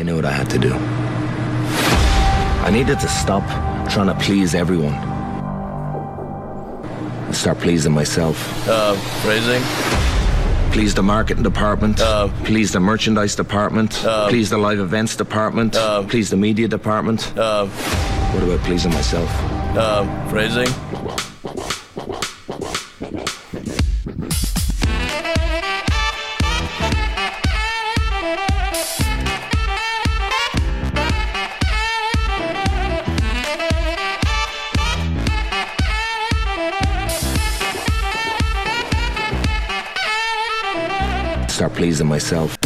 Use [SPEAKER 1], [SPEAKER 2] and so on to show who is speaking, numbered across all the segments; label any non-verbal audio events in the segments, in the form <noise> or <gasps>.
[SPEAKER 1] I knew what I had to do. I needed to stop trying to please everyone. And start pleasing myself.
[SPEAKER 2] Uh, phrasing.
[SPEAKER 1] Please the marketing department.
[SPEAKER 2] Uh,
[SPEAKER 1] please the merchandise department.
[SPEAKER 2] Uh,
[SPEAKER 1] please the live events department.
[SPEAKER 2] Uh,
[SPEAKER 1] please the media department.
[SPEAKER 2] Uh,
[SPEAKER 1] what about pleasing myself?
[SPEAKER 2] Uh, phrasing.
[SPEAKER 1] Start pleasing myself.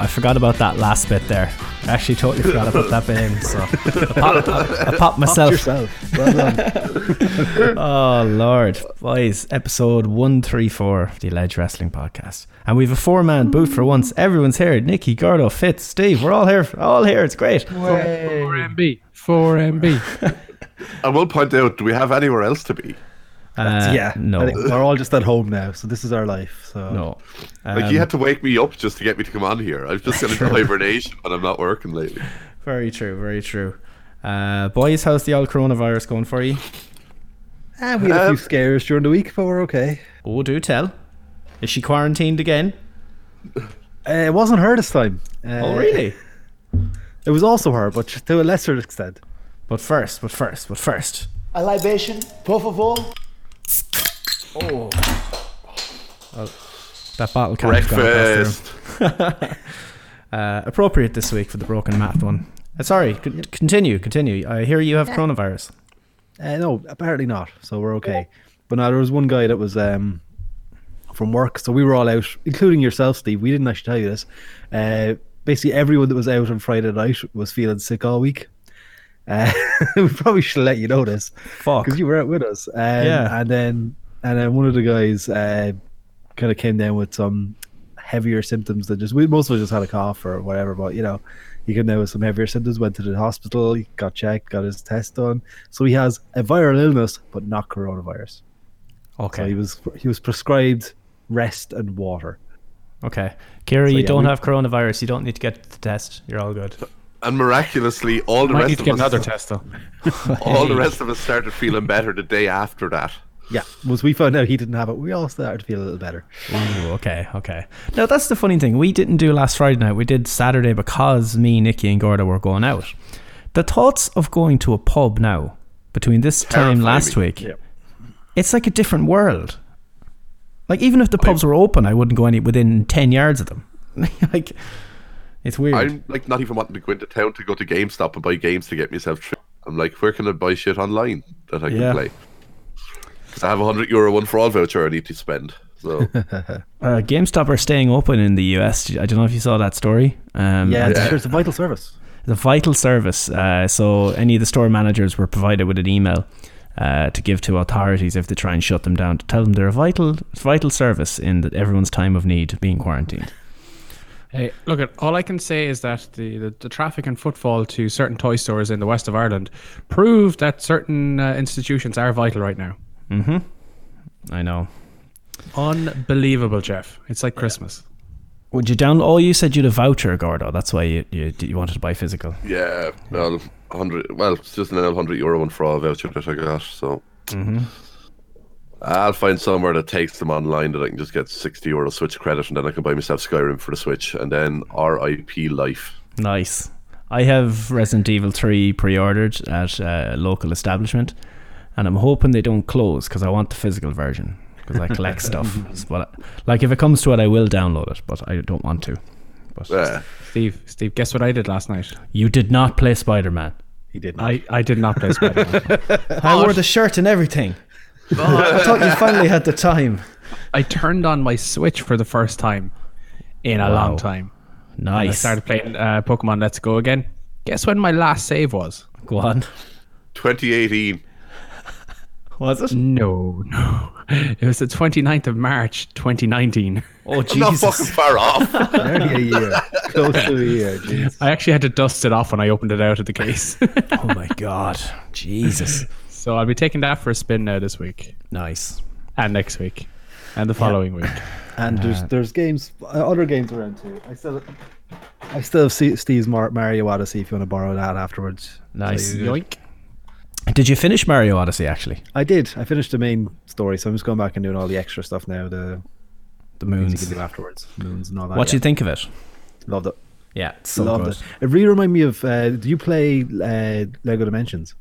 [SPEAKER 3] I forgot about that last bit there. I actually totally forgot about that bit in. So I popped, I, I popped myself.
[SPEAKER 4] yourself. Well done. <laughs>
[SPEAKER 3] oh Lord, boys! Episode one three four of the Alleged Wrestling Podcast, and we've a four man booth for once. Everyone's here: Nikki, Gordo, Fitz, Steve. We're all here. All here. It's great.
[SPEAKER 5] 4MB. 4MB. <laughs>
[SPEAKER 6] I will point out, do we have anywhere else to be?
[SPEAKER 3] Uh,
[SPEAKER 4] yeah,
[SPEAKER 3] no.
[SPEAKER 4] I think we're all just at home now, so this is our life. So
[SPEAKER 3] No.
[SPEAKER 6] Like
[SPEAKER 3] Um,
[SPEAKER 6] you had to wake me up just to get me to come on here. I've just got into hibernation, but I'm not working lately.
[SPEAKER 3] Very true. Very true. Uh, boys, how's the old coronavirus going for you?
[SPEAKER 4] Ah, we had a
[SPEAKER 6] Um,
[SPEAKER 4] few scares during the week, but we're okay.
[SPEAKER 3] Oh, do tell. Is she quarantined again?
[SPEAKER 4] Uh, it wasn't her this time. Uh,
[SPEAKER 3] oh, really?
[SPEAKER 4] It was also her, but to a lesser extent.
[SPEAKER 3] But first, but first, but first.
[SPEAKER 7] A libation, por favor.
[SPEAKER 3] Oh. That bottle can't have gone across the room.
[SPEAKER 6] Breakfast.
[SPEAKER 3] Uh, appropriate this week for the broken Matt one. Uh, sorry, con- continue, continue. I hear you have coronavirus.
[SPEAKER 4] Uh, no, apparently not. So we're okay. But now there was one guy that was um, from work, so we were all out, including yourself, Steve. We didn't actually tell you this. Uh, basically, everyone that was out on Friday night was feeling sick all week. Uh, <laughs> we probably should let you know this
[SPEAKER 3] Fuck.
[SPEAKER 4] because you were out with us. Um,
[SPEAKER 3] Yeah.
[SPEAKER 4] and then and then one of the guys uh, kind of came down with some heavier symptoms than just we most of us just had a cough or whatever. But you know, he came down with some heavier symptoms. Went to the hospital, got checked, got his test done. So he has a viral illness, but not coronavirus. So
[SPEAKER 3] Okay.
[SPEAKER 4] he was he was prescribed rest and water.
[SPEAKER 3] Okay. Kira,
[SPEAKER 4] So,
[SPEAKER 3] you
[SPEAKER 4] yeah,
[SPEAKER 3] don't
[SPEAKER 4] we-
[SPEAKER 3] have coronavirus. You don't need to get the test. You're all good.
[SPEAKER 6] And miraculously, all the
[SPEAKER 5] Might
[SPEAKER 6] rest
[SPEAKER 5] need to
[SPEAKER 6] of
[SPEAKER 5] get
[SPEAKER 6] us,
[SPEAKER 5] another test though. <laughs>
[SPEAKER 6] all the rest <laughs> of us started feeling better the day after that.
[SPEAKER 4] Yeah, once we found out he didn't have it, we all started to feel a little better.
[SPEAKER 3] Ooh, okay, okay. Now that's the funny thing. We didn't do last Friday night. We did Saturday because me, Nikki, and Gordo were going out. The thoughts of going to a pub now between this time last
[SPEAKER 6] me.
[SPEAKER 3] week,
[SPEAKER 4] Yep.
[SPEAKER 3] it's like a different world. Like even if the pubs were open, I wouldn't go any within ten yards of them. <laughs> like it's weird.
[SPEAKER 6] I'm like not even wanting to go into town to go to GameStop and buy games to get myself. Tri- I'm like, where can I buy shit online that I can
[SPEAKER 3] Yeah.
[SPEAKER 6] play? Because I have a hundred euro one for all voucher I need to spend. So <laughs> <laughs>
[SPEAKER 3] uh, GameStop are staying open in the US. I don't know if you saw that story. Um,
[SPEAKER 4] Yeah,
[SPEAKER 3] and
[SPEAKER 4] it's, sure, it's a vital service.
[SPEAKER 3] the vital service. Uh, so any of the store managers were provided with an email uh, to give to authorities if they try and shut them down to tell them they're a vital vital service in the, everyone's time of need being quarantined.
[SPEAKER 5] Hey, look at all I can say is that the, the, the traffic and footfall to certain toy stores in the west of Ireland prove that certain uh, institutions are vital right now. Mm-hmm.
[SPEAKER 3] I know.
[SPEAKER 5] Unbelievable, Jeff. It's like Christmas.
[SPEAKER 3] Would you down? Oh, you said you'd a voucher, Gordo. That's why you, you you wanted to buy physical.
[SPEAKER 6] yeah, well, hundred. Well, it's just an hundred euro one for all voucher that I got. So I'll find somewhere that takes them online that I can just get sixty euro Switch credit, and then I can buy myself Skyrim for the Switch, and then RIP Life.
[SPEAKER 3] Nice. I have Resident Evil 3 pre-ordered at a local establishment, and I'm hoping they don't close because I want the physical version because I collect <laughs> stuff. But like, if it comes to it, I will download it, but I don't want to. But
[SPEAKER 6] Yeah.
[SPEAKER 5] Steve, Steve, guess what I did last night?
[SPEAKER 3] you did not play Spider-Man.
[SPEAKER 4] He did not.
[SPEAKER 5] I, I did not play Spider-Man. <laughs>
[SPEAKER 3] I wore the shirt and everything. I thought you finally had the time.
[SPEAKER 5] I turned on my Switch for the first time in a
[SPEAKER 3] Wow.
[SPEAKER 5] long time. And I
[SPEAKER 3] Nice.
[SPEAKER 5] started playing uh, Pokemon Let's Go again. Guess when my last save was?
[SPEAKER 3] Go on.
[SPEAKER 6] 2018.
[SPEAKER 3] Was it?
[SPEAKER 5] No, no. It was the 29th of March, 2019.
[SPEAKER 3] Oh
[SPEAKER 6] I'm not fucking
[SPEAKER 3] Jesus!
[SPEAKER 6] far off. <laughs>
[SPEAKER 4] Nearly a year. Close to a year. Jeez.
[SPEAKER 5] I actually had to dust it off when I opened it out of the case.
[SPEAKER 3] oh my God! Jesus!
[SPEAKER 5] So I'll be taking that for a spin now this week
[SPEAKER 3] Nice.
[SPEAKER 5] and next week and the following week.
[SPEAKER 4] And there's there's games, uh, other games around too. I still, I still have C- Steve's Mar- Mario Odyssey. If you want to borrow that afterwards.
[SPEAKER 3] Nice.
[SPEAKER 4] So you-
[SPEAKER 5] Yoink.
[SPEAKER 3] Did you finish Mario Odyssey? Actually,
[SPEAKER 4] I did. I finished the main story, so I'm just going back and doing all the extra stuff now. The
[SPEAKER 3] the
[SPEAKER 4] things you
[SPEAKER 3] moons.
[SPEAKER 4] can do afterwards, moons and all that.
[SPEAKER 3] What do you think of it?
[SPEAKER 4] Loved it.
[SPEAKER 3] Yeah, it's so
[SPEAKER 4] Loved
[SPEAKER 3] good.
[SPEAKER 4] it. It really reminded me of. Uh, do you play uh, Lego Dimensions?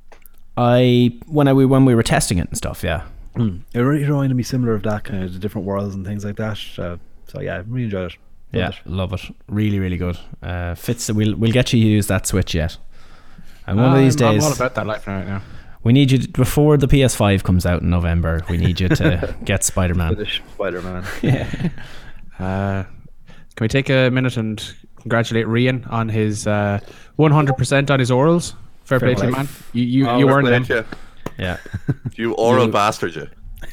[SPEAKER 3] I when I we when we were testing it and stuff. Yeah.
[SPEAKER 4] It really reminded me similar of that kind of the different worlds and things like that. Uh, so yeah, I really enjoyed it.
[SPEAKER 3] Yeah,
[SPEAKER 4] it.
[SPEAKER 3] love it. Really, really good. Uh, Fitz. We'll we'll get you to use that Switch yet. And one of these days,
[SPEAKER 5] I'm all about that life right now.
[SPEAKER 3] we need you to, before the PS5 comes out in November. We need you to <laughs> get Spider Man.
[SPEAKER 4] Spider Man. <laughs>
[SPEAKER 3] yeah.
[SPEAKER 5] Uh, can we take a minute and congratulate Rian on his uh, 100% on his orals? Fair, play to you, man. You you,
[SPEAKER 6] Oh,
[SPEAKER 5] you
[SPEAKER 6] fair
[SPEAKER 5] earned
[SPEAKER 6] play
[SPEAKER 5] them.
[SPEAKER 6] you.
[SPEAKER 3] Yeah. <laughs>
[SPEAKER 6] You oral bastard, you.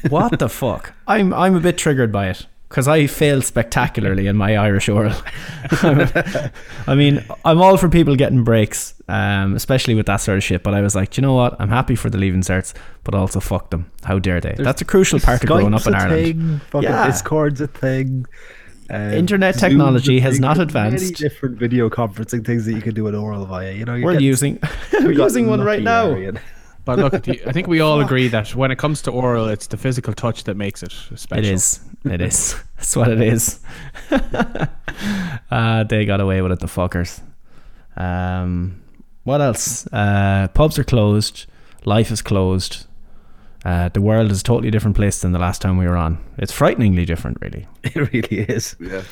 [SPEAKER 3] What the fuck? <laughs> I'm I'm a bit triggered by it because I failed spectacularly in my Irish oral. <laughs> I mean, I'm all for people getting breaks, um, especially with that sort of shit. But I was like, "Do you know what? I'm happy for the leaving certs, but also fuck them. How dare they? That's a crucial part of growing up in
[SPEAKER 4] a
[SPEAKER 3] Ireland.
[SPEAKER 4] Thing, fucking
[SPEAKER 3] Yeah.
[SPEAKER 4] Discord's a thing. Um,
[SPEAKER 3] Internet technology has not
[SPEAKER 4] There's Many
[SPEAKER 3] advanced.
[SPEAKER 4] different video conferencing things that you can do with oral via. You know,
[SPEAKER 3] We're
[SPEAKER 4] getting-
[SPEAKER 3] using <laughs> we're using one right now.
[SPEAKER 4] Arian. <laughs>
[SPEAKER 5] But look, the- I think we all agree that when it comes to oral, it's the physical touch that makes it special.
[SPEAKER 3] It is. It is. <laughs> That's what it is. uh, they got away with it, the fuckers. Um, what else? Uh, pubs are closed. Life is closed. Uh, the world is a totally different place than the last time we were on. It's frighteningly different, really. <laughs>
[SPEAKER 4] It really is.
[SPEAKER 6] Yeah.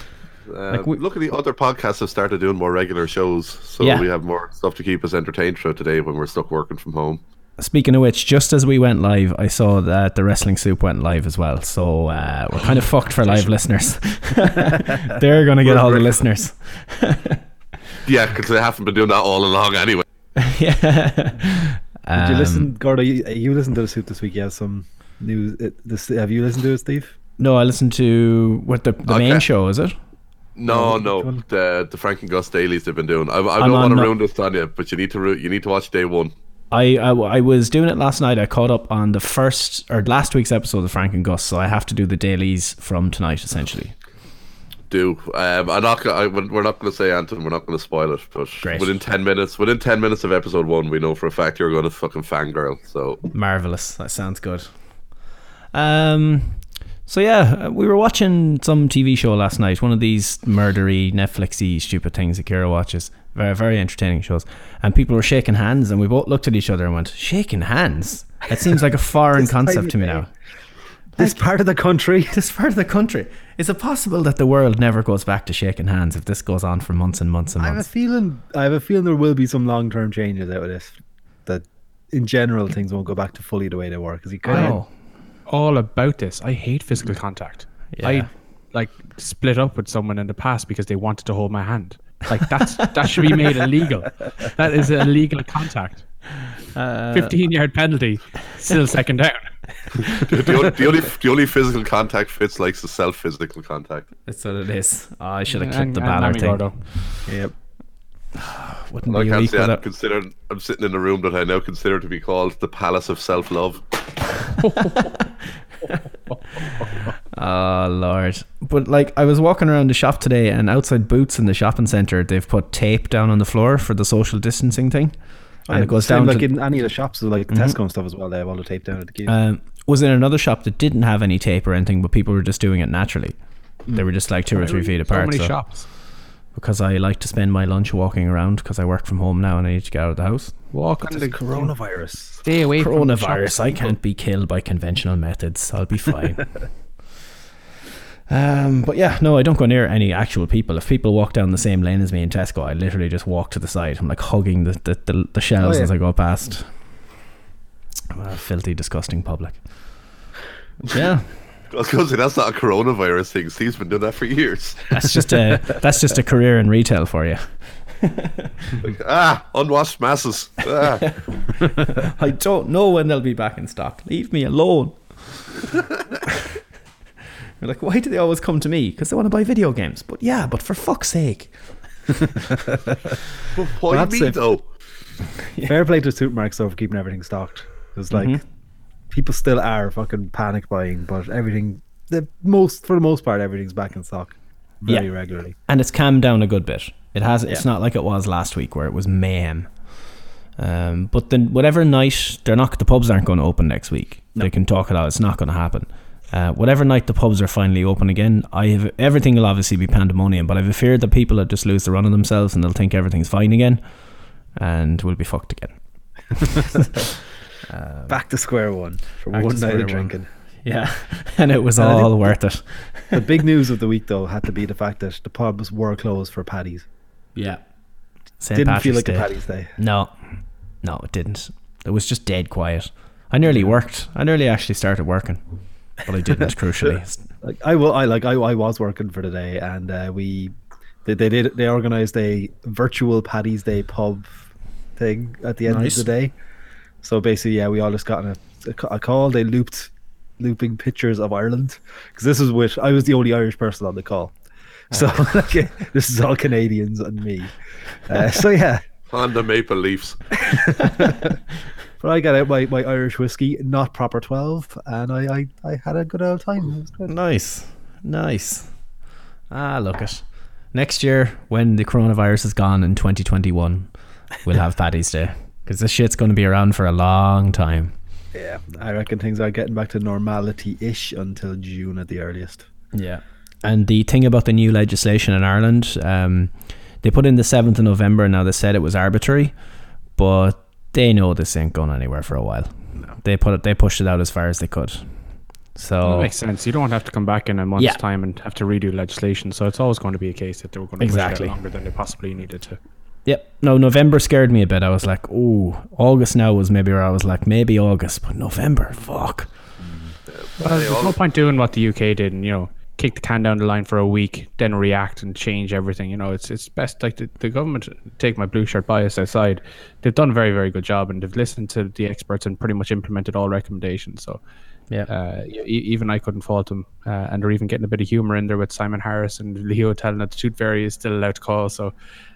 [SPEAKER 6] Uh,
[SPEAKER 3] Like we-
[SPEAKER 6] look at the other podcasts have started doing more regular shows, so
[SPEAKER 3] Yeah.
[SPEAKER 6] we have more stuff to keep us entertained throughout the day when we're stuck working from home.
[SPEAKER 3] Speaking of which, just as we went live, I saw that the Wrestling Soup went live as well. So uh, we're kind of fucked for live listeners. <laughs> They're going to get all the listeners.
[SPEAKER 6] Yeah, because they haven't been doing that all along anyway. <laughs>
[SPEAKER 3] yeah.
[SPEAKER 4] Did you
[SPEAKER 3] Um,
[SPEAKER 4] listen, Gordo? You, you listened to the suit this week. You have some news. It, this, have you listened to it, Steve?
[SPEAKER 3] No, I listened to what the the main show is it?
[SPEAKER 6] No, no, the the Frank and Gus dailies they've been doing. I, I don't
[SPEAKER 3] on
[SPEAKER 6] want to
[SPEAKER 3] no-
[SPEAKER 6] ruin this on you, but you need to you need to watch day one.
[SPEAKER 3] I, I I was doing it last night. I caught up on the first or last week's episode of Frank and Gus, so I have to do the dailies from tonight essentially.
[SPEAKER 6] Do um, I'm not. I, we're not going to say Anton. We're not going to spoil it. But
[SPEAKER 3] Great.
[SPEAKER 6] within ten minutes, within ten minutes of episode one, we know for a fact you're going to fucking fangirl. So
[SPEAKER 3] Marvelous. That sounds good. Um. So yeah, uh, we were watching some TV show last night. One of these murdery, Netflixy, stupid things that Kira watches. Very, very entertaining shows. And people were shaking hands, and we both looked at each other and went, "Shaking hands? That seems like a foreign <laughs> concept to me now."
[SPEAKER 4] This part of the country. <laughs>
[SPEAKER 3] this part of the country. Is it possible that the world never goes back to shaking hands if this goes on for months and months and months?
[SPEAKER 4] I have a
[SPEAKER 3] months?
[SPEAKER 4] feeling. I have a feeling there will be some long term changes out of this. That, in general, things won't go back to fully the way they were. Because you kind of
[SPEAKER 3] Oh,
[SPEAKER 5] all about this. I hate physical contact.
[SPEAKER 3] Yeah.
[SPEAKER 5] I like split up with someone in the past because they wanted to hold my hand. Like that's that should be made illegal. That is illegal contact.
[SPEAKER 3] Uh,
[SPEAKER 5] Fifteen yard penalty, still second down.
[SPEAKER 6] The, the, only, the only the only physical contact Fitz likes is self physical contact.
[SPEAKER 3] that's what it is. Oh, I should have
[SPEAKER 5] And-
[SPEAKER 3] the
[SPEAKER 5] and
[SPEAKER 3] banner
[SPEAKER 5] Lammy
[SPEAKER 3] thing.
[SPEAKER 5] Gordo.
[SPEAKER 4] Yep. <sighs>
[SPEAKER 3] Wouldn't
[SPEAKER 6] I
[SPEAKER 3] be a
[SPEAKER 6] can't
[SPEAKER 3] week
[SPEAKER 6] say that
[SPEAKER 3] without.
[SPEAKER 6] considering I'm sitting in a room that I now consider to be called the Palace of Self Love.
[SPEAKER 3] Oh <laughs> ah, lord! But like, I was walking around the shop today, and outside Boots in the shopping centre, they've put tape down on the floor for the social distancing thing, and it goes down
[SPEAKER 4] like
[SPEAKER 3] to.
[SPEAKER 4] in any of the shops, like Tesco and stuff as well. They have all the tape down at the queue.
[SPEAKER 3] um, was in another shop that didn't have any tape or anything, but people were just doing it naturally. They were just like two or three feet
[SPEAKER 5] So
[SPEAKER 3] apart.
[SPEAKER 5] many
[SPEAKER 3] so-
[SPEAKER 5] shops.
[SPEAKER 3] because I like to spend my lunch walking around because I work from home now and I need to get out of the house.
[SPEAKER 5] Walk on
[SPEAKER 4] the
[SPEAKER 5] the
[SPEAKER 4] coronavirus.
[SPEAKER 5] Stay away
[SPEAKER 3] Coronavirus,
[SPEAKER 5] shops.
[SPEAKER 3] I can't be killed by conventional methods. I'll be fine. <laughs> um, but yeah, no, I don't go near any actual people. If people walk down the same lane as me in Tesco, I literally just walk to the side. I'm like hugging the the, the, the shelves
[SPEAKER 4] Oh, yeah.
[SPEAKER 3] as I go past. I'm a filthy, disgusting public. Yeah, <laughs>
[SPEAKER 6] I was going to say that's not a coronavirus thing. Steve's been doing that for years.
[SPEAKER 3] that's just a that's just a career in retail for you.
[SPEAKER 6] Like, ah, unwashed masses. Ah. <laughs>
[SPEAKER 3] I don't know when they'll be back in stock. Leave me alone. <laughs> You're like, why do they always come to me? Because they want to buy video games. But yeah, but for fuck's sake. <laughs>
[SPEAKER 6] But why
[SPEAKER 4] That's
[SPEAKER 6] me
[SPEAKER 4] it.
[SPEAKER 6] though?
[SPEAKER 4] Fair play to supermarkets though for keeping everything stocked. Because like
[SPEAKER 3] Mm-hmm.
[SPEAKER 4] people still are fucking panic buying, but everything the most for the most part everything's back in stock very
[SPEAKER 3] Yeah.
[SPEAKER 4] regularly.
[SPEAKER 3] And it's calmed down a good bit. It has. It's
[SPEAKER 4] Yeah.
[SPEAKER 3] not like it was last week where it was mayhem. Um, but then whatever night they're not, the pubs aren't going to open next week. They can talk it out. It's not going to happen. Uh, whatever night the pubs are finally open again, I have everything will obviously be pandemonium. But I have a fear that people will just lose the run of themselves and they'll think everything's fine again, and we'll be fucked again. <laughs>
[SPEAKER 4] Back to square one for one night of
[SPEAKER 3] one.
[SPEAKER 4] drinking.
[SPEAKER 3] Yeah, <laughs> and it was
[SPEAKER 4] And
[SPEAKER 3] all worth it.
[SPEAKER 4] The big <laughs> news of the week though had to be the fact that the pubs were closed for Paddy's.
[SPEAKER 3] Yeah, St.
[SPEAKER 4] Didn't
[SPEAKER 3] Patrick's
[SPEAKER 4] feel like
[SPEAKER 3] Day.
[SPEAKER 4] a Paddy's Day.
[SPEAKER 3] No, no, it didn't. It was just dead quiet. I nearly worked. I nearly actually started working, but I didn't. crucially, <laughs>
[SPEAKER 4] Like I will, I like I, I was working for the day, and uh, we they, they did they organized a virtual Paddy's Day pub thing at the end
[SPEAKER 3] Nice.
[SPEAKER 4] of the day. So basically, yeah, we all just got a, a a call. They looped looping pictures of Ireland because this is which I was the only Irish person on the call. So <laughs> like, this is all Canadians and me. Uh, so yeah,
[SPEAKER 6] On the Maple Leafs. <laughs>
[SPEAKER 4] but I got out my, my Irish whiskey, not proper twelve, and I, I, I had a good old time. Good.
[SPEAKER 3] nice, nice. Ah, look it. Next year, when the coronavirus is gone in 2021, we'll have Paddy's Day because this shit's going to be around for a long time.
[SPEAKER 4] Yeah, I reckon things are getting back to normality ish until June at the earliest.
[SPEAKER 3] Yeah. And the thing about the new legislation in Ireland, um, they put in the 7th of November. Now, they said it was arbitrary, but they know this ain't going anywhere for a while. They put it, they pushed it out as far as they could. So,
[SPEAKER 5] That makes sense. You don't have to come back in a month's
[SPEAKER 3] Yeah.
[SPEAKER 5] time and have to redo legislation. So it's always going to be a case that they were going to
[SPEAKER 3] Exactly.
[SPEAKER 5] push it longer than they possibly needed to.
[SPEAKER 3] Yep. No, November scared me a bit. I was like, oh, August now was maybe where I was like, maybe August, but November, fuck.
[SPEAKER 5] Well, there's no point doing what the UK did and, you know, kick the can down the line for a week, then react and change everything. You know, it's it's best like the, the government take my blue shirt bias aside. They've done a very, very good job and they've listened to the experts and pretty much implemented all recommendations. So
[SPEAKER 3] Yeah.
[SPEAKER 5] uh, even I couldn't fault them. Uh, and they're even getting a bit of humor in there with Simon Harris and Leo telling that the Tooth Fairy is still allowed to call. So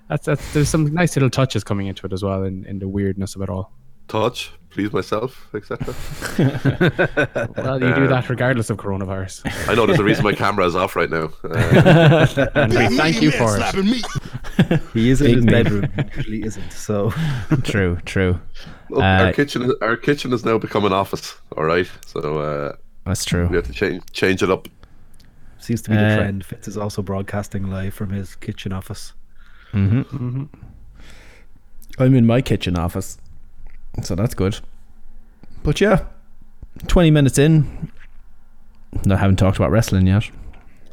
[SPEAKER 5] that's, that's there's some nice little touches coming into it as well in, in the weirdness of it all.
[SPEAKER 6] Touch, please myself, etc. <laughs>
[SPEAKER 5] Well, you do that regardless of coronavirus. <laughs>
[SPEAKER 6] I know there's a reason my camera is off right now. <laughs> Uh,
[SPEAKER 5] and we thank you for it.
[SPEAKER 4] He is in his
[SPEAKER 3] me.
[SPEAKER 4] bedroom, usually isn't. So
[SPEAKER 3] true, true.
[SPEAKER 6] look,
[SPEAKER 3] Uh,
[SPEAKER 6] our kitchen, is- our kitchen has now become an office. All right, so uh,
[SPEAKER 3] That's true.
[SPEAKER 6] we have to change change it up.
[SPEAKER 4] seems to be the
[SPEAKER 3] Uh,
[SPEAKER 4] trend. Fitz is also broadcasting live from his kitchen office.
[SPEAKER 3] I'm in my kitchen office, so that's good. But yeah, 20 minutes in. I haven't talked about wrestling yet.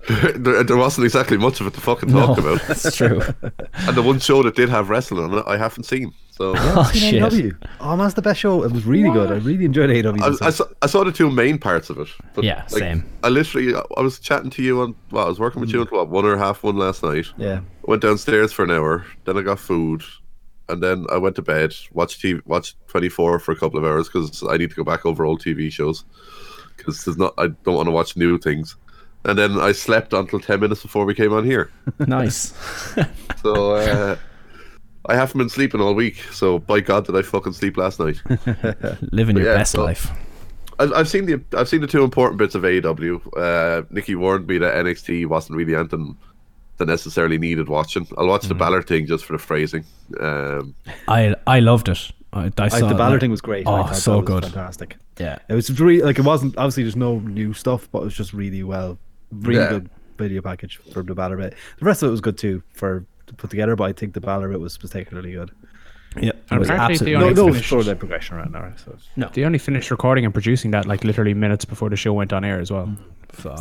[SPEAKER 3] <laughs>
[SPEAKER 6] there, there wasn't exactly much of it to fucking talk about,
[SPEAKER 3] That's true. <laughs>
[SPEAKER 6] and the one show that did have wrestling on it, I haven't seen. So <laughs>
[SPEAKER 3] oh, shit.
[SPEAKER 4] AEW. Oh, that's the best show. It was really good. I really enjoyed AEW.
[SPEAKER 6] I, I, saw, I saw the two main parts of it. But
[SPEAKER 3] Yeah, same.
[SPEAKER 6] I literally, I was chatting to you on, well, I was working with you mm. until what, one or half one last night.
[SPEAKER 4] yeah.
[SPEAKER 6] Went downstairs for an hour, then I got food, and then I went to bed, watched TV, watched 24 for a couple of hours because I need to go back over old TV shows because there's not, I don't want to watch new things. And then I slept until 10 minutes before we came on here. <laughs>
[SPEAKER 3] Nice. <laughs>
[SPEAKER 6] So uh, I haven't been sleeping all week. So by God, did I fucking sleep last night? <laughs>
[SPEAKER 3] Living your
[SPEAKER 6] Yeah,
[SPEAKER 3] best
[SPEAKER 6] so-
[SPEAKER 3] life.
[SPEAKER 6] I've, I've seen the I've seen the two important bits of AEW. Uh, Nikki warned me that NXT wasn't really anything that necessarily needed watching. I'll watch the Balor thing just for the phrasing. Um,
[SPEAKER 3] I I loved it. I, I
[SPEAKER 4] I,
[SPEAKER 3] saw
[SPEAKER 4] the
[SPEAKER 3] it,
[SPEAKER 4] Balor
[SPEAKER 3] like-
[SPEAKER 4] thing was great.
[SPEAKER 3] Oh, so
[SPEAKER 4] was
[SPEAKER 3] good.
[SPEAKER 4] fantastic.
[SPEAKER 3] Yeah.
[SPEAKER 4] It was really like it wasn't obviously there's no new stuff, but it was just really well, really
[SPEAKER 6] Yeah.
[SPEAKER 4] good video package for the Balor bit. The rest of it was good too for to put together, but I think the Balor bit was particularly good.
[SPEAKER 3] Yeah. It
[SPEAKER 5] And
[SPEAKER 3] was
[SPEAKER 5] apparently
[SPEAKER 3] absolutely
[SPEAKER 5] they
[SPEAKER 4] No,
[SPEAKER 5] only
[SPEAKER 4] no
[SPEAKER 5] finished-
[SPEAKER 4] storyline progression around now. So it's-
[SPEAKER 5] They only finished recording and producing that like literally minutes before the show went on air as well.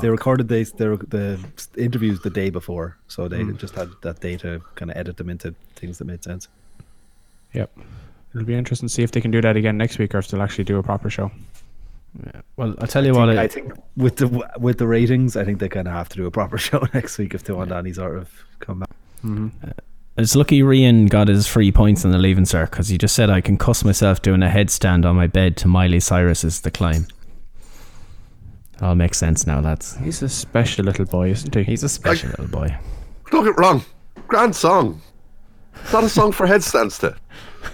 [SPEAKER 4] they recorded these they, the interviews the day before, so they hmm. just had that day to kind of edit them into things that made sense.
[SPEAKER 5] Yep. It'll be interesting to see if they can do that again next week or if they'll actually do a proper show. Yeah.
[SPEAKER 3] Well, I'll tell you
[SPEAKER 4] I
[SPEAKER 3] what.
[SPEAKER 4] think,
[SPEAKER 3] I,
[SPEAKER 4] I think with the with the ratings, I think they kind of have to do a proper <laughs> show next week if they want any sort of comeback. Mm-hmm.
[SPEAKER 3] It's lucky Rian got his free points in the leaving cert because he just said I can cuss myself doing a headstand on my bed to Miley Cyrus's The Climb. It all makes sense now, lads.
[SPEAKER 5] He's a special little boy, isn't he?
[SPEAKER 3] He's a special little boy.
[SPEAKER 6] Don't get wrong. Grand song. It's not a song for headstands to.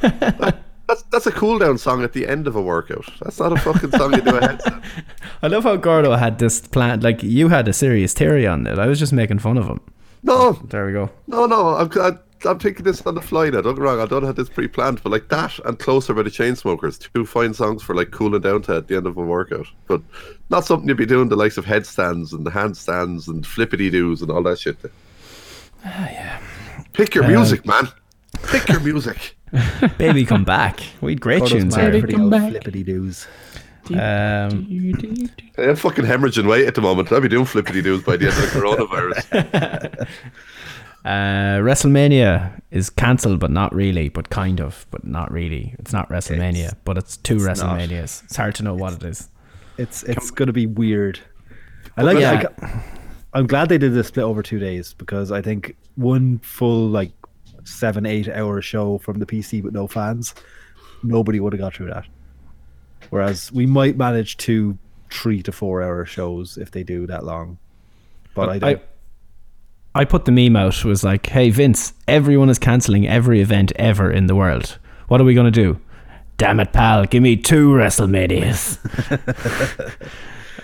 [SPEAKER 6] That- <laughs> that's that's a cool down song at the end of a workout. That's not a fucking song you do a headstand. <laughs>
[SPEAKER 3] I love how Gordo had this plan. Like, you had a serious theory on it. I was just making fun of him.
[SPEAKER 6] No,
[SPEAKER 3] There we go.
[SPEAKER 6] no, no. I'm I'm, I'm thinking this on the fly now. Don't get wrong. I don't have this pre-planned, but like that and "Closer" by the Chainsmokers, two fine songs for like cooling down to at the end of a workout. But not something you'd be doing the likes of headstands and handstands and flippity doos and all that shit. Ah, yeah. Pick your music, man. Pick your music. <laughs>
[SPEAKER 3] Baby, come back. We had great
[SPEAKER 4] Gordo's
[SPEAKER 3] tunes
[SPEAKER 4] mad
[SPEAKER 3] here.
[SPEAKER 4] for the old flippity doos.
[SPEAKER 3] Um,
[SPEAKER 6] I'm fucking hemorrhaging weight at the moment. I'll be doing flippity doos by the end of the <laughs> coronavirus. <laughs>
[SPEAKER 3] uh, WrestleMania is cancelled, but not really, but kind of, but not really. It's not WrestleMania, but it's two
[SPEAKER 4] not.
[SPEAKER 3] WrestleManias. It's hard to know what it is.
[SPEAKER 4] It's it's gonna be weird. I like.
[SPEAKER 3] Yeah.
[SPEAKER 4] like I'm glad they did this split over two days because I think one full like seven eight hour show from the PC with no fans, nobody would have got through that. Whereas we might manage two three to four hour shows if they do that long. But I don't.
[SPEAKER 3] I, I put the meme out was like, "Hey Vince, everyone is canceling every event ever in the world. What are we gonna do? Damn it, pal! Give me two WrestleManias." <laughs>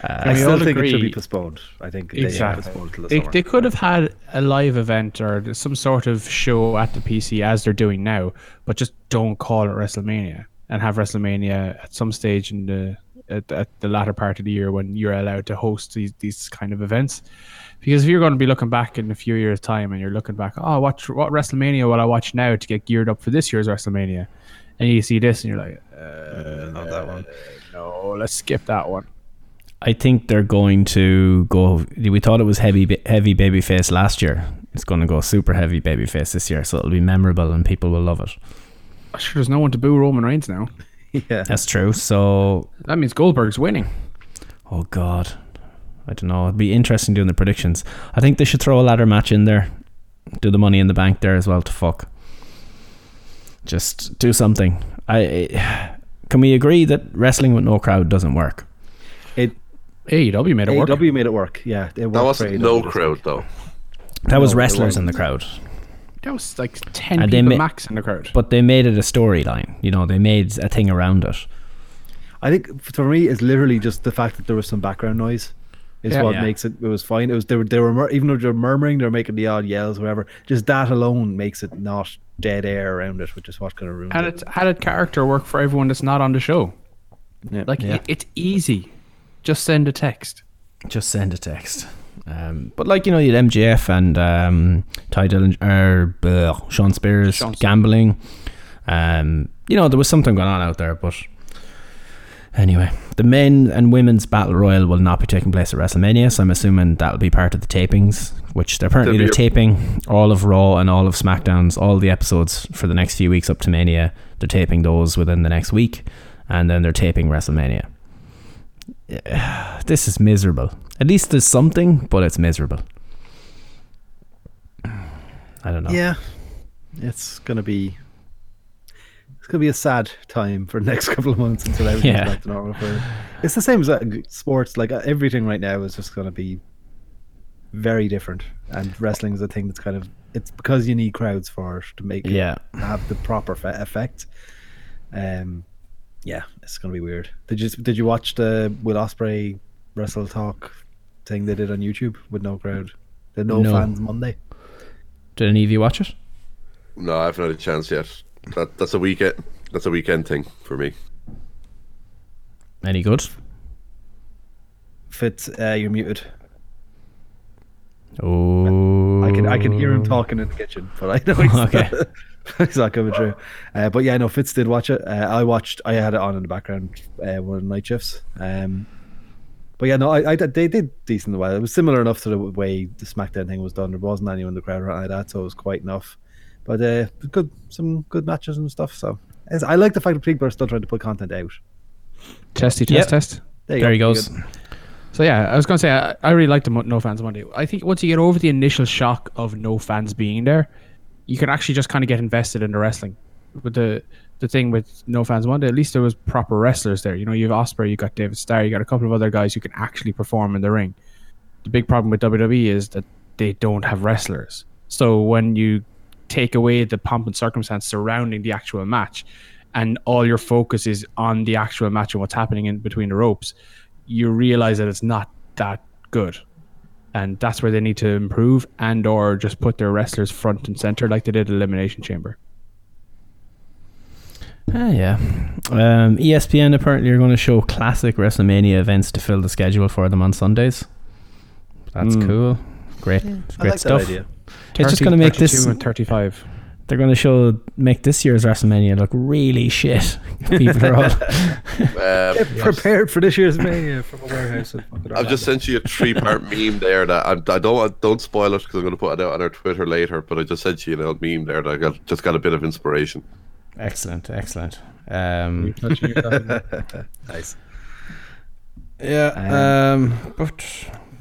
[SPEAKER 4] I still
[SPEAKER 5] all
[SPEAKER 4] think it should be postponed. I think they
[SPEAKER 5] Exactly.
[SPEAKER 4] should postpone till the
[SPEAKER 5] They,
[SPEAKER 4] summer.
[SPEAKER 5] they could have had a live event or some sort of show at the PC as they're doing now, but just don't call it WrestleMania and have WrestleMania at some stage in the at, at the latter part of the year when you're allowed to host these these kind of events. Because if you're going to be looking back in a few years' time and you're looking back, oh, what what WrestleMania will I watch now to get geared up for this year's WrestleMania? And you see this and you're like, uh,
[SPEAKER 4] not that one.
[SPEAKER 5] no, let's skip that one.
[SPEAKER 3] I think they're going to go. We thought it was heavy, ba- heavy babyface last year. It's going to go super heavy babyface this year, so it'll be memorable and people will love it.
[SPEAKER 5] I'm Sure, there's no one to boo Roman Reigns now. <laughs>
[SPEAKER 4] yeah.
[SPEAKER 3] That's true. So,
[SPEAKER 5] That means Goldberg's winning.
[SPEAKER 3] oh god, I don't know. It'd be interesting doing the predictions. I think they should throw a ladder match in there. Do the Money in the Bank there as well. To fuck. Just do something. I can we agree that wrestling with no crowd doesn't work?
[SPEAKER 4] It
[SPEAKER 5] AEW made it work.
[SPEAKER 4] AEW made it work. Yeah, it
[SPEAKER 6] That wasn't no crowd
[SPEAKER 4] week.
[SPEAKER 6] though.
[SPEAKER 3] That was
[SPEAKER 4] No, it
[SPEAKER 3] wrestlers in the crowd.
[SPEAKER 5] That was like ten
[SPEAKER 3] And
[SPEAKER 5] people
[SPEAKER 3] ma-
[SPEAKER 5] max in the crowd.
[SPEAKER 3] but they made it a storyline. You know, they made a thing around it.
[SPEAKER 4] I think for me, it's literally just the fact that there was some background noise. Is
[SPEAKER 5] Yeah.
[SPEAKER 4] what
[SPEAKER 3] Yeah.
[SPEAKER 4] makes it. It was fine. It was they were they were mur- even though they're murmuring, they're making the odd yells, whatever. Just that alone makes it not dead air around it, which is what kind of ruins
[SPEAKER 5] and
[SPEAKER 4] it.
[SPEAKER 5] it added character work for everyone that's not on the show.
[SPEAKER 4] Yeah.
[SPEAKER 5] Like
[SPEAKER 3] Yeah.
[SPEAKER 5] it, it's easy. Just send a text.
[SPEAKER 3] Just send a text. Um, but like you know, you had MJF and um, Tye Dillinger, or uh, Shawn Spears
[SPEAKER 5] Sean
[SPEAKER 3] gambling. Um, you know, there was something going on out there, but anyway, the men and women's battle royal will not be taking place at WrestleMania, so I'm assuming that'll be part of the tapings, which they're apparently they're taping all of Raw and all of SmackDowns, all the episodes for the next few weeks up to Mania. They're taping those within the next week, and then they're taping WrestleMania. <sighs> This is miserable. At least there's something, but it's miserable. I don't know.
[SPEAKER 4] Yeah, it's gonna be. It's gonna be a sad time for the next <laughs> couple of months until everything's
[SPEAKER 3] Yeah.
[SPEAKER 4] back to normal. For it's the same as uh, sports. Like uh, everything right now is just gonna be very different, and wrestling is a thing that's kind of. It's because you need crowds for it to make it
[SPEAKER 3] Yeah.
[SPEAKER 4] have the proper fe- effect. Um, yeah, it's gonna be weird. Did you did you watch the Will Ospreay Wrestle Talk thing they did on YouTube with no crowd? The no,
[SPEAKER 3] No.
[SPEAKER 4] fans Monday.
[SPEAKER 3] Did any of you watch it?
[SPEAKER 6] No, I haven't had a chance yet. That that's a weekend. That's a weekend thing for me.
[SPEAKER 3] Any good?
[SPEAKER 4] Fitz, uh, you're muted.
[SPEAKER 3] Oh,
[SPEAKER 4] I can I can hear him talking in the kitchen, but I know he's, <laughs>
[SPEAKER 3] Okay. <laughs>
[SPEAKER 4] he's not coming through. Uh, but yeah, no, Fitz did watch it. Uh, I watched. I had it on in the background uh, one of the night shifts. Um, but yeah, no, I, I they did decent well. It was similar enough to the way the SmackDown thing was done. There wasn't anyone in the crowd or anything like that, so it was quite enough. But uh, good, some good matches and stuff. So it's- I like the fact that people are still trying to put content out.
[SPEAKER 5] Testy test
[SPEAKER 3] Yep.
[SPEAKER 5] test.
[SPEAKER 4] There, you
[SPEAKER 3] There
[SPEAKER 4] go.
[SPEAKER 3] he goes.
[SPEAKER 4] Good.
[SPEAKER 5] So yeah, I was gonna say I, I really liked the no fans Monday. I think once you get over the initial shock of no fans being there, you can actually just kind of get invested in the wrestling. With the the thing with No Fans Monday, at least there was proper wrestlers there. You know, you have Ospreay, you got David Starr, you got a couple of other guys who can actually perform in the ring. The big problem with WWE is that they don't have wrestlers. So when you take away the pomp and circumstance surrounding the actual match, and all your focus is on the actual match and what's happening in between the ropes, you realize that it's not that good. And that's where they need to improve and or just put their wrestlers front and center like they did at Elimination Chamber.
[SPEAKER 3] Ah, yeah. Um, ESPN apparently are going to show classic WrestleMania events to fill the schedule for them on Sundays. That's
[SPEAKER 5] Mm.
[SPEAKER 3] cool. Great,
[SPEAKER 4] I
[SPEAKER 3] great
[SPEAKER 4] like
[SPEAKER 3] stuff.
[SPEAKER 4] That idea.
[SPEAKER 3] It's just going to make this.
[SPEAKER 5] and 35.
[SPEAKER 3] They're going to show make this year's WrestleMania look really shit. <laughs> People are all. <laughs>
[SPEAKER 6] Um,
[SPEAKER 4] Get prepared for this year's Mania from a warehouse.
[SPEAKER 6] I've just sent you a three-part <laughs> meme there that I, I don't want, don't spoil it because I'm going to put it out on our Twitter later. But I just sent you an old meme there that I got just got a bit of inspiration.
[SPEAKER 3] excellent, excellent. Um,
[SPEAKER 4] nice.
[SPEAKER 3] yeah. Um, but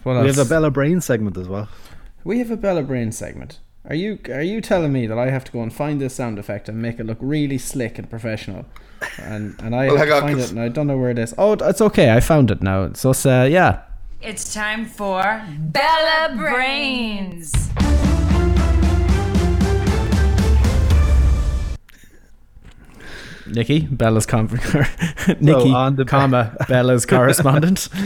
[SPEAKER 3] what else?
[SPEAKER 4] We have the Bella Brain segment as well.
[SPEAKER 3] We have a Bella Brain segment. Are you are you telling me that I have to go and find this sound effect and make it look really slick and professional? And and I <laughs>
[SPEAKER 6] Well,
[SPEAKER 3] have
[SPEAKER 6] hang
[SPEAKER 3] to
[SPEAKER 6] on,
[SPEAKER 3] find
[SPEAKER 6] 'cause-
[SPEAKER 3] it and I don't know where it is. Oh, it's okay. I found it now. So uh, yeah.
[SPEAKER 8] It's time for Bella Brains.
[SPEAKER 3] Nikki, Bella's com- <laughs> Nikki,
[SPEAKER 4] on the-
[SPEAKER 3] comma Bella's correspondent. <laughs>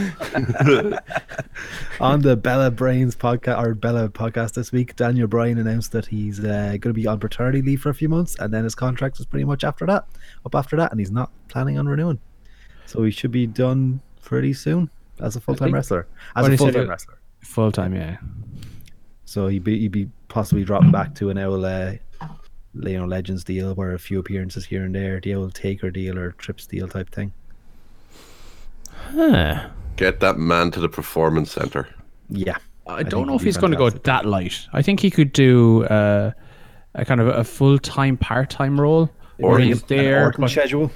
[SPEAKER 4] On the Bella Brains podcast or Bella podcast this week, Daniel Bryan announced that he's uh, going to be on paternity leave for a few months, and then his contract is pretty much after that, up after that, and he's not planning on renewing. So he should be done pretty soon as a full time wrestler. As a full time wrestler.
[SPEAKER 5] Full time, yeah.
[SPEAKER 4] So he'd be he'd be possibly dropping back to an old uh, you know Legends deal where a few appearances here and there, the old Taker deal or Trips deal type thing.
[SPEAKER 3] Huh.
[SPEAKER 6] Get that man to the performance center.
[SPEAKER 4] Yeah,
[SPEAKER 5] I
[SPEAKER 4] think
[SPEAKER 5] don't know if he's going to go that light. I think he could do uh, a kind of a full time, part time role.
[SPEAKER 6] Or
[SPEAKER 5] he's there,
[SPEAKER 4] Orton
[SPEAKER 5] but
[SPEAKER 4] schedule.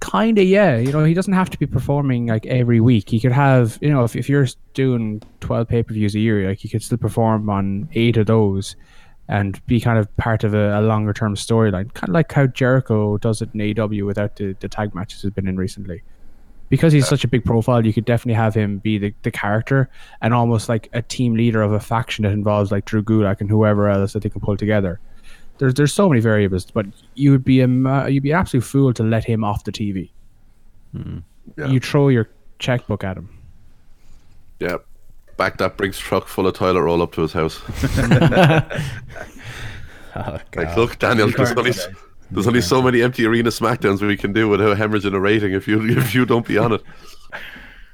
[SPEAKER 5] kind of yeah. You know, he doesn't have to be performing like every week. He could have, you know, if, if you're doing twelve pay per views a year, like he could still perform on eight of those, and be kind of part of a, a longer term storyline, kind of like how Jericho does it in AEW without the, the tag matches he's been in recently. Because he's such a big profile, you could definitely have him be the, the character and almost like a team leader of a faction that involves like Drew Gulak and whoever else that they can pull together. There's there's so many variables, but you would be a uh, you'd be an absolute fool to let him off the TV. Hmm.
[SPEAKER 6] Yeah.
[SPEAKER 5] You throw your checkbook at him.
[SPEAKER 6] Yeah. Back that Brinks truck full of toilet roll up to his house. <laughs>
[SPEAKER 3] Oh,
[SPEAKER 6] Like, look, Daniel, there's only, there's only so many empty arena smackdowns we can do without hemorrhaging a rating if you <laughs> if you don't be on it.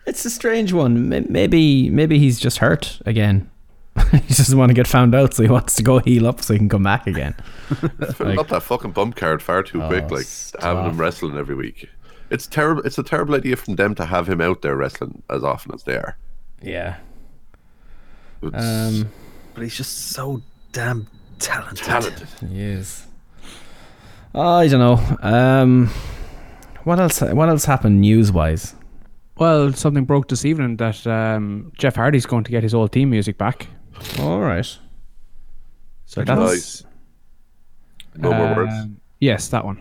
[SPEAKER 3] It's a strange one. Maybe maybe he's just hurt again. <laughs> he doesn't want to get found out, so he wants to go heal up so he can come back again.
[SPEAKER 6] Fill up that fucking bump card far too quick,
[SPEAKER 3] Oh,
[SPEAKER 6] like
[SPEAKER 3] stop.
[SPEAKER 6] having him wrestling every week. It's terrible. It's a terrible idea from them to have him out there wrestling as often as they are.
[SPEAKER 3] Yeah.
[SPEAKER 6] It's
[SPEAKER 3] Um.
[SPEAKER 4] But he's just so damn talented.
[SPEAKER 6] talented.
[SPEAKER 3] He is. I don't know. Um. What else? What else happened news wise?
[SPEAKER 5] Well, something broke this evening that um, Jeff Hardy's going to get his old team music back.
[SPEAKER 3] All right.
[SPEAKER 5] So that's
[SPEAKER 6] Nice. No more words.
[SPEAKER 5] um, Yes, that one.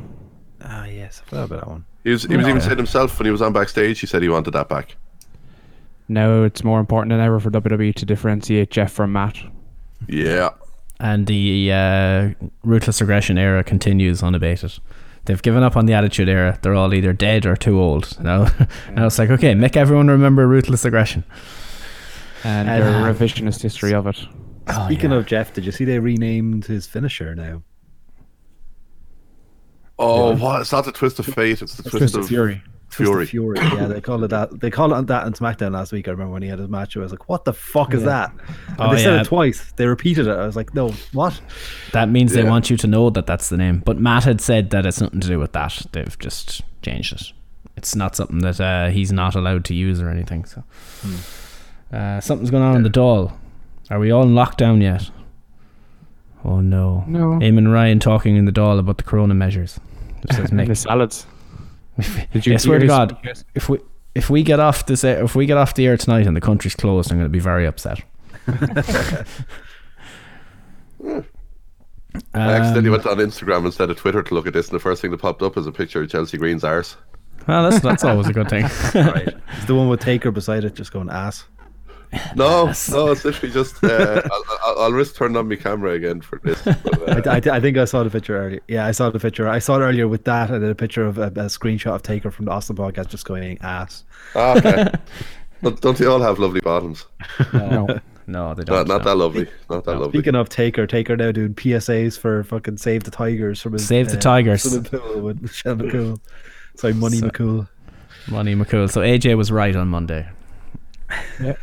[SPEAKER 4] Ah, yes, I forgot about that one.
[SPEAKER 6] He was, he was even saying himself when he was on backstage. He said he wanted that back.
[SPEAKER 5] Now it's more important than ever for WWE to differentiate Jeff from Matt.
[SPEAKER 6] Yeah,
[SPEAKER 3] And the uh, ruthless aggression era continues unabated. They've given up on the attitude era. They're all either dead or too old. Now, now it's like okay, make everyone remember ruthless aggression.
[SPEAKER 5] And
[SPEAKER 4] And,
[SPEAKER 5] their revisionist history of it.
[SPEAKER 4] Speaking
[SPEAKER 3] yeah.
[SPEAKER 4] of Jeff, did you see they renamed his finisher now?
[SPEAKER 6] Oh, what? It's not the twist of fate. It's the twist,
[SPEAKER 5] Twist
[SPEAKER 6] of
[SPEAKER 5] of Fury.
[SPEAKER 4] Twist of
[SPEAKER 6] Fury.
[SPEAKER 4] Fury. Yeah, they call it that. They call it that on SmackDown last week. I remember when he had his match. I was like, "What the fuck is that?" And
[SPEAKER 3] Oh,
[SPEAKER 4] they said
[SPEAKER 3] yeah.
[SPEAKER 4] it twice. They repeated it. I was like, "No, what?"
[SPEAKER 3] That means they want you to know that that's the name. But Matt had said that it's nothing to do with that. They've just changed it. It's not something that uh, he's not allowed to use or anything. So uh, something's going on in the Dáil. Are we all in lockdown yet? Oh no.
[SPEAKER 5] No.
[SPEAKER 3] Eamon Ryan talking in the Dáil about the corona measures. It says, <laughs>
[SPEAKER 5] the salads. Did
[SPEAKER 3] I swear to God,
[SPEAKER 5] his-
[SPEAKER 3] if we if we get off this if we get off the air tonight and the country's closed, I'm going to be very upset. <laughs>
[SPEAKER 6] I accidentally
[SPEAKER 3] Um,
[SPEAKER 6] went on Instagram instead of Twitter to look at this, and the first thing that popped up is a picture of Chelsea Green's arse.
[SPEAKER 3] well, that's that's always a good thing. <laughs>
[SPEAKER 4] right. It's the one with Taker beside it, just going ass.
[SPEAKER 6] No, <laughs> no, it's literally just. Uh, <laughs> I'll, I'll, I'll risk turning on my camera again for this. But, <laughs> uh,
[SPEAKER 4] I, I, I think I saw the picture earlier. Yeah, I saw the picture. I saw it earlier with that, and then a picture of a, a screenshot of Taker from the Austin podcast, just going ass.
[SPEAKER 6] ah, okay. Don't, don't they all have lovely bottoms?
[SPEAKER 5] No.
[SPEAKER 3] No, they don't.
[SPEAKER 6] not
[SPEAKER 3] no.
[SPEAKER 6] that lovely. Not that lovely.
[SPEAKER 4] Speaking of Taker, Taker now doing PSAs for fucking Save the Tigers from his
[SPEAKER 3] Save the
[SPEAKER 4] uh,
[SPEAKER 3] Tigers.
[SPEAKER 4] swimming pool with Michelle McCool. Sorry, Money
[SPEAKER 3] So-
[SPEAKER 4] McCool.
[SPEAKER 3] Money McCool. So AJ was right on Monday.
[SPEAKER 5] Yeah.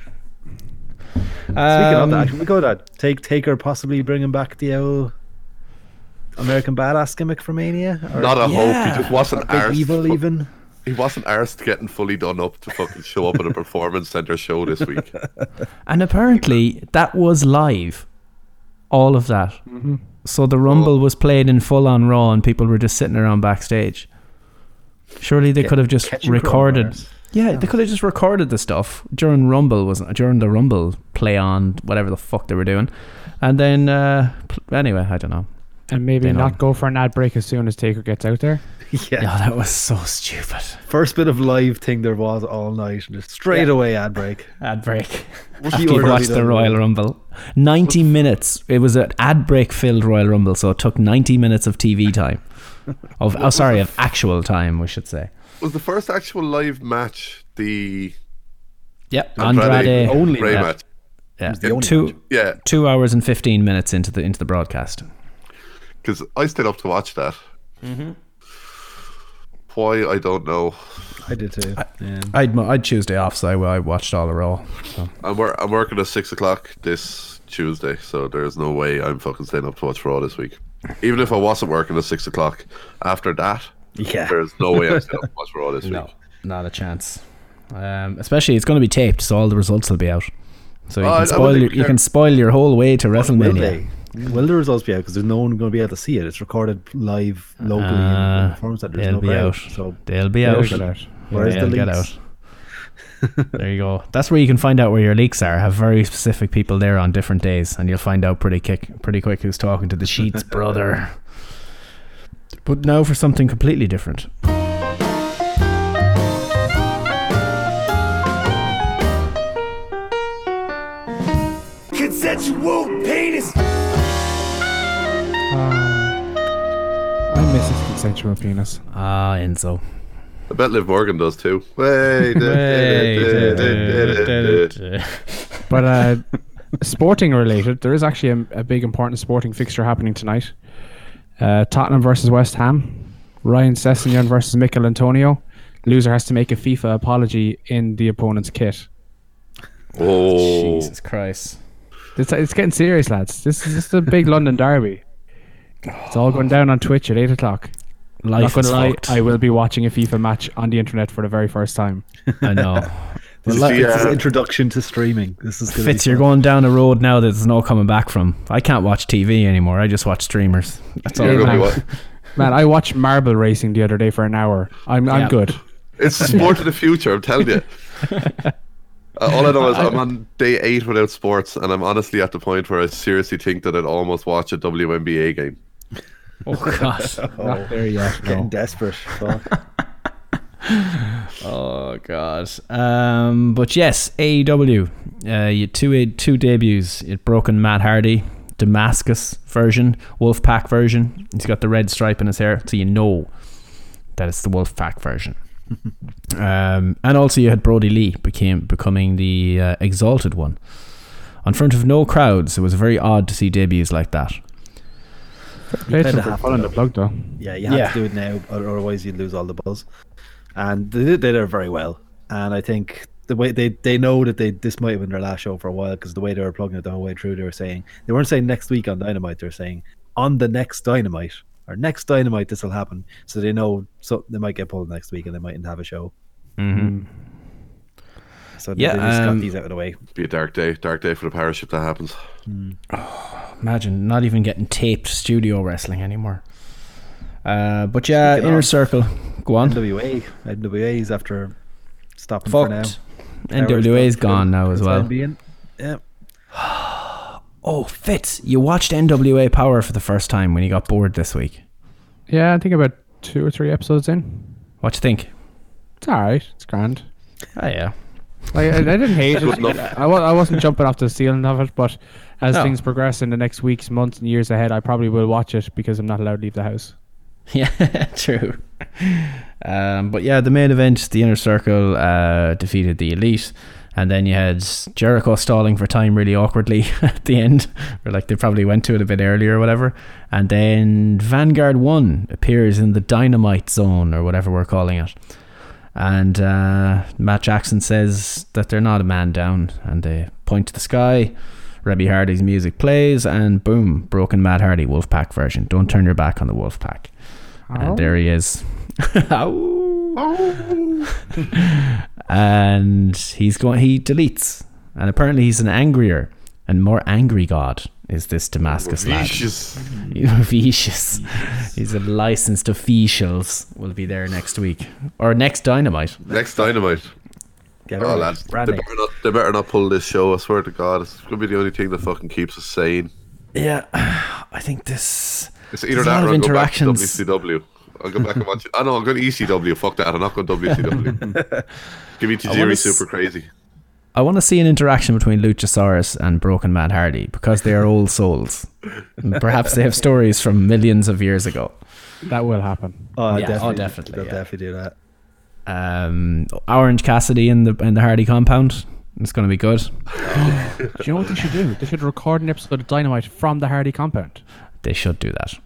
[SPEAKER 4] Speaking of
[SPEAKER 3] Um,
[SPEAKER 4] that, actually, we go that take Taker possibly bringing back the old American badass gimmick from Mania. Or
[SPEAKER 6] Not a hope. He just wasn't arsed.
[SPEAKER 4] Evil
[SPEAKER 6] fu-
[SPEAKER 4] even.
[SPEAKER 6] He wasn't arsed getting fully done up to fucking show up at a <laughs> performance center show this week. <laughs>
[SPEAKER 3] And apparently that was live. All of that.
[SPEAKER 4] Mm-hmm.
[SPEAKER 3] So the Rumble was played in full on Raw and people were just sitting around backstage. Surely they
[SPEAKER 4] Get-
[SPEAKER 3] could have just
[SPEAKER 4] catching
[SPEAKER 3] recorded.
[SPEAKER 4] Coronavirus.
[SPEAKER 3] Yeah, they could have just recorded the stuff during Rumble was during the Rumble play on whatever the fuck they were doing, and then uh, anyway, I don't know.
[SPEAKER 5] And maybe
[SPEAKER 3] They know.
[SPEAKER 5] not go for an ad break as soon as Taker gets out there. <laughs>
[SPEAKER 4] Yeah.
[SPEAKER 3] Yeah, that was so stupid.
[SPEAKER 4] First bit of live thing there was all night, and just straight away ad break. <laughs>
[SPEAKER 3] Ad break.
[SPEAKER 4] He
[SPEAKER 3] After you watched the Royal. Rumble, ninety minutes. It was an ad break filled Royal Rumble, so it took ninety minutes of TV time. <laughs> Of oh, sorry, of actual time, we should say.
[SPEAKER 6] Was the first actual live match the
[SPEAKER 3] Yep,
[SPEAKER 6] Andrade,
[SPEAKER 3] Andrade.
[SPEAKER 4] only
[SPEAKER 6] Ray
[SPEAKER 3] yeah.
[SPEAKER 6] match?
[SPEAKER 3] Yeah,
[SPEAKER 4] the only
[SPEAKER 3] two
[SPEAKER 4] match.
[SPEAKER 6] Yeah,
[SPEAKER 3] two hours and fifteen minutes into the into the broadcast.
[SPEAKER 6] because I stayed up to watch that.
[SPEAKER 3] Mm-hmm.
[SPEAKER 6] Why I don't know.
[SPEAKER 4] I did too. yeah.
[SPEAKER 3] I'd mo- I'd Tuesday off, so I, I watched all the Raw. So.
[SPEAKER 6] I'm wor- I'm working at six o'clock this Tuesday, so there's no way I'm fucking staying up to watch Raw this week. Even if I wasn't working at six o'clock after that,
[SPEAKER 4] Yeah.
[SPEAKER 6] there's no way I'm staying up to watch Raw this
[SPEAKER 3] No,
[SPEAKER 6] week.
[SPEAKER 3] not a chance. Um, especially, it's going to be taped, so all the results will be out. So you
[SPEAKER 6] Oh, I- I
[SPEAKER 3] can spoil your, you can spoil your whole way to
[SPEAKER 4] Will
[SPEAKER 3] WrestleMania.
[SPEAKER 4] they? Will the results be out? Because there's no one going to be able to see it. It's recorded live locally in
[SPEAKER 3] Uh,
[SPEAKER 4] the performance center. There's
[SPEAKER 3] they'll
[SPEAKER 4] no
[SPEAKER 3] be
[SPEAKER 4] crowd,
[SPEAKER 3] out.
[SPEAKER 4] So
[SPEAKER 3] They'll be
[SPEAKER 5] They'll
[SPEAKER 3] out.
[SPEAKER 5] out.
[SPEAKER 4] Where's the
[SPEAKER 3] They'll get
[SPEAKER 4] leaks?
[SPEAKER 3] out. <laughs> <laughs> there you go. That's where you can find out where your leaks are. Have very specific people there on different days, and you'll find out pretty quick, pretty quick who's talking to the sheets, brother. But now for something completely different.
[SPEAKER 7] Consensual penis.
[SPEAKER 5] I miss his consensual penis.
[SPEAKER 3] Ah, Enzo.
[SPEAKER 6] I bet Liv Morgan does too.
[SPEAKER 5] But uh, <laughs> sporting related, there is actually a, a big important sporting fixture happening tonight. Uh, Tottenham versus West Ham. Ryan Sessegnon versus Michail Antonio. Loser has to make a FIFA apology in the opponent's kit.
[SPEAKER 6] oh,
[SPEAKER 3] Jesus Christ.
[SPEAKER 5] It's, it's getting serious, lads. This is just a big London derby. It's all going down on Twitch at 8 o'clock.
[SPEAKER 3] Life
[SPEAKER 5] Not gonna lie,
[SPEAKER 3] fucked.
[SPEAKER 5] I will be watching a FIFA match on the internet for the very first time.
[SPEAKER 3] I know.
[SPEAKER 6] Did you
[SPEAKER 3] Well,
[SPEAKER 6] see,
[SPEAKER 4] This is
[SPEAKER 6] uh,
[SPEAKER 4] introduction to streaming. This is gonna
[SPEAKER 3] Fitz, you're going down a road now that there's no coming back from. I can't watch TV anymore. I just watch streamers. That's all.
[SPEAKER 6] you're
[SPEAKER 5] Yeah,
[SPEAKER 6] gonna
[SPEAKER 5] man. Man, I watched marble racing the other day for an hour. I'm
[SPEAKER 3] Yeah.
[SPEAKER 5] I'm good.
[SPEAKER 6] It's <laughs> sport of the future. I'm telling you. <laughs> Uh, all I know is I'm on day eight without sports, and I'm honestly at the point where I seriously think that I'd almost watch a WNBA game.
[SPEAKER 3] Oh God. <laughs>
[SPEAKER 5] Not there yet.
[SPEAKER 4] Getting
[SPEAKER 5] No.
[SPEAKER 4] desperate. Fuck. <laughs>
[SPEAKER 3] oh God. Um. But yes, AEW. Uh, you two two debuts. It broken Matt Hardy, Damascus version, Wolfpack version. He's got the red stripe in his hair, so you know that it's the Wolfpack version. <laughs> um, and also you had Brodie Lee became becoming the uh, exalted one. On front of no crowds, it was very odd to see debuts like that.
[SPEAKER 5] Play
[SPEAKER 4] Kinda
[SPEAKER 5] it for
[SPEAKER 4] have
[SPEAKER 5] pulling
[SPEAKER 4] to
[SPEAKER 5] the plug though.
[SPEAKER 4] Yeah, you have
[SPEAKER 3] Yeah.
[SPEAKER 4] to do it now, or otherwise you'd lose all the buzz. And they did, they did it very well. And I think the way they, they know that they this might have been their last show for a while because the way they were plugging it the whole way through, they were saying they weren't saying next week on Dynamite. They were saying on the next Dynamite or next Dynamite this will happen. So they know so they might get pulled next week and they mightn't have a show.
[SPEAKER 3] Mm-hmm.
[SPEAKER 4] So
[SPEAKER 3] Yeah,
[SPEAKER 4] they just
[SPEAKER 3] um,
[SPEAKER 4] got these out of the way.
[SPEAKER 6] Be a dark day, dark day for the parish if that happens.
[SPEAKER 3] Imagine not even getting taped studio wrestling anymore. Uh, but yeah,
[SPEAKER 4] Speaking
[SPEAKER 3] inner
[SPEAKER 4] of-
[SPEAKER 3] circle. Go on.
[SPEAKER 4] NWA, NWA's after stopping for now.
[SPEAKER 3] NWA's gone now as well.
[SPEAKER 4] Yeah. <sighs>
[SPEAKER 3] Oh, Fitz, you watched NWA Power for the first time when you got bored this week.
[SPEAKER 5] Yeah, I think about two or three episodes in.
[SPEAKER 3] What you think?
[SPEAKER 5] It's all right. It's grand.
[SPEAKER 3] Oh yeah.
[SPEAKER 5] Like, I, I didn't hate it. I, I wasn't jumping off the ceiling of it, but as
[SPEAKER 3] No.
[SPEAKER 5] things progress in the next weeks, months, and years ahead, I probably will watch it because I'm not allowed to leave the house. <laughs>
[SPEAKER 3] Yeah, true. Um, but yeah, the main event, the inner circle, uh, defeated the elite, and then you had Jericho stalling for time really awkwardly <laughs> at the end, or like they probably went to it a bit earlier or whatever. And then Vanguard One appears in the Dynamite Zone or whatever we're calling it, and uh, Matt Jackson says that they're not a man down, and they point to the sky. Reby Hardy's music plays, and boom, broken Matt Hardy Wolfpack version. Don't turn your back on the Wolfpack. And oh. there he is. <laughs> and he's going. He deletes, and apparently he's an angrier and more angry god. Is this Damascus lad?
[SPEAKER 6] Vicious. <laughs>
[SPEAKER 3] Vicious. He's a licensed officials. Will be there next week or next Dynamite.
[SPEAKER 6] Next dynamite.
[SPEAKER 4] Get
[SPEAKER 6] Oh
[SPEAKER 4] it.
[SPEAKER 6] lads, they better, not, they better not pull this show. I swear to God, it's gonna be the only thing that fucking keeps us sane.
[SPEAKER 3] Yeah, <sighs> I think this.
[SPEAKER 6] It's either
[SPEAKER 3] There's a
[SPEAKER 6] that
[SPEAKER 3] lot
[SPEAKER 6] or
[SPEAKER 3] of
[SPEAKER 6] I'll go back to
[SPEAKER 3] interactions.
[SPEAKER 6] WCW. I'll go back and watch it. I know I'm going to ECW. Fuck that. I'm not going to WCW. <laughs> Give me
[SPEAKER 3] wanna
[SPEAKER 6] Tajiri
[SPEAKER 3] s-
[SPEAKER 6] super crazy.
[SPEAKER 3] I want to see an interaction between Luchasaurus and Broken Matt Hardy because they are old souls. And Perhaps they have stories from millions of years ago.
[SPEAKER 5] That will happen.
[SPEAKER 4] Oh,
[SPEAKER 3] Yeah,
[SPEAKER 4] definitely,
[SPEAKER 3] oh, definitely,
[SPEAKER 4] They'll
[SPEAKER 3] yeah.
[SPEAKER 4] definitely do that.
[SPEAKER 3] Um, Orange Cassidy in the in the Hardy compound. It's going to be good. <gasps>
[SPEAKER 5] Do you know what they should do? They should record an episode of Dynamite from the Hardy compound.
[SPEAKER 3] They should do that.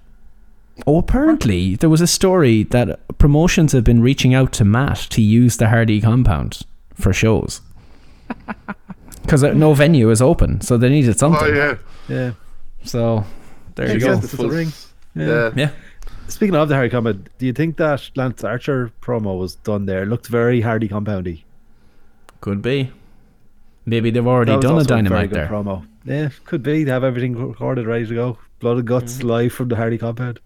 [SPEAKER 3] Oh, apparently there was a story that promotions have been reaching out to Matt to use the Hardy compound for shows <laughs> because uh, no venue is open, so they needed something.
[SPEAKER 6] Oh yeah.
[SPEAKER 4] Yeah.
[SPEAKER 3] So there you go.
[SPEAKER 4] sense. It's a ring.
[SPEAKER 6] Yeah.
[SPEAKER 3] Yeah.
[SPEAKER 4] Speaking of the Hardy compound, do you think that Lance Archer promo was done there? It looked very Hardy compoundy.
[SPEAKER 3] Could be. Maybe they've already
[SPEAKER 4] That was
[SPEAKER 3] done a
[SPEAKER 4] also very
[SPEAKER 3] dynamite
[SPEAKER 4] good
[SPEAKER 3] there.
[SPEAKER 4] promo. Yeah, could be. They have everything recorded, ready to go. Blood and guts
[SPEAKER 3] Mm-hmm.
[SPEAKER 4] live from the Hardy compound.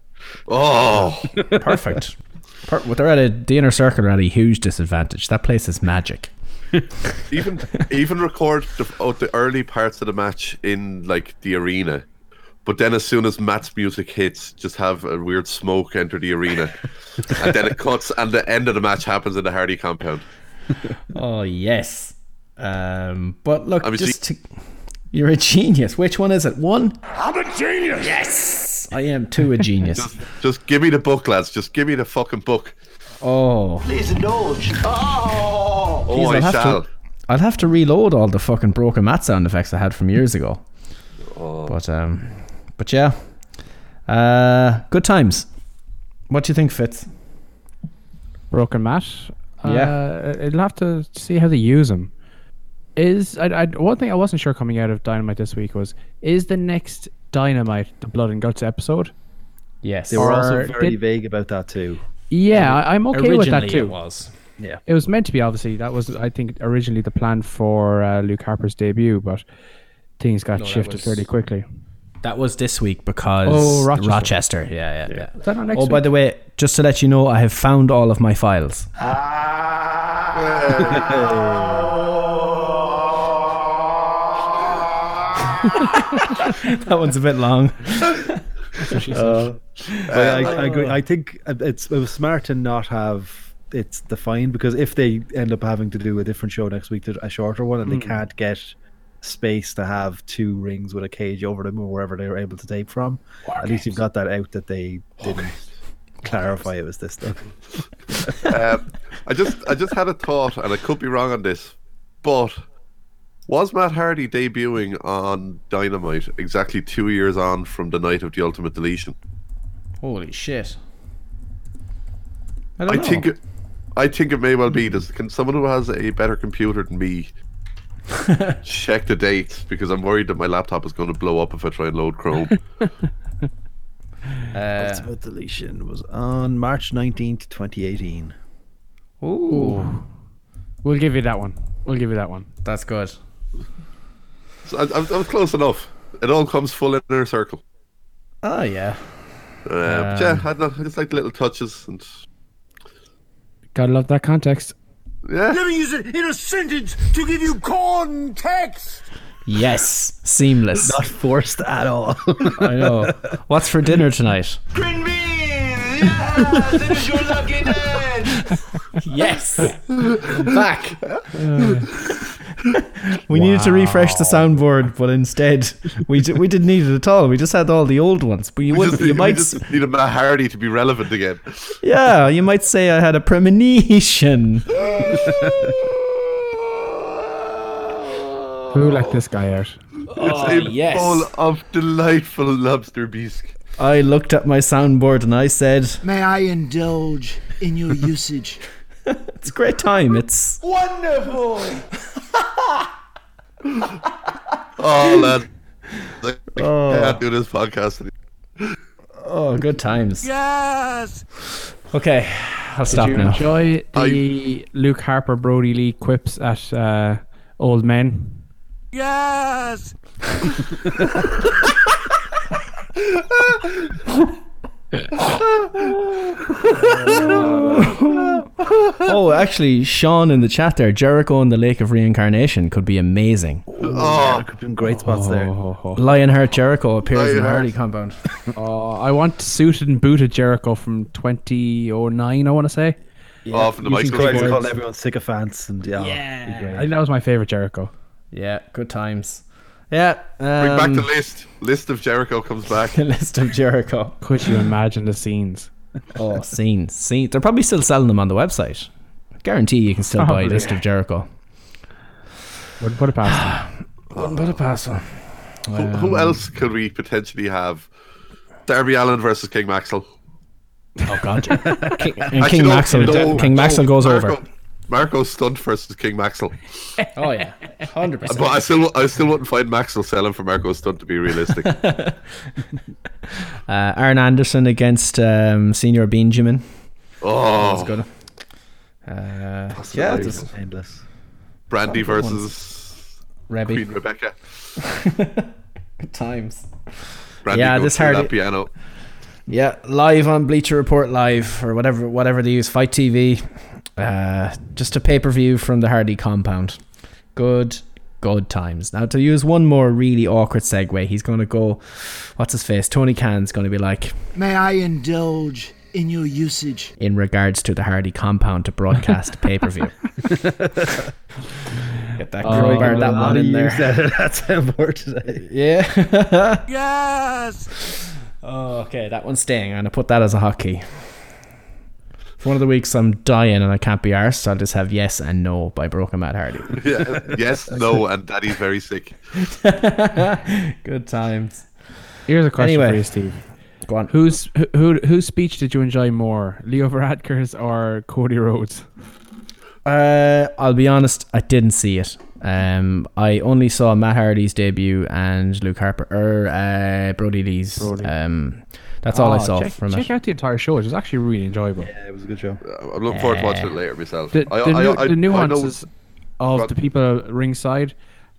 [SPEAKER 6] Oh, <laughs>
[SPEAKER 3] Perfect. Per- they're at a, the inner circle are at a huge disadvantage. That place is magic. <laughs>
[SPEAKER 6] even even record the, oh, the early parts of the match in like the arena, but then as soon as Matt's music hits, just have a weird smoke enter the arena, <laughs> and then it cuts, and the end of the match happens in the Hardy compound.
[SPEAKER 3] Oh yes. Um, but look,
[SPEAKER 6] I'm a
[SPEAKER 3] to, you're a genius. Which one is it? One. I'm a genius. Yes, I am too a genius.
[SPEAKER 6] Just give me the book, lads. Just give me the fucking book.
[SPEAKER 3] oh,
[SPEAKER 7] Please indulge. Oh!
[SPEAKER 6] Oh,
[SPEAKER 3] Jeez,
[SPEAKER 6] I
[SPEAKER 3] I'll have
[SPEAKER 6] shall.
[SPEAKER 3] to. I'll have to reload all the fucking broken mat sound effects I had from years ago. Oh. But um, but yeah, uh, good times. What do you think, Fitz?
[SPEAKER 5] Broken mat.
[SPEAKER 3] Yeah.
[SPEAKER 5] Uh, it'll have to see how they use him. Is I, I one thing I wasn't sure coming out of Dynamite this week was is the next Dynamite the Blood and Guts episode?
[SPEAKER 3] Yes,
[SPEAKER 4] They were also very
[SPEAKER 5] did-
[SPEAKER 4] vague about that too.
[SPEAKER 5] Yeah, I, I'm okay with that too.
[SPEAKER 3] it was.
[SPEAKER 4] Yeah.
[SPEAKER 5] It was meant to be obviously. That was I think originally the plan for uh, Luke Harper's debut, but things got
[SPEAKER 3] No,
[SPEAKER 5] shifted
[SPEAKER 3] was-
[SPEAKER 5] fairly quickly.
[SPEAKER 3] That was this week because
[SPEAKER 5] Oh, Rochester.
[SPEAKER 3] Rochester. Yeah, yeah, yeah.
[SPEAKER 5] Is that not next
[SPEAKER 3] Oh, by the way, just to let you know, I have found all of my files. <laughs> <laughs> <laughs> that one's a bit long. <laughs>
[SPEAKER 4] Uh, I, I agree. I think it's it was smart to not have it's defined because if they end up having to do a different show next week, a shorter one, and they can't get space to have two rings with a cage over them or wherever they were able to tape from, at least you've got that out that they didn't clarify it was this stuff.
[SPEAKER 6] um, I just I just had a thought, and I could be wrong on this, but was Matt Hardy debuting on Dynamite exactly two years on from the night of the Ultimate Deletion?
[SPEAKER 3] Holy shit. I,
[SPEAKER 6] I
[SPEAKER 3] don't know.
[SPEAKER 6] think it, I think it may well be. Does can someone who has a better computer than me <laughs> check the date because I'm worried that my laptop is going to blow up if I try and load Chrome. <laughs>
[SPEAKER 3] Uh,
[SPEAKER 4] Ultimate Deletion was on March nineteenth, twenty eighteen.
[SPEAKER 3] ooh,
[SPEAKER 5] We'll give you that one. We'll give you that one.
[SPEAKER 3] that's good.
[SPEAKER 6] So I, I, was- I was close enough. It all comes full in inner circle.
[SPEAKER 3] Oh yeah.
[SPEAKER 6] Uh, but yeah, I, don't know, I just like the little touches and
[SPEAKER 5] Gotta love that context.
[SPEAKER 6] yeah.
[SPEAKER 7] Let me use it in a sentence to give you context.
[SPEAKER 3] Yes, <laughs> seamless.
[SPEAKER 4] Not forced at all.
[SPEAKER 3] I know. What's for dinner tonight?
[SPEAKER 7] Green beans! Yes! It is your lucky day! <laughs>
[SPEAKER 3] Yes, back. <laughs> we needed to refresh the soundboard, but instead we d- we didn't need it at all. We just had all the old ones. But you
[SPEAKER 6] We
[SPEAKER 3] would
[SPEAKER 6] just,
[SPEAKER 3] you
[SPEAKER 6] need, we
[SPEAKER 3] might
[SPEAKER 6] just need a Matt Hardy to be relevant again.
[SPEAKER 3] yeah you might say I had a premonition. <laughs>
[SPEAKER 5] Who let this guy out?
[SPEAKER 3] Oh,
[SPEAKER 6] it's a
[SPEAKER 3] yes.
[SPEAKER 6] bowl of delightful lobster bisque.
[SPEAKER 3] I looked at my soundboard and I said,
[SPEAKER 7] May I indulge in your <laughs> usage?
[SPEAKER 3] "It's a great time. It's
[SPEAKER 7] Wonderful! <laughs>
[SPEAKER 6] Oh, lad. I can't do this podcast anymore.
[SPEAKER 3] oh good times."
[SPEAKER 7] Yes!
[SPEAKER 3] Okay, I'll stop
[SPEAKER 5] Did you
[SPEAKER 3] now.
[SPEAKER 5] enjoy the Luke Harper Brodie Lee quips at uh, Old Men?
[SPEAKER 7] Yes! <laughs> <laughs>
[SPEAKER 3] Oh, actually, Sean in the chat there, Jericho in the Lake of Reincarnation could be amazing.
[SPEAKER 4] oh, could be been great spots there.
[SPEAKER 5] Oh,
[SPEAKER 3] Lionheart Jericho appears in the
[SPEAKER 6] Lionheart.
[SPEAKER 3] Hardy compound.
[SPEAKER 5] oh, <laughs> I want suited and booted Jericho from 2009, I want to say.
[SPEAKER 6] Oh, from the
[SPEAKER 5] You can
[SPEAKER 6] Michael
[SPEAKER 5] click
[SPEAKER 4] Trying to
[SPEAKER 5] words.
[SPEAKER 4] call everyone sycophants and yeah,
[SPEAKER 5] I
[SPEAKER 4] yeah.
[SPEAKER 5] think that was my favorite Jericho.
[SPEAKER 3] Yeah, good times. Yeah,
[SPEAKER 6] Bring
[SPEAKER 3] um,
[SPEAKER 6] back the list. List of Jericho comes back. <laughs>
[SPEAKER 3] list of Jericho.
[SPEAKER 5] Could you imagine the scenes?
[SPEAKER 3] Oh, scenes, scenes. They're probably still selling them on the website. Guarantee you can still buy
[SPEAKER 5] Probably.
[SPEAKER 3] list of Jericho.
[SPEAKER 5] Wouldn't put it past them. <sighs>
[SPEAKER 3] Wouldn't put it past one.
[SPEAKER 6] Who, who else could we potentially have? Darby Allin versus King Maxwell.
[SPEAKER 3] Oh God, <laughs> King, and
[SPEAKER 6] Actually,
[SPEAKER 3] King
[SPEAKER 6] no,
[SPEAKER 3] Maxwell.
[SPEAKER 6] no,
[SPEAKER 3] King
[SPEAKER 6] no,
[SPEAKER 3] Maxwell goes
[SPEAKER 6] Marco,
[SPEAKER 3] over.
[SPEAKER 6] Marco Stunt versus King Maxwell. <laughs>
[SPEAKER 3] Oh yeah, hundred percent.
[SPEAKER 6] But I still, I still wouldn't find Maxwell selling for Marco Stunt to be realistic. <laughs>
[SPEAKER 3] Uh, Arn Anderson against um, Senior Benjamin.
[SPEAKER 6] Oh,
[SPEAKER 3] That's good. Uh, yeah, this-
[SPEAKER 4] Aimless.
[SPEAKER 6] Brandi versus Queen
[SPEAKER 3] Reby
[SPEAKER 6] Rebecca. <laughs>
[SPEAKER 3] times.
[SPEAKER 6] Brandi
[SPEAKER 3] Yeah,
[SPEAKER 6] goes
[SPEAKER 3] this
[SPEAKER 6] through
[SPEAKER 3] Hardy-
[SPEAKER 6] that piano.
[SPEAKER 3] Yeah, live on Bleacher Report Live or whatever whatever they use, FITE TV. Uh, just a pay per view from the Hardy compound. Good, good times. Now to use one more really awkward segue, he's going to go. What's his face? Tony Khan's going to be like
[SPEAKER 7] May I indulge in your usage?
[SPEAKER 3] in regards to the Hardy compound to broadcast <laughs> pay per view. <laughs> Get that
[SPEAKER 5] Oh,
[SPEAKER 3] crowbar, that one in there.
[SPEAKER 4] That's soundboard today. <laughs>
[SPEAKER 3] Yeah.
[SPEAKER 7] Yes!
[SPEAKER 3] Oh, okay, that one's staying. I'm gonna put that as a hotkey. For one of the weeks I'm dying and I can't be arsed, I'll just have yes and no by Broken Matt Hardy. <laughs>
[SPEAKER 6] Yeah, yes, no, and Daddy's very sick. <laughs>
[SPEAKER 3] Good times.
[SPEAKER 5] Here's a question
[SPEAKER 3] Anyway.
[SPEAKER 5] for you, Steve.
[SPEAKER 3] Go on.
[SPEAKER 5] Whose who, who whose speech did you enjoy more, Leo Varadkar's or Cody Rhodes?
[SPEAKER 3] Uh, I'll be honest, I didn't see it. Um, I only saw Matt Hardy's debut and Luke Harper or uh, Brodie Lee's.
[SPEAKER 5] Brodie.
[SPEAKER 3] Um, that's all I
[SPEAKER 5] Oh,
[SPEAKER 3] saw
[SPEAKER 5] check,
[SPEAKER 3] from
[SPEAKER 5] check
[SPEAKER 3] it.
[SPEAKER 5] out the entire show. It was actually really enjoyable.
[SPEAKER 4] Yeah, it was a good show.
[SPEAKER 6] Uh, I'm looking forward to watching it later myself.
[SPEAKER 5] The,
[SPEAKER 6] I,
[SPEAKER 5] the,
[SPEAKER 6] I,
[SPEAKER 5] nu-
[SPEAKER 6] I,
[SPEAKER 5] the
[SPEAKER 6] I
[SPEAKER 5] nuances of
[SPEAKER 6] Go
[SPEAKER 5] the people ringside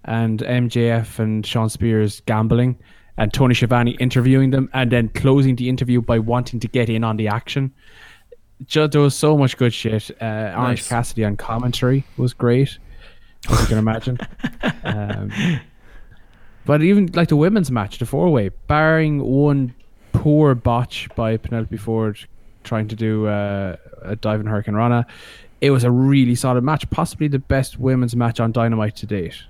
[SPEAKER 5] and MJF and Shawn Spears gambling and Tony Schiavone interviewing them and then closing the interview by wanting to get in on the action. Ju- there was so much good shit. Uh, Orange
[SPEAKER 3] Nice.
[SPEAKER 5] Cassidy on commentary was great, as you can imagine. <laughs> um, but even like the women's match, the four way, barring one poor botch by Penelope Ford trying to do uh, a dive in hurricanrana, it was a really solid match, possibly the best women's match on Dynamite to date.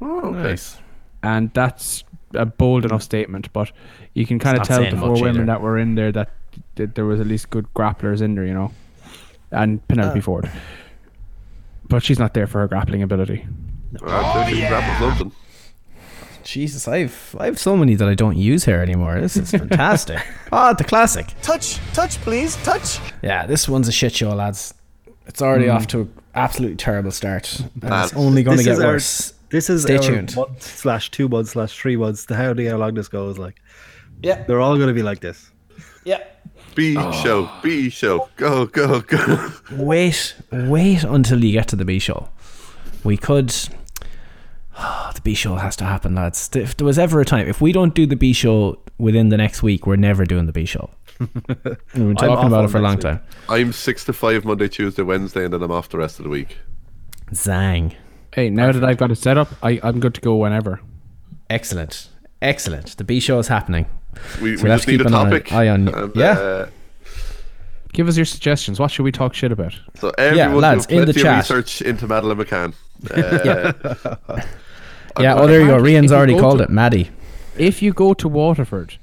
[SPEAKER 6] Oh, okay.
[SPEAKER 3] Nice.
[SPEAKER 5] And that's a bold enough statement, but you can kind of tell the four women
[SPEAKER 3] either.
[SPEAKER 5] that were in there that, that there was at least good grapplers in there, you know, and Penelope Ford. But she's not there for her grappling ability.
[SPEAKER 6] They can grapple something.
[SPEAKER 3] Jesus, I've I've so many that I don't use here anymore. This is <laughs> fantastic. oh, the classic.
[SPEAKER 7] Touch, touch, please, touch.
[SPEAKER 3] Yeah, this one's a shit show, lads. It's already mm. off to an absolutely terrible start, and it's only going to
[SPEAKER 4] this
[SPEAKER 3] get
[SPEAKER 4] is our-
[SPEAKER 3] worse.
[SPEAKER 4] This is
[SPEAKER 3] Stay
[SPEAKER 4] our
[SPEAKER 3] tuned.
[SPEAKER 4] month slash two months slash three months. The how how long this goes like.
[SPEAKER 3] Yeah.
[SPEAKER 4] They're all going to be like this.
[SPEAKER 3] Yeah.
[SPEAKER 6] B ah. show, B show, go, go, go.
[SPEAKER 3] Wait, wait until you get to the B show. We could. <sighs> the B show has to happen, lads. If there was ever a time, if we don't do the B show within the next week, we're never doing the B show. <laughs> We've been talking about it for a long
[SPEAKER 4] week.
[SPEAKER 3] time.
[SPEAKER 6] I'm six to five Monday, Tuesday, Wednesday, and then I'm off the rest of the week.
[SPEAKER 3] Zang.
[SPEAKER 5] Hey, now that I've got it set up, I, I'm good to go whenever.
[SPEAKER 3] Excellent. Excellent. The B show is happening.
[SPEAKER 6] We,
[SPEAKER 3] So
[SPEAKER 6] we
[SPEAKER 3] have
[SPEAKER 6] just
[SPEAKER 3] to
[SPEAKER 6] need
[SPEAKER 3] keep
[SPEAKER 6] a
[SPEAKER 3] an eye-
[SPEAKER 6] topic.
[SPEAKER 3] eye on-
[SPEAKER 6] and,
[SPEAKER 3] yeah.
[SPEAKER 6] uh,
[SPEAKER 5] Give us your suggestions. What should we talk shit about?
[SPEAKER 6] so everyone
[SPEAKER 3] lads,
[SPEAKER 6] do
[SPEAKER 3] in the
[SPEAKER 6] plenty of
[SPEAKER 3] chat.
[SPEAKER 6] research into Madeleine McCann. <laughs> Uh,
[SPEAKER 3] Yeah, <laughs>
[SPEAKER 6] I'm-
[SPEAKER 3] oh, there you go.
[SPEAKER 5] If
[SPEAKER 3] Rian's already
[SPEAKER 5] go
[SPEAKER 3] called
[SPEAKER 5] to-
[SPEAKER 3] it Maddie.
[SPEAKER 5] If you go to Waterford,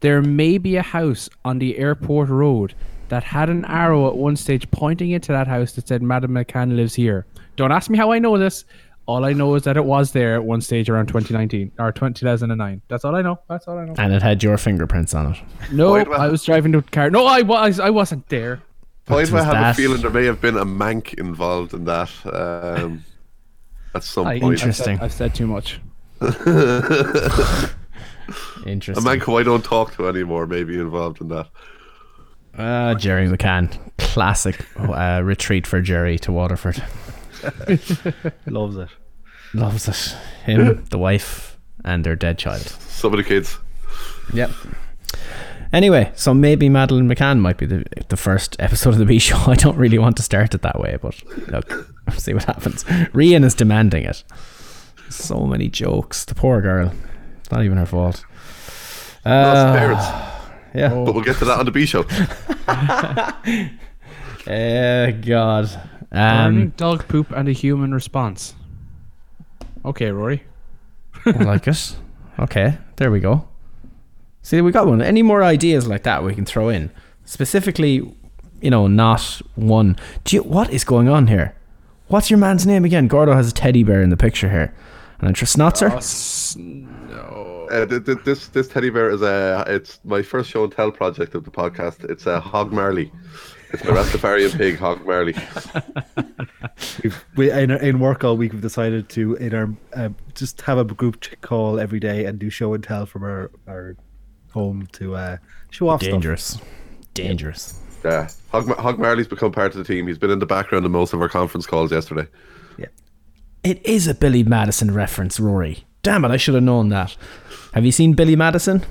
[SPEAKER 5] there may be a house on the airport road that had an arrow at one stage pointing into that house that said Madam McCann lives here. Don't ask me how I know this. All I know is that it was there at one stage around 2019 or 2009. That's all I know. That's all I know.
[SPEAKER 3] And it had your fingerprints on it.
[SPEAKER 5] No,
[SPEAKER 6] Wait.
[SPEAKER 5] I was driving the car. No, I was. I wasn't there.
[SPEAKER 6] Why do I
[SPEAKER 3] was
[SPEAKER 6] have
[SPEAKER 3] that?
[SPEAKER 6] a feeling there may have been a mank involved in that um, at some
[SPEAKER 5] I,
[SPEAKER 6] point?
[SPEAKER 3] Interesting.
[SPEAKER 5] I've said, I've said too much.
[SPEAKER 3] Interesting.
[SPEAKER 6] A man who I don't talk to anymore may be involved in that.
[SPEAKER 3] Ah, Gerry McCann. Classic uh, retreat for Gerry to Waterford. <laughs>
[SPEAKER 4] Loves it.
[SPEAKER 3] Loves it. Him, the wife, and their dead child.
[SPEAKER 6] Some of the kids.
[SPEAKER 3] Yep. Anyway, so maybe Madeleine McCann might be the the first episode of the B <laughs> show. I don't really want to start it that way, but look, see what happens. Rian is demanding it. So many jokes. The poor girl. It's not even her fault. Uh,
[SPEAKER 6] parents. <sighs>
[SPEAKER 3] yeah.
[SPEAKER 6] But we'll get to that on the B show. <laughs>
[SPEAKER 3] Eh, God.
[SPEAKER 5] Burning
[SPEAKER 3] Um,
[SPEAKER 5] dog poop and a human response. Okay, Rory.
[SPEAKER 3] I like <laughs> it. Okay, there we go. See, we got one. Any more ideas like that we can throw in? Specifically, you know, not one. Do you, what is going on here? What's your man's name again? Gordo has a teddy bear in the picture here. And a Trisnotzer?
[SPEAKER 6] Uh, th- th- this this teddy bear is a it's my first show and tell project of the podcast. It's a Hog Marley. It's my Rastafarian pig, Hog Marley. <laughs>
[SPEAKER 4] We've, in, in work all week. We've decided to in our uh, just have a group ch- call every day and do show and tell from our our home to uh, show off stuff.
[SPEAKER 3] Dangerous. Dangerous.
[SPEAKER 6] Yeah, Hog, Hog Marley's become part of the team. He's been in the background in most of our conference calls yesterday.
[SPEAKER 3] Yeah, It is a Billy Madison reference, Rory. Damn it, I should have known that. Have you seen Billy Madison?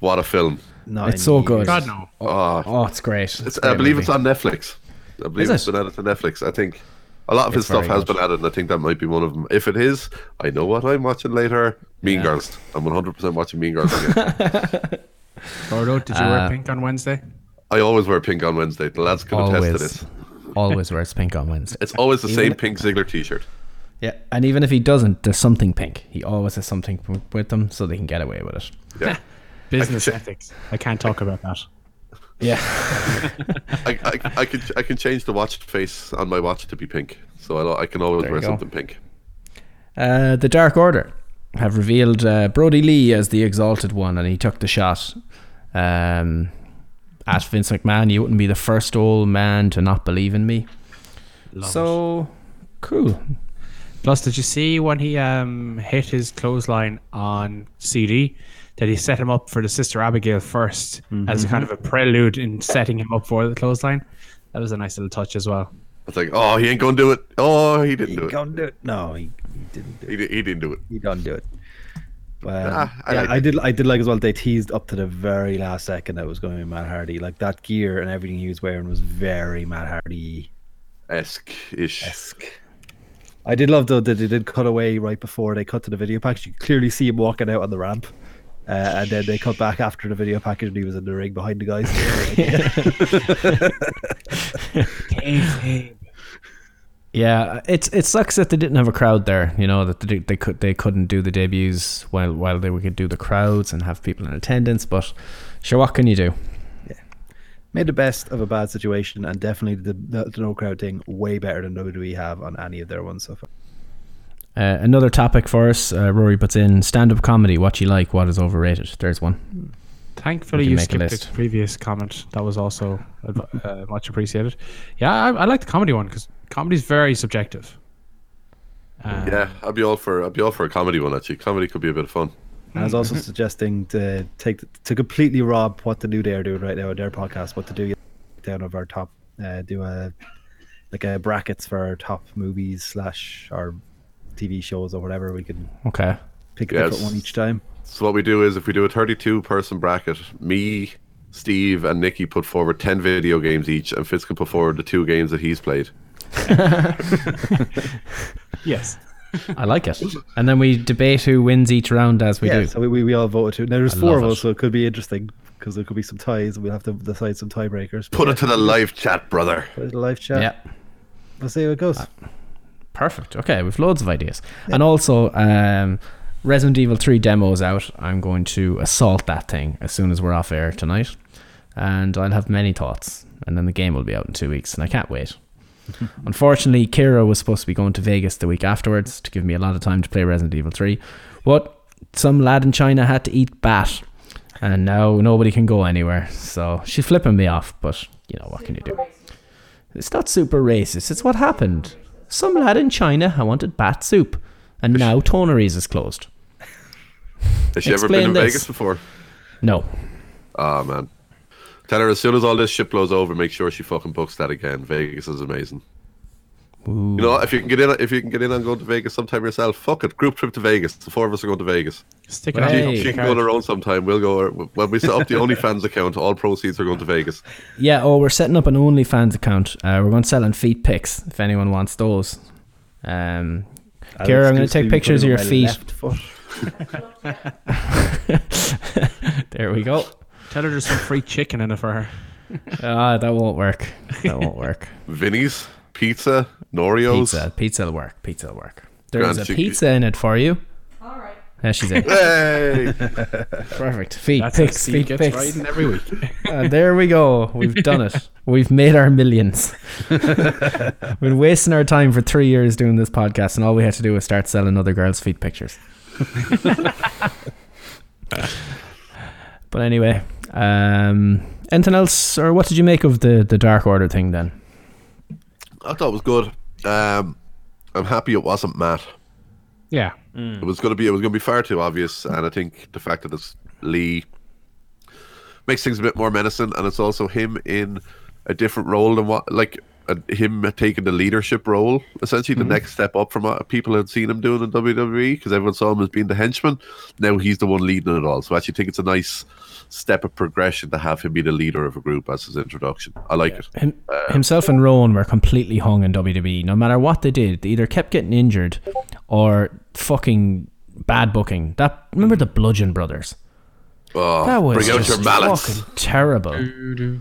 [SPEAKER 6] What a film!
[SPEAKER 4] No,
[SPEAKER 3] It's so good.
[SPEAKER 5] God no.
[SPEAKER 6] Oh,
[SPEAKER 3] Oh, it's great.
[SPEAKER 6] it's,
[SPEAKER 3] a
[SPEAKER 6] I
[SPEAKER 3] great
[SPEAKER 6] believe
[SPEAKER 3] movie.
[SPEAKER 6] it's on Netflix. I believe
[SPEAKER 3] Is
[SPEAKER 6] it's
[SPEAKER 3] it?
[SPEAKER 6] been added to Netflix. I think a lot of his stuff has
[SPEAKER 3] good.
[SPEAKER 6] been added, and I think that might be one of them. If it is, I know what I'm watching later. Mean
[SPEAKER 3] Yeah.
[SPEAKER 6] Girls. I'm 100% watching Mean Girls again. <laughs>
[SPEAKER 5] Gordo, did you
[SPEAKER 3] Uh,
[SPEAKER 5] wear pink on Wednesday?
[SPEAKER 6] I always wear pink on Wednesday. The lads can attest to this.
[SPEAKER 3] Always wears pink on Wednesday.
[SPEAKER 6] It's always the
[SPEAKER 3] Even
[SPEAKER 6] same
[SPEAKER 3] it-
[SPEAKER 6] pink Ziggler t-shirt.
[SPEAKER 3] Yeah, and even if he doesn't, there's something pink. He always has something p- with them, so they can get away with it.
[SPEAKER 6] Yeah. <laughs>
[SPEAKER 5] Business ethics. I can't talk about that.
[SPEAKER 3] Yeah, <laughs>
[SPEAKER 6] I, I, I can I can change the watch face on my watch to be pink, so I, I can always wear
[SPEAKER 3] go.
[SPEAKER 6] something pink.
[SPEAKER 3] uh, the Dark Order have revealed uh, Brodie Lee as the Exalted One, and he took the shot um, at Vince McMahon. You wouldn't be the first old man to not believe in me. so cool.
[SPEAKER 5] Plus, did you see when he um hit his clothesline on CD that he set him up for the Sister Abigail 1st as a kind of a prelude in setting him up for the clothesline? That was a nice little touch as well.
[SPEAKER 6] It's like, oh, he ain't gonna do it. Oh, he didn't
[SPEAKER 4] He
[SPEAKER 6] do it.
[SPEAKER 4] can't do it. No, he, he didn't do it.
[SPEAKER 6] He, di- he didn't do it.
[SPEAKER 4] He don't do it. Well,
[SPEAKER 6] Ah, I
[SPEAKER 4] yeah,
[SPEAKER 6] like
[SPEAKER 4] I
[SPEAKER 6] it.
[SPEAKER 4] did. I did like as well. They teased up to the very last second that it was going to be Matt Hardy. Like that gear and everything he was wearing was very Matt Hardy
[SPEAKER 6] Esque ish.
[SPEAKER 4] esque. I did love though that they did cut away right before they cut to the video package. You could clearly see him walking out on the ramp, uh, and then they cut back after the video package and he was in the ring behind the guys. <laughs>
[SPEAKER 3] Yeah, it's it sucks that they didn't have a crowd there. You know that they, they could they couldn't do the debuts while while they could do the crowds and have people in attendance. But sure, what can you do? Yeah.
[SPEAKER 4] Made the best of a bad situation, and definitely the, the, the no crowd thing way better than WWE have on any of their ones so far.
[SPEAKER 3] Uh, another topic for us, uh, Rory puts in stand up comedy. What you like, what is overrated. There's one.
[SPEAKER 5] Thankfully,
[SPEAKER 3] We
[SPEAKER 5] you
[SPEAKER 3] make a
[SPEAKER 5] skipped
[SPEAKER 3] list.
[SPEAKER 5] the previous comment. That was also uh, much appreciated. Yeah, I, I like the comedy one because comedy is very subjective. Um,
[SPEAKER 6] Yeah, I'd be all for I'd be all for a comedy one actually. Comedy could be a bit of fun.
[SPEAKER 4] I was also <laughs> suggesting to take to completely rob what the new day are doing right now on their podcast. What to do down of our top, uh, do a like a brackets for our top movies slash our TV shows or whatever. We can
[SPEAKER 3] Okay.
[SPEAKER 4] pick a
[SPEAKER 6] Yes.
[SPEAKER 4] different one each time.
[SPEAKER 6] So what we do is if we do a 32 person bracket, me, Steve, and Nikki put forward 10 video games each, and Fitz can put forward the two games that he's played. <laughs>
[SPEAKER 5] Yes.
[SPEAKER 3] I like it. And then we debate who wins each round as we
[SPEAKER 4] yeah,
[SPEAKER 3] do.
[SPEAKER 4] so we, we, we all voted to. Now there's
[SPEAKER 3] I
[SPEAKER 4] four
[SPEAKER 3] love
[SPEAKER 4] of
[SPEAKER 3] it.
[SPEAKER 4] us, so it could be interesting because there could be some ties, and we'll have to decide some tiebreakers.
[SPEAKER 6] Put it to the live chat, brother.
[SPEAKER 4] Put it to live chat.
[SPEAKER 3] yeah.
[SPEAKER 4] Let's see how it goes.
[SPEAKER 3] Uh, Perfect. Okay, we've loads of ideas. And also, um, Resident Evil 3 demo is out. I'm going to assault that thing as soon as we're off air tonight. And I'll have many thoughts. And then the game will be out in two weeks, and I can't wait. <laughs> Unfortunately, Kira was supposed to be going to Vegas the week afterwards to give me a lot of time to play Resident Evil 3. But some lad in China had to eat bat. And now nobody can go anywhere. So she's flipping me off, but you know, what can you do? It's not super racist. It's what happened. Some lad in China I wanted bat soup, and now Toneries is closed. <laughs>
[SPEAKER 6] Has she ever been in
[SPEAKER 3] this.
[SPEAKER 6] Vegas before?
[SPEAKER 3] No,
[SPEAKER 6] Ah man. Tell her as soon as all this shit blows over, make sure she fucking books that again. Vegas is amazing. You know, if you can get in, if you can get in on going to Vegas sometime yourself, fuck it. Group trip to Vegas. The four of us are going to Vegas.
[SPEAKER 5] Stick it
[SPEAKER 3] Hey.
[SPEAKER 5] on.
[SPEAKER 6] She can go on her own sometime. We'll go when we set up the <laughs> OnlyFans account. All proceeds are going to Vegas.
[SPEAKER 3] yeah. Oh, we're setting up an OnlyFans account. Uh, we're going to selling feet pics if anyone wants those. Um,
[SPEAKER 4] I'll
[SPEAKER 3] Kira, I'm going to take pictures of your feet. <laughs> There we go.
[SPEAKER 5] Tell her there's some free chicken in it for her.
[SPEAKER 3] Ah, that won't work. That won't work.
[SPEAKER 6] Vinny's pizza, Norio's.
[SPEAKER 3] Pizza, pizza will work. Pizza will work. There's
[SPEAKER 6] Grand
[SPEAKER 3] a
[SPEAKER 6] chicken.
[SPEAKER 3] pizza in it for you.
[SPEAKER 8] All right.
[SPEAKER 3] There she's in. <laughs>
[SPEAKER 6] Hey, <laughs>
[SPEAKER 3] Perfect. Feet
[SPEAKER 5] That's
[SPEAKER 3] pics. Feet
[SPEAKER 5] gets
[SPEAKER 3] pics.
[SPEAKER 5] riding every week. <laughs>
[SPEAKER 3] Uh, there we go. We've done it. We've made our millions. We've been wasting our time for three years doing this podcast, and all we had to do was start selling other girls' feet pictures. but anyway, um, anything else, or what did you make of the the Dark Order thing then?
[SPEAKER 6] I thought it was good. Um, I'm happy it wasn't Matt.
[SPEAKER 5] Yeah.
[SPEAKER 6] It was going to be. It was going to be far too obvious, and I think the fact that it's Lee makes things a bit more menacing, and it's also him in a different role than what, like uh, him taking the leadership role, essentially the next step up from what people had seen him doing in WWE, because everyone saw him as being the henchman. Now he's the one leading it all. So I actually think it's a nice step of progression to have him be the leader of a group as his introduction. I like it.
[SPEAKER 3] Him, um, himself and Rowan were completely hung in WWE. No matter what they did, they either kept getting injured or fucking bad booking. That remember the Bludgeon Brothers?
[SPEAKER 6] Oh,
[SPEAKER 3] That was
[SPEAKER 6] bring out
[SPEAKER 3] just
[SPEAKER 6] your mallets.
[SPEAKER 3] fucking terrible.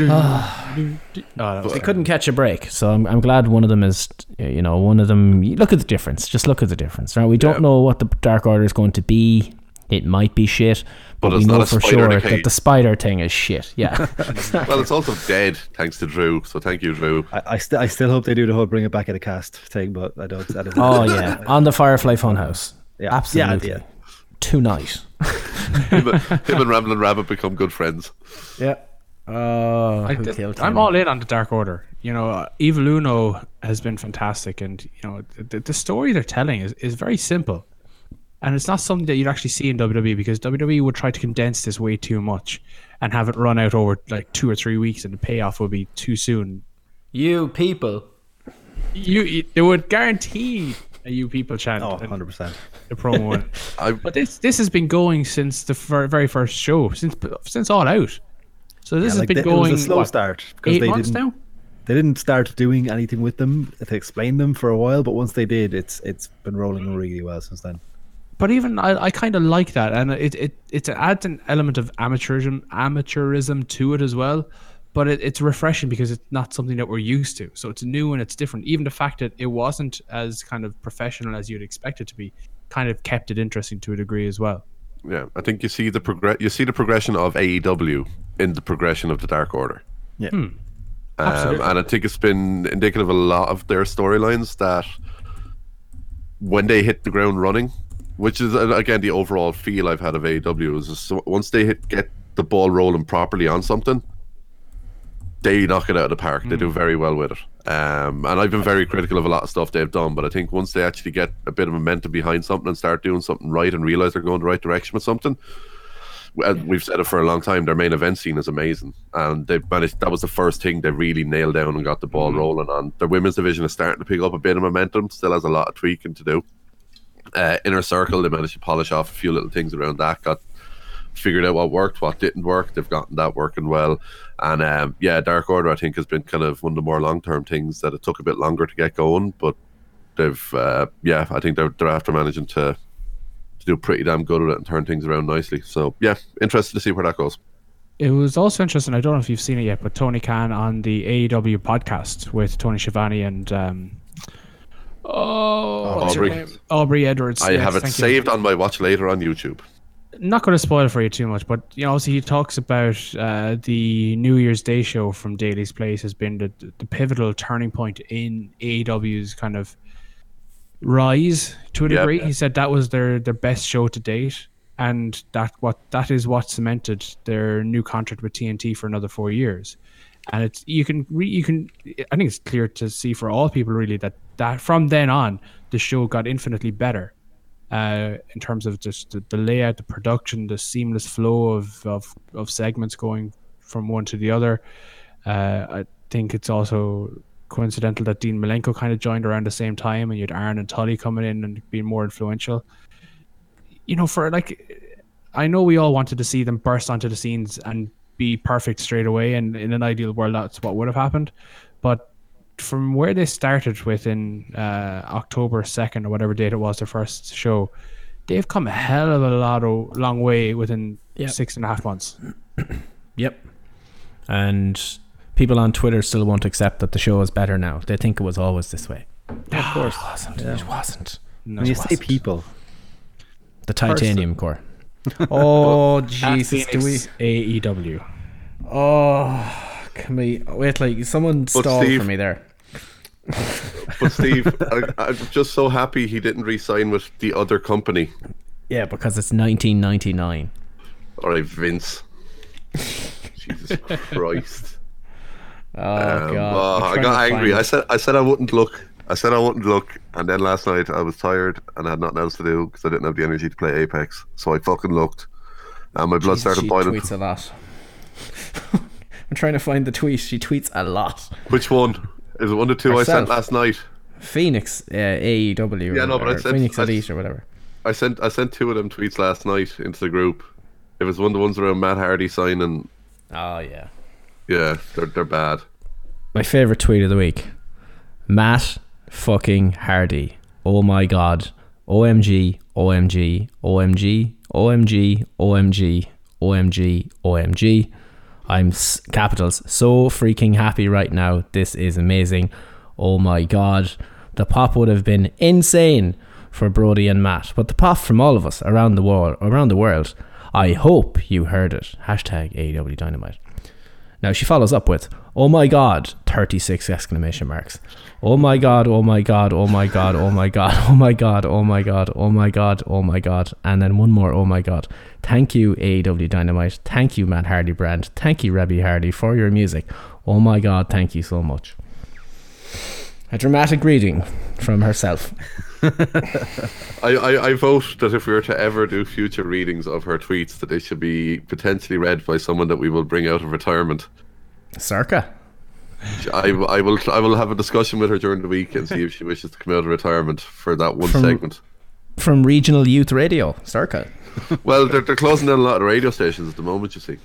[SPEAKER 3] Ah.
[SPEAKER 5] Oh,
[SPEAKER 3] They couldn't catch a break, so I'm, I'm glad one of them is, you know, one of them. Look at the difference. Just look at the difference. Right? We don't
[SPEAKER 6] Yeah.
[SPEAKER 3] know what the Dark Order is going to be. It might be shit, but,
[SPEAKER 6] But
[SPEAKER 3] we know for sure that the spider thing is shit. Yeah, <laughs>
[SPEAKER 6] Well, it's also dead thanks to Drew. So thank you, Drew.
[SPEAKER 4] I, I, st- I still hope they do the whole bring it back in a cast thing, but I don't. I don't
[SPEAKER 3] oh yeah, <laughs> on the Firefly Funhouse.
[SPEAKER 4] Yeah.
[SPEAKER 3] absolutely.
[SPEAKER 4] Yeah, yeah.
[SPEAKER 3] Tonight. <laughs>
[SPEAKER 6] him, and- him and Ramblin' Rabbit become good friends.
[SPEAKER 3] Yeah. Oh,
[SPEAKER 5] I
[SPEAKER 3] who
[SPEAKER 5] did, I'm all in on the Dark Order. You know, uh, Evil Uno has been fantastic, and you know the, the story they're telling is, is very simple, and it's not something that you'd actually see in WWE because WWE would try to condense this way too much and have it run out over like two or three weeks, and the payoff would be too soon.
[SPEAKER 3] You people.
[SPEAKER 5] You, you they would guarantee a "you people" chant.
[SPEAKER 4] Oh, 100%.
[SPEAKER 5] the promo one. <laughs>
[SPEAKER 6] I
[SPEAKER 5] But this this has been going since the very first show, since since All Out. So this
[SPEAKER 4] Yeah,
[SPEAKER 5] has
[SPEAKER 4] like
[SPEAKER 5] been
[SPEAKER 4] they-
[SPEAKER 5] going
[SPEAKER 4] it was a slow
[SPEAKER 5] what,
[SPEAKER 4] start because
[SPEAKER 5] eight
[SPEAKER 4] they
[SPEAKER 5] months
[SPEAKER 4] didn't
[SPEAKER 5] now.
[SPEAKER 4] they didn't start doing anything with them to explain them for a while, but once they did, it's it's been rolling really well since then.
[SPEAKER 5] But even I, I kind of like that, and it, it it adds an element of amateurism amateurism to it as well. But it, it's refreshing because it's not something that we're used to. So it's new and it's different. Even the fact that it wasn't as kind of professional as you'd expect it to be, kind of kept it interesting to a degree as well.
[SPEAKER 6] yeah, I think you see the progress. You see the progression of AEW in the progression of the Dark Order.
[SPEAKER 4] Yeah.
[SPEAKER 6] Um,
[SPEAKER 5] Absolutely.
[SPEAKER 6] and I think it's been indicative of a lot of their storylines that when they hit the ground running, which is uh, again the overall feel I've had of AEW is just once they hit get the ball rolling properly on something, they knock it out of the park. They do very well with it. Um, and I've been very critical of a lot of stuff they've done, but I think once they actually get a bit of momentum behind something and start doing something right and realize they're going the right direction with something, well, we've said it for a long time. Their main event scene is amazing, and they've managed. That was the first thing they really nailed down and got the ball rolling on. Their women's division is starting to pick up a bit of momentum. Still has a lot of tweaking to do. Uh, inner circle, they managed to polish off a few little things around that. Got figured out what worked, what didn't work. They've gotten that working well, and um, yeah, Dark Order I think has been kind of one of the more long term things that it took a bit longer to get going, but they've uh, yeah, I think they're they're after managing to to do pretty damn good at it and turn things around nicely. So yeah, interested to see where that goes.
[SPEAKER 5] It was also interesting. I don't know if you've seen it yet, but Tony Khan on the AEW podcast with Tony Schiavone and um, oh,
[SPEAKER 6] Aubrey.
[SPEAKER 5] Aubrey Edwards.
[SPEAKER 6] I
[SPEAKER 5] Yes,
[SPEAKER 6] have it
[SPEAKER 5] thank you.
[SPEAKER 6] saved on my watch later on YouTube.
[SPEAKER 5] Not going to spoil it for you too much, but you know, obviously he talks about uh, the New Year's Day show from Daily's Place has been the, the pivotal turning point in AEW's kind of rise to a
[SPEAKER 6] Yep.
[SPEAKER 5] degree. He said that was their their best show to date, and that what that is what cemented their new contract with TNT for another four years. And it's you can re, you can I think it's clear to see for all people really that that from then on the show got infinitely better uh, in terms of just the, the layout, the production, the seamless flow of, of, of segments going from one to the other. Uh, I think it's also coincidental that Dean Malenko kind of joined around the same time, and you had Arn and Tully coming in and being more influential. You know, for like, I know we all wanted to see them burst onto the scenes and be perfect straight away, and in an ideal world, that's what would have happened. But from where they started within uh, October second or whatever date it was, their first show, they've come a hell of a lot of long way within
[SPEAKER 3] Yep.
[SPEAKER 5] six and a half months. <clears throat>
[SPEAKER 3] Yep. And people on Twitter still won't accept that the show is better now. They think it was always this way.
[SPEAKER 4] of course.
[SPEAKER 3] It wasn't. It wasn't.
[SPEAKER 5] No,
[SPEAKER 4] When you say
[SPEAKER 5] wasn't.
[SPEAKER 4] people,
[SPEAKER 3] The titanium core. <laughs> Oh Jesus! Do we?
[SPEAKER 5] AEW.
[SPEAKER 3] Oh, can we wait? Like someone stalled
[SPEAKER 6] Steve-
[SPEAKER 3] for me there. <laughs>
[SPEAKER 6] But Steve, I, I'm just so happy he didn't re-sign with the other company.
[SPEAKER 3] Yeah, because it's 1999.
[SPEAKER 6] All right, Vince. Jesus Christ. <laughs>
[SPEAKER 3] Oh
[SPEAKER 6] Um,
[SPEAKER 3] God!
[SPEAKER 6] oh, I got angry. I said I said I wouldn't look. I said I wouldn't look, and then last night I was tired and I had nothing else to do because I didn't have the energy to play Apex. So I fucking looked, and my blood
[SPEAKER 3] Jesus,
[SPEAKER 6] started
[SPEAKER 3] she
[SPEAKER 6] boiling.
[SPEAKER 3] tweets a lot. <laughs> I'm trying to find the tweet. She tweets a lot.
[SPEAKER 6] Which one? Is it one of the two I sent last night?
[SPEAKER 3] Phoenix uh, AEW.
[SPEAKER 6] Yeah, no, but I said-
[SPEAKER 3] Phoenix
[SPEAKER 6] I-
[SPEAKER 3] Elite or whatever.
[SPEAKER 6] I sent I sent two of them tweets last night into the group. It was one of the ones around Matt Hardy signing.
[SPEAKER 3] Oh yeah.
[SPEAKER 6] Yeah, they're they're bad.
[SPEAKER 3] My favorite tweet of the week. Matt fucking Hardy. Oh my god. OMG, OMG, OMG, OMG, OMG, OMG, OMG. I'm capitals so freaking happy right now. This is amazing. Oh my god. The pop would have been insane for Brodie and Matt, but the pop from all of us around the world, around the world. I hope you heard it. Hashtag AEW Dynamite. Now she follows up with, Oh my god, 36 exclamation marks. Oh my god, oh my god, oh my god, oh my god, oh my god, oh my god, oh my god, oh my god. And then one more, oh my god. Thank you, A.W. Dynamite. Thank you, Matt Hardy Brand. Thank you, Reby Hardy, for your music. Oh my god, thank you so much. A dramatic reading from herself. <laughs>
[SPEAKER 6] I, I, I, vote that if we were to ever do future readings of her tweets, that they should be potentially read by someone that we will bring out of retirement.
[SPEAKER 3] Circa.
[SPEAKER 6] I, I will I will have a discussion with her during the week and see if she wishes to come out of retirement for that one
[SPEAKER 3] From-
[SPEAKER 6] segment.
[SPEAKER 3] From Regional Youth Radio. Circa.
[SPEAKER 6] Well, they're, they're closing down a lot of radio stations at the moment, you see.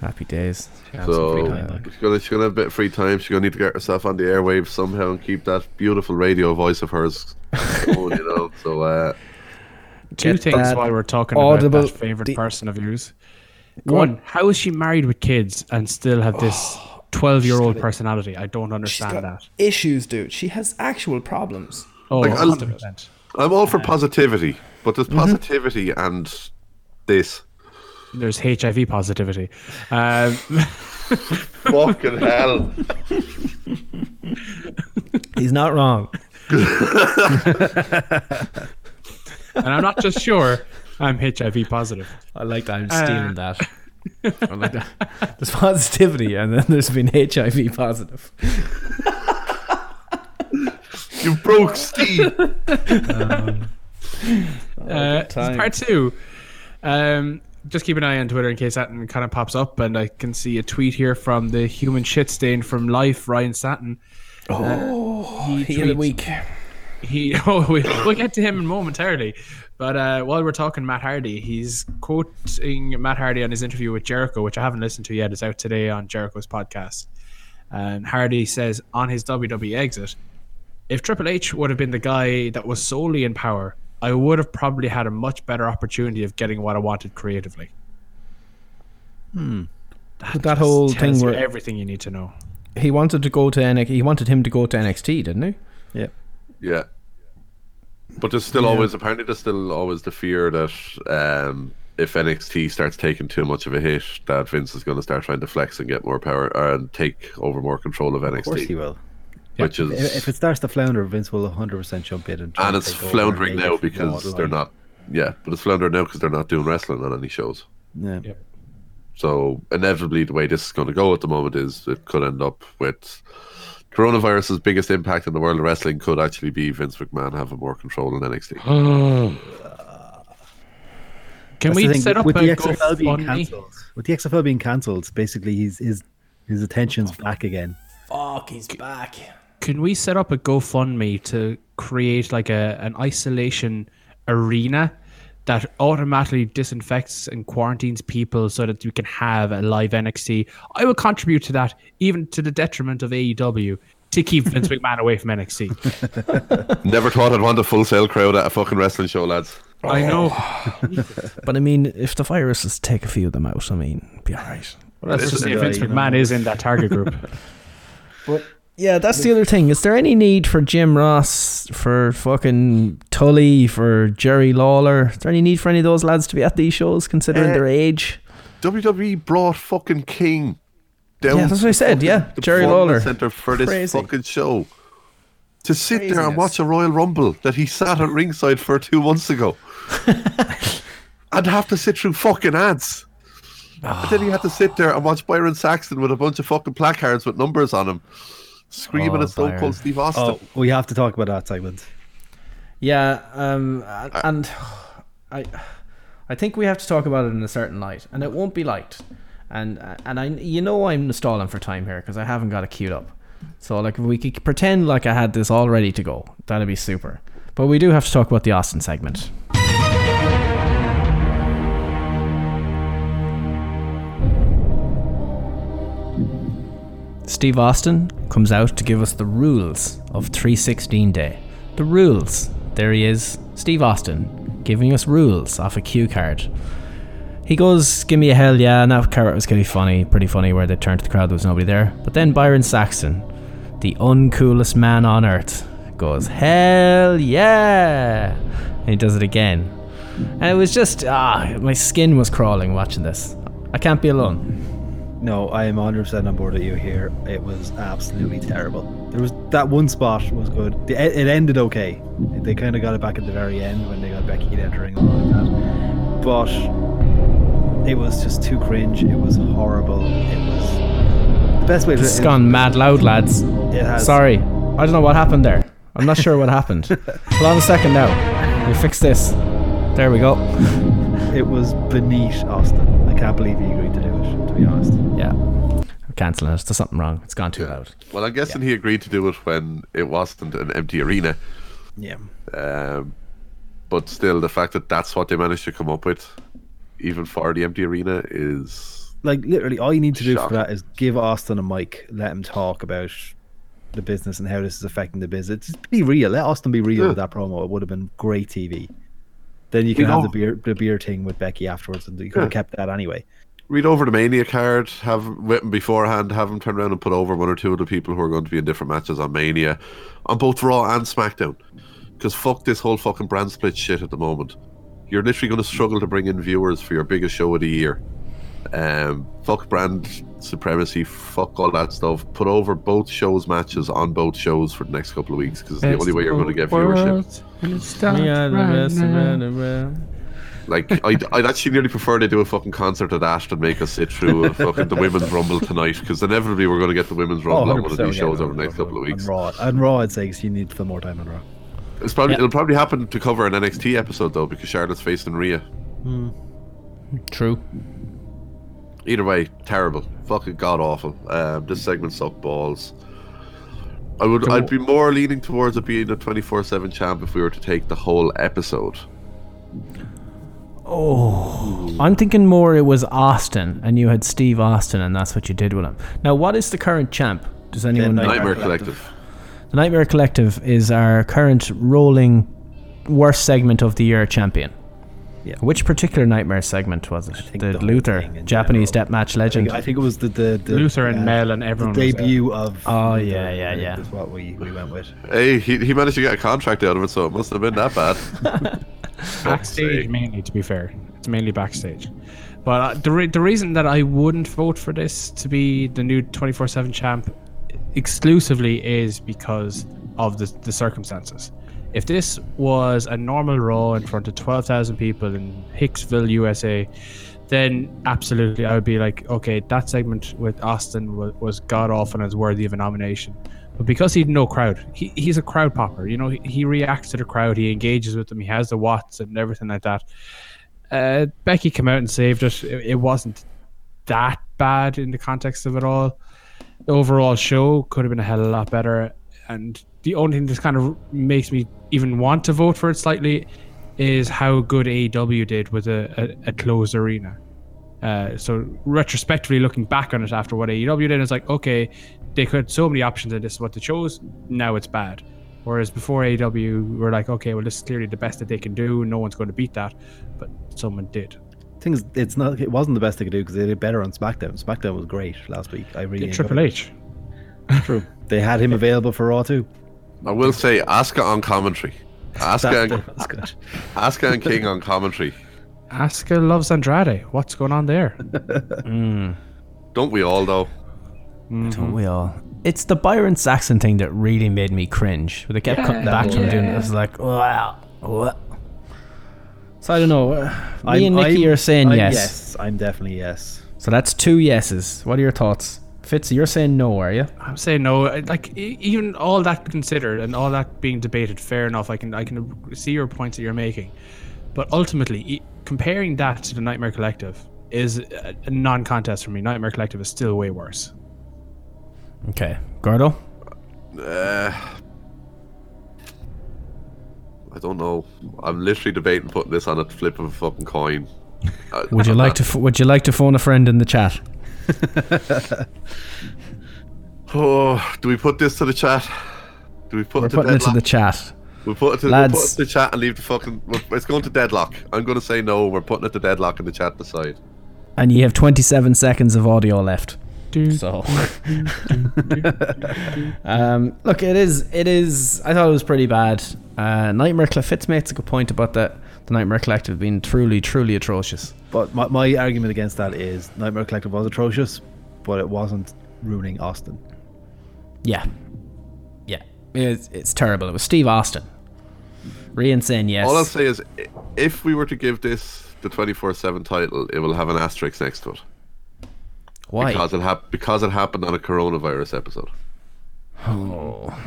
[SPEAKER 3] Happy days.
[SPEAKER 6] So
[SPEAKER 3] time,
[SPEAKER 6] she's gonna she's gonna have a bit of free time. She's gonna need to get herself on the airwaves somehow and keep that beautiful radio voice of hers going, you know. So uh,
[SPEAKER 5] Two things
[SPEAKER 3] that
[SPEAKER 5] while we're talking
[SPEAKER 3] audible-
[SPEAKER 5] about that favorite
[SPEAKER 3] the-
[SPEAKER 5] person of yours.
[SPEAKER 3] Go
[SPEAKER 5] One,
[SPEAKER 3] on.
[SPEAKER 5] how is she married with kids and still have this twelve-year-old personality? I don't understand that.
[SPEAKER 3] issues, dude. She has actual problems.
[SPEAKER 5] Oh,
[SPEAKER 6] Like, I'll-
[SPEAKER 5] 100%.
[SPEAKER 6] I'm all for positivity, but there's positivity and this.
[SPEAKER 5] There's HIV positivity. Um, <laughs>
[SPEAKER 6] Fucking hell.
[SPEAKER 3] He's not wrong. <laughs>
[SPEAKER 5] and I'm not just sure I'm HIV positive.
[SPEAKER 3] I like that. I'm stealing that. <laughs> I like that. There's positivity, and then there's been HIV positive. <laughs>
[SPEAKER 6] You broke Steve. <laughs>
[SPEAKER 5] Uh,
[SPEAKER 3] time.
[SPEAKER 5] part two. Um, just keep an eye on Twitter in case that kind of pops up, and I can see a tweet here from the human shit stain from Life, Ryan Satin.
[SPEAKER 3] Oh,
[SPEAKER 5] he
[SPEAKER 3] he of the
[SPEAKER 5] tweets-
[SPEAKER 3] week.
[SPEAKER 5] He, oh, we, we'll get to him momentarily. But uh, while we're talking Matt Hardy, he's quoting Matt Hardy on his interview with Jericho, which I haven't listened to yet. It's out today on Jericho's podcast. And Hardy says on his WWE exit, if Triple H would have been the guy that was solely in power, I would have probably had a much better opportunity of getting what I wanted creatively.
[SPEAKER 3] But that
[SPEAKER 5] Just
[SPEAKER 3] whole
[SPEAKER 5] tells
[SPEAKER 3] thing
[SPEAKER 5] you
[SPEAKER 3] where
[SPEAKER 5] everything you need to know.
[SPEAKER 3] he wanted to go to NXT, he wanted him to go to NXT, didn't he?
[SPEAKER 4] Yeah.
[SPEAKER 6] Yeah. But there's still always apparently there's still always the fear that um, if NXT starts taking too much of a hit, that Vince is going to start trying to flex and get more power uh, and take over more control of NXT.
[SPEAKER 4] Of course he will.
[SPEAKER 6] Which is
[SPEAKER 4] If if it starts to flounder, Vince will 100% jump in and. try
[SPEAKER 6] and it's floundering now
[SPEAKER 4] make it from
[SPEAKER 6] because
[SPEAKER 4] the
[SPEAKER 6] they're not. Yeah, but it's floundering now because they're not doing wrestling on any shows.
[SPEAKER 4] Yeah.
[SPEAKER 6] So inevitably, the way this is going to go at the moment is it could end up with coronavirus's biggest impact in the world of wrestling could actually be Vince McMahon having more control in NXT. <gasps>
[SPEAKER 5] Can
[SPEAKER 4] That's
[SPEAKER 5] we
[SPEAKER 4] the thing,
[SPEAKER 5] set up
[SPEAKER 4] with
[SPEAKER 5] a
[SPEAKER 4] the XFL being cancelled? With the XFL being cancelled, basically his his his attention's back again.
[SPEAKER 3] Fuck, he's back.
[SPEAKER 5] Can we set up a GoFundMe to create like a an isolation arena that automatically disinfects and quarantines people so that you can have a live NXT? I will contribute to that, even to the detriment of AEW, to keep Vince <laughs> McMahon away from NXT. <laughs>
[SPEAKER 6] Never thought I'd want a full sale crowd at a fucking wrestling show, lads.
[SPEAKER 5] I oh. know. <laughs>
[SPEAKER 3] But I mean, if the viruses take a few of them out, I mean, be alright.
[SPEAKER 5] Well, that's just
[SPEAKER 6] Listen,
[SPEAKER 5] if Vince
[SPEAKER 4] you know.
[SPEAKER 5] McMahon is in that target group.
[SPEAKER 3] Yeah, that's the other thing. Is there any need for Jim Ross, for fucking Tully, for Jerry Lawler? Is there any need for any of those lads to be at these shows, considering
[SPEAKER 6] Uh,
[SPEAKER 3] their age?
[SPEAKER 6] WWE brought fucking King down.
[SPEAKER 3] Yeah, that's what I said, yeah.
[SPEAKER 6] the
[SPEAKER 3] Jerry Lawler.
[SPEAKER 6] Center for this
[SPEAKER 3] Crazy.
[SPEAKER 6] fucking show. To sit there and watch a Royal Rumble that he sat at ringside for two months ago. <laughs> I'd have to sit through fucking ads. And then he had to sit there and watch Byron Saxton with a bunch of fucking placards with numbers on them, screaming
[SPEAKER 3] Oh,
[SPEAKER 6] at Stone
[SPEAKER 3] Byron.
[SPEAKER 6] Cold Steve Austin.
[SPEAKER 4] Oh, we have to talk about that segment.
[SPEAKER 3] Yeah, um, and I, I think we have to talk about it in a certain light, and it won't be liked. And and I, you know, I'm stalling for time here because I haven't got it queued up. So like, if we could pretend like I had this all ready to go, that'd be super. But we do have to talk about the Austin segment. Steve Austin comes out to give us the rules of 316 Day. The rules. There he is, Steve Austin, giving us rules off a cue card. He goes, Give me a hell yeah, and that carrot was pretty funny, pretty funny where they turned to the crowd, there was nobody there. But then Byron Saxton, the uncoolest man on earth, goes, Hell yeah! And he does it again. And it was just, ah, my skin was crawling watching this. I can't be alone.
[SPEAKER 4] No, I am 100% on board with you here. It was absolutely terrible. There was that one spot was good. The, it ended okay. They kind of got it back at the very end when they got Becky entering and all like that. But it was just too cringe. It was horrible. It was the best way to.
[SPEAKER 3] This has gone mad loud, lads.
[SPEAKER 4] It has.
[SPEAKER 3] Sorry. I don't know what happened there. I'm not sure what happened. <laughs> Hold on a second now. We fix this. There we go.
[SPEAKER 4] It was beneath Austin. I can't believe he agreed to do it. To be honest.
[SPEAKER 3] Yeah. I'm cancelling it. There's something wrong. It's gone too loud.
[SPEAKER 6] Well, I'm guessing he agreed to do it when it wasn't an empty arena.
[SPEAKER 4] Yeah.
[SPEAKER 6] Um, but still, the fact that that's what they managed to come up with, even for the empty arena, is
[SPEAKER 4] like literally all you need to do
[SPEAKER 6] Shocking.
[SPEAKER 4] for that is give Austin a mic, let him talk about the business and how this is affecting the business. Just be real. Let Austin be real
[SPEAKER 6] Yeah.
[SPEAKER 4] with that promo. It would have been great TV. Then you
[SPEAKER 6] We
[SPEAKER 4] can have
[SPEAKER 6] know.
[SPEAKER 4] the beer the beer thing with Becky afterwards, and you could have kept that anyway.
[SPEAKER 6] Read over the Mania card, have written beforehand, have him turn around and put over one or two of the people who are going to be in different matches on Mania, on both Raw and SmackDown. Because fuck this whole fucking brand split shit at the moment. You're literally going to struggle to bring in viewers for your biggest show of the year. Um, fuck brand supremacy, fuck all that stuff. Put over both shows matches on both shows for the next couple of weeks because it's the only way you're going to get viewership. Like, I'd, I'd actually nearly prefer they do a fucking concert at Ashton and make us sit through a fucking the Women's Rumble tonight because inevitably we're going to get the Women's Rumble on one of
[SPEAKER 4] 100%
[SPEAKER 6] these shows
[SPEAKER 4] yeah,
[SPEAKER 6] over the next couple of weeks.
[SPEAKER 4] On Raw, on Raw, I'd say 'cause you need some more time on Raw.
[SPEAKER 6] It's probably
[SPEAKER 3] Yeah.
[SPEAKER 6] it'll probably happen to cover an NXT episode though because Charlotte's facing Rhea.
[SPEAKER 3] True.
[SPEAKER 6] Either way, terrible, fucking god awful. Um, this segment sucked balls. I would, I'd be more leaning towards it being a twenty four seven champ if we were to take the whole episode.
[SPEAKER 3] I'm thinking more it was Austin and you had Steve Austin and that's what you did with him. Now, what is the current champ? Does anyone know?
[SPEAKER 4] Nightmare
[SPEAKER 6] Nightmare Collective.
[SPEAKER 3] The Nightmare Collective is our current rolling worst segment of the year champion.
[SPEAKER 4] Yeah.
[SPEAKER 3] Which particular Nightmare segment was it? The,
[SPEAKER 4] the
[SPEAKER 3] Luther,
[SPEAKER 4] thing in
[SPEAKER 3] Japanese
[SPEAKER 4] general.
[SPEAKER 3] deathmatch
[SPEAKER 4] I
[SPEAKER 3] legend.
[SPEAKER 4] think, I think it was the the, the
[SPEAKER 5] Luther and
[SPEAKER 4] uh,
[SPEAKER 5] Mel and
[SPEAKER 4] the
[SPEAKER 5] everyone. was there.
[SPEAKER 4] debut of.
[SPEAKER 3] Oh,
[SPEAKER 4] Luther,
[SPEAKER 3] yeah, yeah, yeah.
[SPEAKER 4] Is what we, we went with.
[SPEAKER 6] Hey, he, he managed to get a contract out of it, so it must have been that bad. <laughs>
[SPEAKER 5] backstage
[SPEAKER 6] sake.
[SPEAKER 5] mainly to be fair. It's mainly backstage. But uh, the, re- the reason that i wouldn't vote for this to be the new 24-7 champ exclusively is because of the, the circumstances. If this was a normal raw in front of 12000 people in hicksville usa then absolutely i would be like okay that segment with austin was, was god awful and is worthy of a nomination but because he had no crowd, he, he's a crowd popper. You know, he, he reacts to the crowd, he engages with them, he has the watts and everything like that. Uh, Becky came out and saved it. it. It wasn't that bad in the context of it all. The overall show could have been a hell of a lot better. And the only thing that kind of makes me even want to vote for it slightly is how good AEW did with a, a, a closed arena. Uh, so retrospectively looking back on it after what AEW did, it's like okay, they could so many options and this is what they chose. Now it's bad. Whereas before AEW, we're like, okay, well this is clearly the best that they can do. No one's going to beat that, but someone did.
[SPEAKER 4] Things it's not it wasn't the best they could do because they did better on SmackDown. SmackDown was great last week. I really
[SPEAKER 5] Yeah,
[SPEAKER 4] enjoyed
[SPEAKER 5] Triple
[SPEAKER 4] it.
[SPEAKER 5] H. <laughs>
[SPEAKER 4] True. They had him available for Raw too.
[SPEAKER 6] I will say, Asuka on commentary. Asuka
[SPEAKER 4] That,
[SPEAKER 6] and,
[SPEAKER 4] good. <laughs>
[SPEAKER 6] Asuka and King on commentary.
[SPEAKER 5] Asuka loves Andrade. What's going on there? <laughs> Hmm.
[SPEAKER 6] Don't we all, though?
[SPEAKER 3] Don't we all? It's the Byron Saxton thing that really made me cringe. But They kept cutting back to him doing it. I was like, wow. What? So I don't know. uh, Me
[SPEAKER 4] I'm-
[SPEAKER 3] and Nikki
[SPEAKER 4] I'm-
[SPEAKER 3] are saying
[SPEAKER 4] I'm
[SPEAKER 3] yes.
[SPEAKER 4] Yes, I'm definitely yes.
[SPEAKER 3] So that's two yeses. What are your thoughts? Fitz, you're saying no, are you?
[SPEAKER 5] I'm saying no. Like e- even all that considered and all that being debated, fair enough. I can I can see your points that you're making, but ultimately, e- comparing that to the Nightmare Collective is a, a non-contest for me. Nightmare Collective is still way worse.
[SPEAKER 3] Okay. Gordo?
[SPEAKER 6] Uh, I don't know. I'm literally debating putting this on a flip of a fucking coin. <laughs> Uh,
[SPEAKER 3] Would you like to f- would you like to phone a friend in the chat? <laughs>
[SPEAKER 6] Oh, do we put this to the chat? Do we put
[SPEAKER 3] We're
[SPEAKER 6] it
[SPEAKER 3] it to the chat.
[SPEAKER 6] We put it to,
[SPEAKER 3] Lads.
[SPEAKER 6] we'll put it to the chat and leave the fucking. It's going to deadlock. I'm going to say no. We're putting it to deadlock in the chat beside.
[SPEAKER 3] And you have 27 seconds of audio left. So, <laughs> um, look, it is. It is. I thought it was pretty bad. Uh, Nightmare Cl- Fitz makes a good point about that. The Nightmare Collective being truly, truly atrocious.
[SPEAKER 4] But my, my argument against that is Nightmare Collective was atrocious, but it wasn't ruining Austin.
[SPEAKER 3] Yeah, yeah, it's, it's terrible. It was Steve Austin. Rian saying yes.
[SPEAKER 6] All I'll say is, if we were to give this the 24/7 title, it will have an asterisk next to it
[SPEAKER 3] Why?
[SPEAKER 6] because it hap- because it happened on a coronavirus episode. Oh.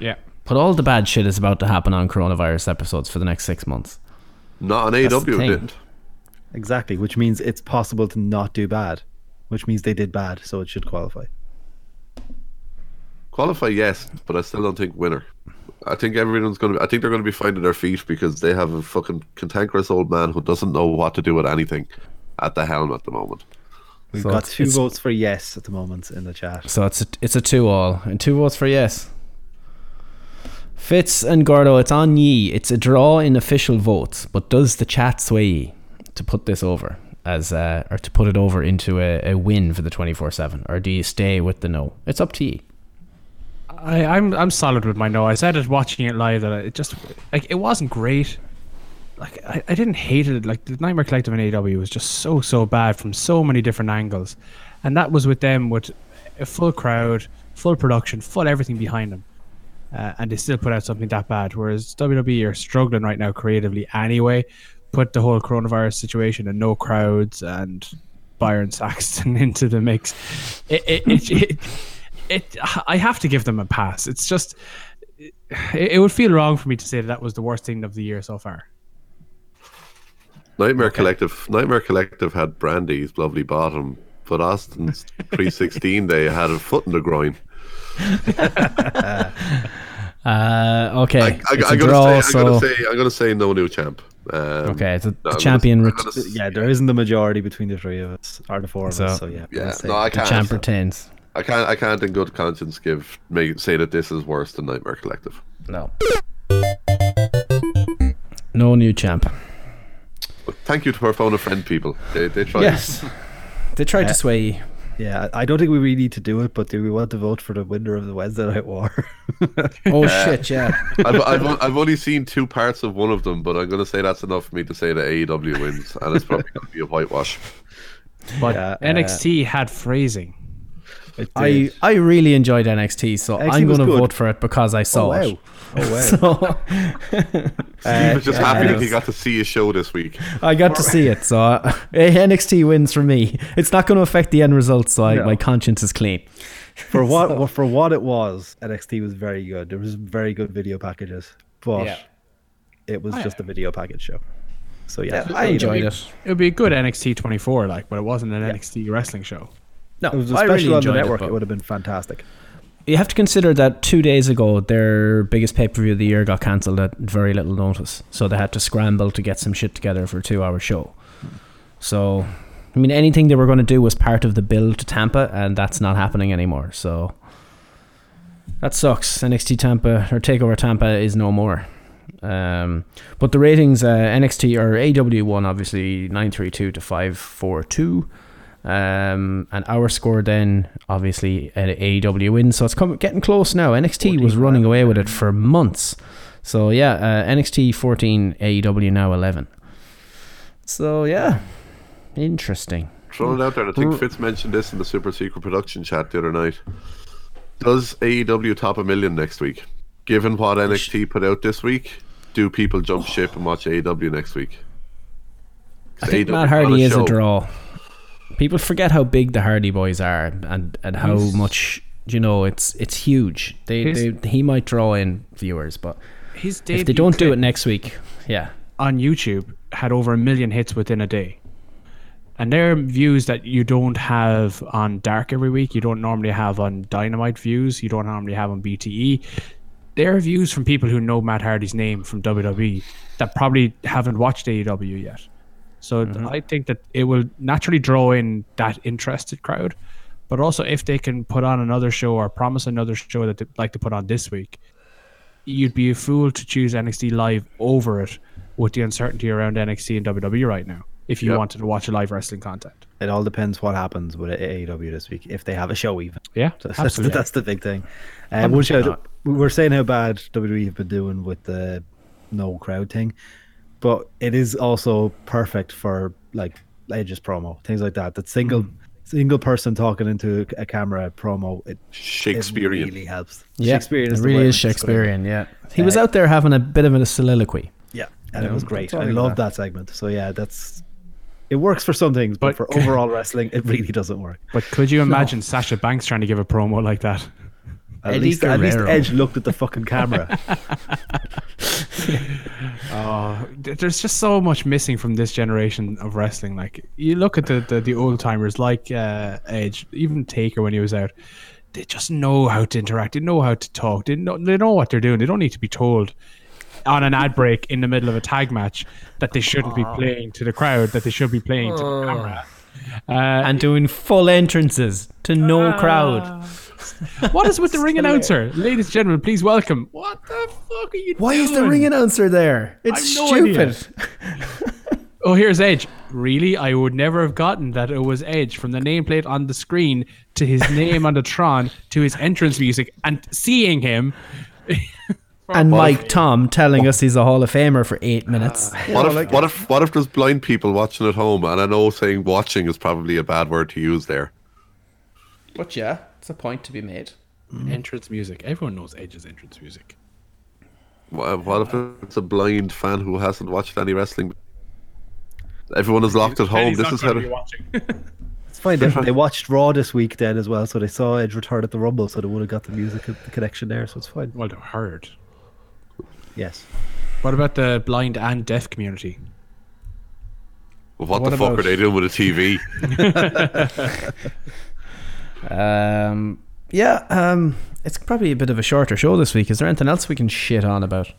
[SPEAKER 5] Yeah.
[SPEAKER 3] But all the bad shit is about to happen on coronavirus episodes for the next six months.
[SPEAKER 6] Not on
[SPEAKER 3] AW
[SPEAKER 6] it didn't.
[SPEAKER 4] Exactly, which means it's possible to not do bad, which means they did bad, so it should qualify.
[SPEAKER 6] Qualify, yes, but I still don't think winner. I think everyone's going to. I think they're going to be finding their feet because they have a fucking cantankerous old man who doesn't know what to do with anything at the helm at the moment.
[SPEAKER 4] We've
[SPEAKER 3] So
[SPEAKER 4] got two votes for yes at the moment in the chat.
[SPEAKER 3] So it's a, it's a two all and two votes for yes. Fitz and Gordo, it's on ye. It's a draw in official votes, but does the chat sway ye to put this over as uh, or to put it over into a, a win for the twenty four seven, or do you stay with the no? It's up to ye.
[SPEAKER 5] I, I'm I'm solid with my no. I said it watching it live that it just like it wasn't great. Like I, I didn't hate it. Like the Nightmare Collective and AW was just so so bad from so many different angles, and that was with them with a full crowd, full production, full everything behind them, uh, and they still put out something that bad. Whereas WWE are struggling right now creatively anyway. Put the whole coronavirus situation and no crowds and Byron Saxton <laughs> into the mix. It, it, it, it, I have to give them a pass. It's just it would feel wrong for me to say that, that was the worst thing of the year so far.
[SPEAKER 6] Nightmare Collective. Nightmare Collective had Brandi's lovely bottom, but Austin's 316 they had a foot in the groin. <laughs>
[SPEAKER 3] Uh, okay,
[SPEAKER 6] I, I,
[SPEAKER 3] it's
[SPEAKER 6] I'm, gonna
[SPEAKER 3] draw.
[SPEAKER 6] say, I'm
[SPEAKER 3] so
[SPEAKER 6] gonna say, I'm gonna say no new champ. Um,
[SPEAKER 3] okay, the,
[SPEAKER 6] no,
[SPEAKER 3] the champion.
[SPEAKER 6] Gonna,
[SPEAKER 3] ret-
[SPEAKER 6] gonna,
[SPEAKER 4] Yeah, there isn't the majority between the three of us, or the four of
[SPEAKER 3] So-
[SPEAKER 4] us, so yeah.
[SPEAKER 6] yeah,
[SPEAKER 4] say-
[SPEAKER 6] no, I can't.
[SPEAKER 3] champ retains.
[SPEAKER 6] I can't. I can't, in good conscience, give make say that this is worse than Nightmare Collective.
[SPEAKER 3] No. No new champ.
[SPEAKER 6] But thank you to our phone a friend people. They they tried.
[SPEAKER 3] Yes. <laughs> They tried to sway you.
[SPEAKER 4] Yeah, I don't think we really need to do it, but do we want to vote for the winner of the Wednesday Night War? <laughs>
[SPEAKER 3] Oh shit, yeah. <laughs>
[SPEAKER 6] I've, I've, I've only seen two parts of one of them, but I'm going to say that's enough for me to say that AEW wins, and it's probably going to be a whitewash.
[SPEAKER 5] But
[SPEAKER 4] Yeah, uh,
[SPEAKER 5] NXT had phrasing.
[SPEAKER 3] I. I really enjoyed NXT, so
[SPEAKER 4] NXT
[SPEAKER 3] I'm going to
[SPEAKER 4] good.
[SPEAKER 3] vote for it because I saw
[SPEAKER 4] oh wow,
[SPEAKER 3] it.
[SPEAKER 4] Oh wow. <laughs>
[SPEAKER 3] So <laughs>
[SPEAKER 6] Steve was just
[SPEAKER 4] yeah,
[SPEAKER 6] happy that he got to see a show this week.
[SPEAKER 3] I got to see it. So uh, <laughs> NXT wins for me. It's not going to affect the end result, so I,
[SPEAKER 4] No.
[SPEAKER 3] my conscience is clean.
[SPEAKER 4] for what well, for what it was, NXT was very good. There was very good video packages, but
[SPEAKER 3] Yeah.
[SPEAKER 4] it was
[SPEAKER 5] Oh,
[SPEAKER 4] just
[SPEAKER 5] yeah.
[SPEAKER 4] a video package show. So yeah,
[SPEAKER 3] I enjoyed it.
[SPEAKER 5] It would be a good NXT 24, like, but it wasn't an NXT wrestling show.
[SPEAKER 3] No,
[SPEAKER 4] It was a
[SPEAKER 3] I
[SPEAKER 4] special
[SPEAKER 3] really
[SPEAKER 4] on the
[SPEAKER 3] enjoyed
[SPEAKER 4] network.
[SPEAKER 3] it.
[SPEAKER 4] It, would have been fantastic.
[SPEAKER 3] You have to consider that two days ago, their biggest pay per view of the year got cancelled at very little notice, so they had to scramble to get some shit together for a two-hour show. So, I mean, anything they were going to do was part of the build to Tampa, and that's not happening anymore. So that sucks. NXT Tampa or Takeover Tampa is no more. Um, but the ratings, uh, NXT or AW one obviously nine three two to five four two. Um, and our score then obviously an AEW win. so it's coming getting close now. NXT was running away with it for months, so yeah, uh, NXT fourteen, AEW now eleven. So yeah, interesting.
[SPEAKER 6] Throwing it out there, I think Fitz mentioned this in the Super Secret Production chat the other night. Does AEW top a million next week? Given what NXT put out this week, do people jump ship and watch AEW next week? 'Cause
[SPEAKER 3] I think
[SPEAKER 6] AEW
[SPEAKER 3] Matt
[SPEAKER 6] got
[SPEAKER 3] Hardy is a draw. People forget how big the Hardy Boys are and and how
[SPEAKER 5] He's-
[SPEAKER 3] much you know it's it's huge. They, they he might draw in viewers, but
[SPEAKER 5] His
[SPEAKER 3] if they don't do it next week, yeah,
[SPEAKER 5] on YouTube had over a million hits within a day. And they're views that you don't have on Dark every week. You don't normally have on Dynamite views. You don't normally have on BTE. They're views from people who know Matt Hardy's name from WWE that probably haven't watched AEW yet. So th- I think that it will naturally draw in that interested crowd. But also, if they can put on another show or promise another show that they'd like to put on this week, you'd be a fool to choose NXT live over it with the uncertainty around NXT and WWE right now. If you
[SPEAKER 6] Yep.
[SPEAKER 5] wanted to watch live wrestling content,
[SPEAKER 4] It all depends what happens with AEW this week if they have a show even.
[SPEAKER 5] yeah,
[SPEAKER 4] That's, <laughs> that's,
[SPEAKER 5] absolutely.
[SPEAKER 4] that's the big thing. Um, one show,
[SPEAKER 3] not.
[SPEAKER 4] we we're saying how bad WWE have been doing with the no crowd thing, but it is also perfect for like Edge's promo, things like that. That single
[SPEAKER 3] Mm.
[SPEAKER 4] single person talking into a camera promo, it, Shakespearean it
[SPEAKER 6] Shakespearean.
[SPEAKER 4] really helps.
[SPEAKER 3] yeah,
[SPEAKER 4] Shakespearean
[SPEAKER 3] it
[SPEAKER 4] is the
[SPEAKER 3] really
[SPEAKER 4] word
[SPEAKER 3] is
[SPEAKER 4] to describe it.
[SPEAKER 3] Shakespearean. Yeah, he was
[SPEAKER 4] Uh,
[SPEAKER 3] out there having a bit of a soliloquy.
[SPEAKER 4] Yeah, and
[SPEAKER 3] Yeah,
[SPEAKER 4] it was great. I
[SPEAKER 3] I got.
[SPEAKER 4] love that segment. So yeah, that's it works for some things, but,
[SPEAKER 5] But-
[SPEAKER 4] for overall wrestling, it really doesn't work.
[SPEAKER 5] But could you <laughs> imagine Sasha Banks trying to give a promo like that?
[SPEAKER 4] At
[SPEAKER 3] Eddie
[SPEAKER 4] least, at least Edge looked at the fucking camera. <laughs>
[SPEAKER 5] Oh, there's just so much missing from this generation of wrestling. Like you look at the the, the old timers like uh, Edge, even Taker when he was out. They just know how to interact. They know how to talk. They know they know what they're doing. They don't need to be told on an ad break in the middle of a tag match that they shouldn't be playing to the crowd. That they should be playing to the camera. Uh,
[SPEAKER 3] and doing full entrances to no crowd. <laughs>
[SPEAKER 5] what is with the ring announcer, ladies and gentlemen? Please welcome. What the fuck are you?
[SPEAKER 3] Why is the ring announcer there? It's
[SPEAKER 5] I've no
[SPEAKER 3] stupid. <laughs>
[SPEAKER 5] Oh, here's Edge. Really? I would never have gotten that it was Edge from the nameplate on the screen to his name on the Tron to his entrance music and seeing him. <laughs>
[SPEAKER 3] And Mike Rome telling us he's a Hall of Famer for eight ah. minutes.
[SPEAKER 6] What if, what if what if there's blind people watching at home? And I know saying watching is probably a bad word to use there.
[SPEAKER 3] But yeah, it's a point to be made. Mm-hmm.
[SPEAKER 5] Entrance music. Everyone knows Edge's entrance music.
[SPEAKER 6] What what if it's a blind fan who hasn't watched any wrestling? Everyone is locked at home. This is how. to-
[SPEAKER 5] watching. <laughs>
[SPEAKER 4] It's fine. They, they <laughs> watched Raw this week then as well, so they saw Edge return at the Rumble, so they would have got the music the connection there. So it's fine.
[SPEAKER 5] well, they heard.
[SPEAKER 4] Yes.
[SPEAKER 5] What about the blind and deaf community?
[SPEAKER 6] What, the
[SPEAKER 3] What
[SPEAKER 6] fuck are they doing with a TV? <laughs>
[SPEAKER 3] Um, yeah, um, it's probably a bit of a shorter show this week. Is there anything else we can shit on about?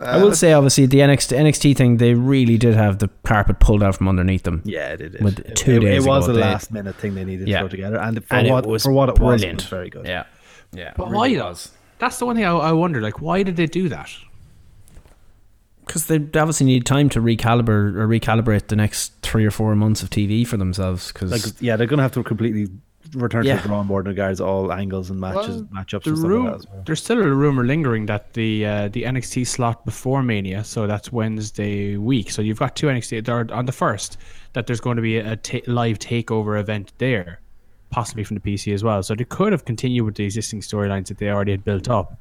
[SPEAKER 3] I will say, obviously, the NXT, NXT thing, they really did have the carpet pulled out from underneath them.
[SPEAKER 4] Yeah, it did.
[SPEAKER 3] With
[SPEAKER 4] It-
[SPEAKER 3] two
[SPEAKER 4] it,
[SPEAKER 3] days
[SPEAKER 4] it was
[SPEAKER 3] ago,
[SPEAKER 4] a last minute thing they needed
[SPEAKER 3] Yeah.
[SPEAKER 4] to throw together, and for
[SPEAKER 3] and
[SPEAKER 4] what
[SPEAKER 3] it was
[SPEAKER 4] for what it was, it
[SPEAKER 3] brilliant.
[SPEAKER 4] was very good.
[SPEAKER 3] Yeah, yeah.
[SPEAKER 5] But
[SPEAKER 3] it
[SPEAKER 5] why
[SPEAKER 3] does?
[SPEAKER 5] That's the one thing I, I wonder. Like, why did they do that?
[SPEAKER 3] Because they obviously need time to recalibrate or recalibrate the next three or four months of TV for themselves. Because
[SPEAKER 4] Like, yeah, they're gonna have to completely return
[SPEAKER 3] Yeah.
[SPEAKER 4] to the drawing board in regards to all angles and matches,
[SPEAKER 5] Well,
[SPEAKER 4] matchups
[SPEAKER 5] The
[SPEAKER 4] and stuff
[SPEAKER 5] ru-
[SPEAKER 4] like that. As well.
[SPEAKER 5] There's still a rumor lingering that the uh, the NXT slot before Mania, so that's Wednesday week. So you've got two NXT there on the first that there's going to be a ta- live takeover event there, possibly from the PC as well. So they could have continued with the existing storylines that they already had built up,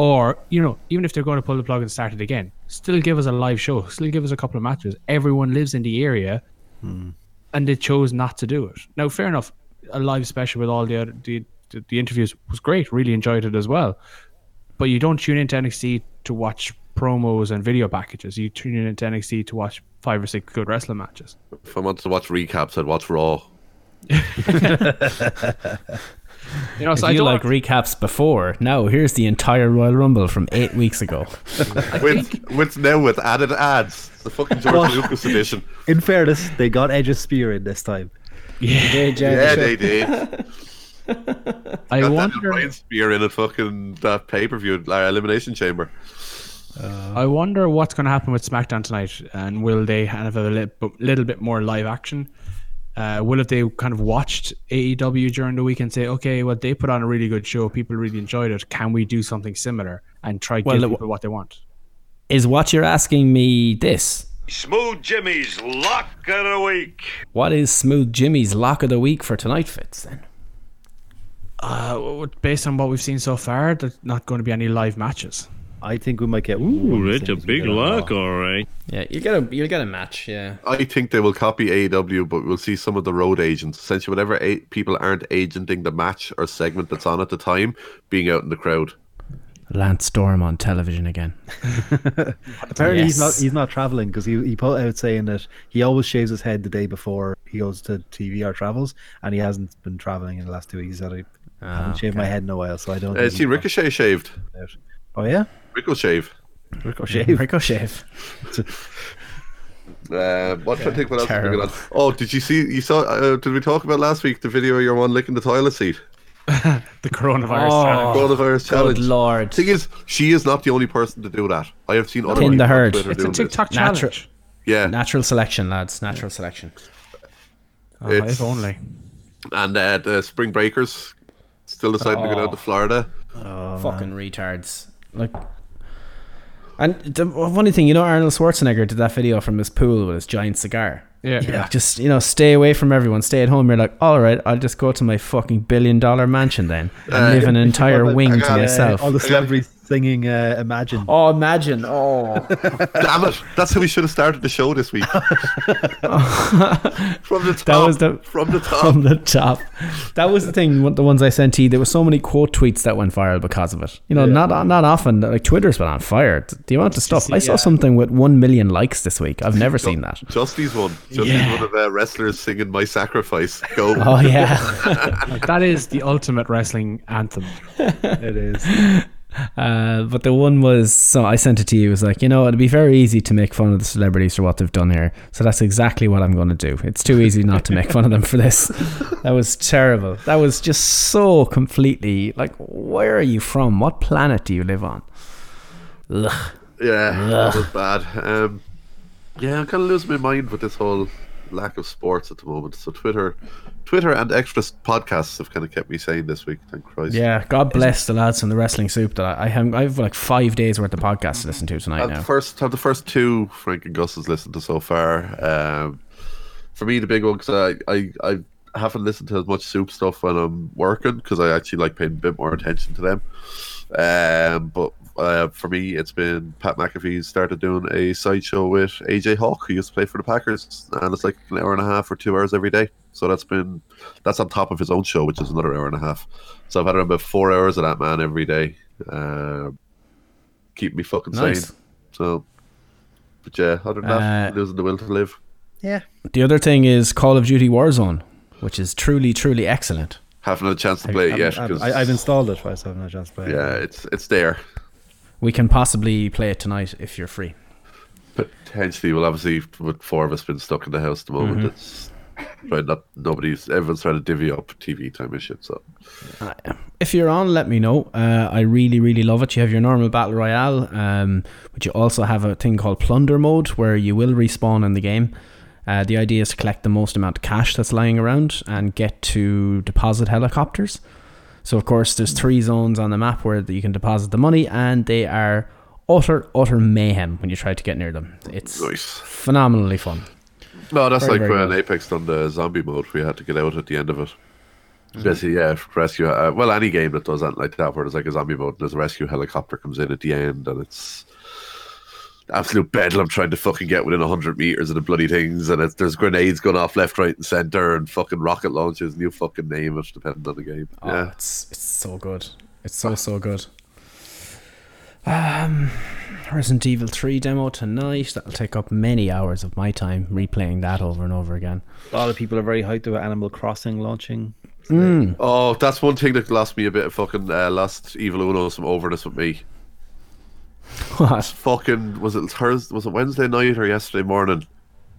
[SPEAKER 5] or you know, even if they're going to pull the plug and start it again, still give us a live show, still give us a couple of matches. Everyone lives in the area, hmm. and they chose not to do it. Now, fair enough, a live special with all the other the, the, the interviews was great. Really enjoyed it as well. But you don't tune into NXT to watch promos and video packages. You tune in into NXT to watch five or six good wrestling matches.
[SPEAKER 6] If I wanted to watch recaps, I'd watch Raw. <laughs> <laughs>
[SPEAKER 5] You know,
[SPEAKER 3] if
[SPEAKER 5] so I
[SPEAKER 3] you
[SPEAKER 5] don't
[SPEAKER 3] like recaps before, now here's the entire Royal Rumble from eight weeks ago. <laughs>
[SPEAKER 6] With, with now with added ads. The fucking George
[SPEAKER 4] What?
[SPEAKER 6] Lucas edition.
[SPEAKER 4] In fairness, they got Edge's spear in this time.
[SPEAKER 6] Yeah, they did.
[SPEAKER 5] I
[SPEAKER 6] Got Daniel
[SPEAKER 5] wonder.
[SPEAKER 6] Bryan spear in a fucking that pay per view uh, elimination chamber.
[SPEAKER 5] I wonder what's going to happen with SmackDown tonight, and will they have a little, little bit more live action? Uh, will if they kind of watched AEW during the week and say, okay, well they put on a really good show, people really enjoyed it. Can we do something similar and try to
[SPEAKER 3] Well,
[SPEAKER 5] give
[SPEAKER 3] it-
[SPEAKER 5] people what they want?
[SPEAKER 3] Is what you're asking me this?
[SPEAKER 7] Smooth Jimmy's lock of the week.
[SPEAKER 3] What is Smooth Jimmy's lock of the week for tonight, Fitz? Then
[SPEAKER 5] Uh, based on what we've seen so far, there's not going to be any live matches.
[SPEAKER 4] I think we might get. Ooh,
[SPEAKER 9] That's a big lock, all right.
[SPEAKER 3] yeah, you get a you get a match. Yeah,
[SPEAKER 6] I think they will copy AEW, but we'll see some of the road agents. Essentially, whatever a- people aren't agenting the match or segment that's on at the time, being out in the crowd.
[SPEAKER 3] Lance Storm on television again. <laughs>
[SPEAKER 4] Apparently, he's not. He's not traveling because he he put out saying that he always shaves his head the day before he goes to TV or travels, and he hasn't been traveling in the last two weeks. He said I haven't shaved my head in a while, so I don't.
[SPEAKER 6] Uh,
[SPEAKER 4] think
[SPEAKER 6] see
[SPEAKER 4] he's
[SPEAKER 6] Ricochet shaved.
[SPEAKER 4] out. Oh yeah,
[SPEAKER 6] Ricochet.
[SPEAKER 4] Ricochet. <laughs>
[SPEAKER 3] Ricochet.
[SPEAKER 6] Uh, what do I think? What else is
[SPEAKER 3] terrible.
[SPEAKER 6] going on? Oh, did you see? You saw? Uh, did we talk about last week the video of your one licking the toilet seat? <laughs>
[SPEAKER 5] The coronavirus.
[SPEAKER 3] Oh.
[SPEAKER 5] challenge.
[SPEAKER 6] Coronavirus
[SPEAKER 3] Good
[SPEAKER 6] challenge.
[SPEAKER 3] lord.
[SPEAKER 6] Thing is, she is not the only person to do that. I have seen other
[SPEAKER 3] In the herd.
[SPEAKER 6] Twitter
[SPEAKER 5] It's a
[SPEAKER 6] doing this.
[SPEAKER 5] TikTok
[SPEAKER 3] Natural-
[SPEAKER 5] challenge.
[SPEAKER 6] Yeah,
[SPEAKER 3] Natural selection, lads. Natural selection.
[SPEAKER 5] Oh,
[SPEAKER 6] It's-
[SPEAKER 5] if only.
[SPEAKER 6] and uh, the Spring Breakers still deciding to go
[SPEAKER 3] Oh.
[SPEAKER 6] down to Florida.
[SPEAKER 3] Oh, Fucking retards. Like, and the funny thing, you know, Arnold Schwarzenegger did that video from his pool with his giant cigar.
[SPEAKER 5] Yeah.
[SPEAKER 3] Yeah, just you know, stay away from everyone. Stay at home. You're like, all right, I'll just go to my fucking billion dollar mansion then and
[SPEAKER 6] Uh,
[SPEAKER 3] live an <laughs> entire wing to
[SPEAKER 6] got, uh,
[SPEAKER 3] myself.
[SPEAKER 4] all the celebrities singing uh, "Imagine."
[SPEAKER 3] Oh, imagine! Oh, <laughs>
[SPEAKER 6] Damn it! That's how we should have started the show this week. <laughs> from the top.
[SPEAKER 3] That was the-
[SPEAKER 6] from the top.
[SPEAKER 3] from the top. That was the thing. The ones I sent to you, there were so many quote tweets that went viral because of it. You know, not not often. Like Twitter's been on fire. The amount of stuff. I saw something with one million likes this week. I've never seen that.
[SPEAKER 6] Justy's one. Justy's one of uh, wrestlers singing "My Sacrifice." Go. <laughs>
[SPEAKER 3] Oh yeah.
[SPEAKER 5] That is the ultimate wrestling anthem.
[SPEAKER 4] It is.
[SPEAKER 3] Uh, but the one was so I sent it to you. It was like you know it'd be very easy to make fun of the celebrities for what they've done here. So that's exactly what I'm going to do. It's too easy not to make fun of them for this. <laughs> That was terrible. That was just so completely like where are you from? What planet do you live on? Ugh.
[SPEAKER 6] Yeah, that was bad. Um, yeah, I'm kind of losing my mind with this whole lack of sports at the moment. So Twitter, Twitter and extra podcasts have kind of kept me sane this week. Thank Christ.
[SPEAKER 3] Yeah, God bless the lads from the wrestling soup that I, I have. I have like five days worth of podcasts to listen to tonight now.
[SPEAKER 6] the first have the first two Frank and Gus has listened to so far. Um, for me, the big one because I, I I haven't listened to as much soup stuff when I'm working because I actually like paying a bit more attention to them. Um, but uh, for me, it's been Pat McAfee started doing a sideshow with AJ Hawk, who used to play for the Packers, and it's like an hour and a half or two hours every day. So that's been that's on top of his own show, which is another hour and a half. So I've had about four hours of that man every day. Keep me fucking
[SPEAKER 3] Nice.
[SPEAKER 6] sane. So, but yeah, other than that,
[SPEAKER 3] Uh,
[SPEAKER 6] losing the will to live.
[SPEAKER 4] Yeah.
[SPEAKER 3] The other thing is Call of Duty Warzone, which is truly, truly excellent.
[SPEAKER 6] Haven't had a chance to play it yet.
[SPEAKER 4] I've,
[SPEAKER 6] 'cause-
[SPEAKER 4] I've, I've installed it, but I haven't had a chance to play it.
[SPEAKER 6] yeah, it's it's there.
[SPEAKER 3] we can possibly play it tonight if you're free.
[SPEAKER 6] Potentially, well, obviously, with four of us been stuck in the house at the moment,
[SPEAKER 3] Mhm.
[SPEAKER 6] it's trying not nobody's everyone's trying to divvy up TV time and shit. So
[SPEAKER 3] If you're on, let me know. Uh, I really, really love it. You have your normal battle royale, um, but you also have a thing called plunder mode where you will respawn in the game. Uh, the idea is to collect the most amount of cash that's lying around and get to deposit helicopters. So, of course, there's three zones on the map where you can deposit the money, and they are utter, utter mayhem when you try to get near them. It's phenomenally fun.
[SPEAKER 6] No, that's
[SPEAKER 3] Very,
[SPEAKER 6] like
[SPEAKER 3] very
[SPEAKER 6] when
[SPEAKER 3] good.
[SPEAKER 6] Apex done the zombie mode. We had to get out at the end of it.
[SPEAKER 3] Mm-hmm.
[SPEAKER 6] Basically, yeah, rescue. Uh, well, any game that does that like that, where there's like a zombie mode, and there's a rescue helicopter comes in at the end, and it's absolute bedlam trying to fucking get within 100 meters of the bloody things and it's, there's grenades going off left right and center and fucking rocket launches new fucking name it depending on the game
[SPEAKER 3] Oh,
[SPEAKER 6] yeah
[SPEAKER 3] it's it's so good. It's so so good. Um, Resident Evil Three demo tonight. That'll take up many hours of my time replaying that over and over again.
[SPEAKER 4] A lot of people are very hyped about Animal Crossing launching.
[SPEAKER 3] Mm.
[SPEAKER 6] oh that's one thing that lost me a bit of fucking uh, lost Evil Uno some overness with me
[SPEAKER 3] What? <laughs>
[SPEAKER 6] fucking was it Thursday was it Wednesday night or yesterday morning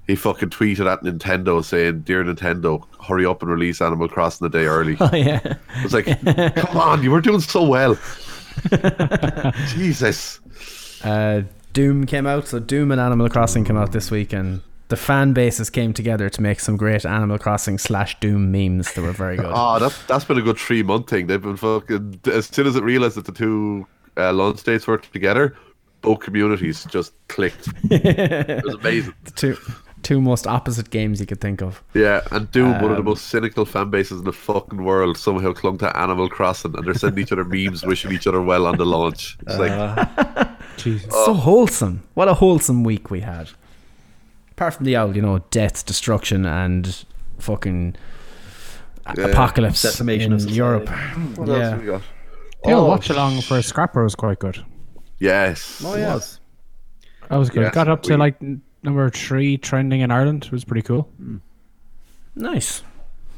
[SPEAKER 6] he fucking tweeted at Nintendo saying dear Nintendo hurry up and release Animal Crossing a day early <laughs>
[SPEAKER 3] Oh yeah.
[SPEAKER 6] I was like <laughs> come on you were doing so well <laughs> <laughs> Jesus
[SPEAKER 3] Uh, Doom came out, so Doom and Animal Crossing came out this week, and the fan bases came together to make some great Animal Crossing slash Doom memes that were very good.
[SPEAKER 6] Oh, <laughs> that's that's been a good three month thing. They've been fucking as soon as it realized that the two uh, launch dates were together, both communities just clicked. it was amazing.
[SPEAKER 3] The two two most opposite games you could think of.
[SPEAKER 6] Yeah, and Doom, one of the
[SPEAKER 3] Um,
[SPEAKER 6] most cynical fan bases in the fucking world, somehow clung to Animal Crossing, and they're sending each other memes, <laughs> wishing each other well on the launch. It's like, <laughs>
[SPEAKER 5] Jesus.
[SPEAKER 3] So wholesome. What a wholesome week we had. Apart from the old, you know, death, destruction, and fucking
[SPEAKER 6] Yeah.
[SPEAKER 3] apocalypse
[SPEAKER 4] Decimation
[SPEAKER 3] in
[SPEAKER 4] of.
[SPEAKER 3] Europe.
[SPEAKER 6] what
[SPEAKER 3] yeah.
[SPEAKER 6] else have we got?
[SPEAKER 5] The
[SPEAKER 6] Oh,
[SPEAKER 5] watch along for Scrapper was quite good.
[SPEAKER 6] Yes.
[SPEAKER 4] Oh yes.
[SPEAKER 5] That was good.
[SPEAKER 6] Yes,
[SPEAKER 5] Got up to
[SPEAKER 6] we-
[SPEAKER 5] like n- number three trending in Ireland. It was pretty cool.
[SPEAKER 3] Nice.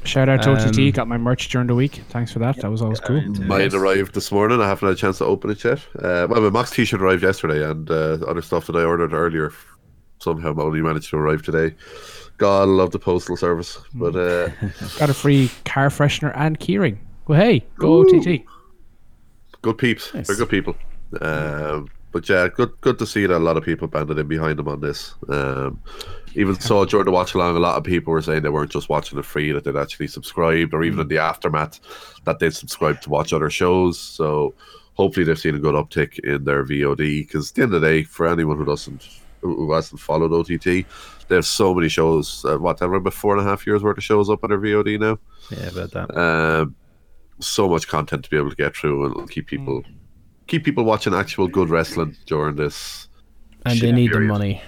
[SPEAKER 5] Shout out to
[SPEAKER 3] Um,
[SPEAKER 5] OTT. Got my merch during the week. Thanks for that. That was always cool.
[SPEAKER 6] Mine arrived this morning. I haven't had a chance to open it yet. Uh, well, my Max T-shirt arrived yesterday, and uh, other stuff that I ordered earlier somehow only managed to arrive today. God, I love the postal service, but uh, <laughs>
[SPEAKER 5] Got a free car freshener and keyring. Well, hey, go OTT.
[SPEAKER 6] good peeps.
[SPEAKER 3] Nice.
[SPEAKER 6] They're good people. Um, but yeah, good good to see that a lot of people banded in behind them on this. Um, even saw during the watch along, a lot of people were saying they weren't just watching it free; that they'd actually subscribed, or even in the aftermath, that they'd subscribed to watch other shows. So hopefully, they've seen a good uptick in their VOD. Because at the end of the day, for anyone who doesn't, who hasn't followed OTT, they have so many shows. Uh, what, have about four and a half years worth of shows up on their VOD now.
[SPEAKER 4] Yeah, about that.
[SPEAKER 6] Um, so much content to be able to get through and keep people keep people watching actual good wrestling during this.
[SPEAKER 3] And they need
[SPEAKER 6] period.
[SPEAKER 3] the money.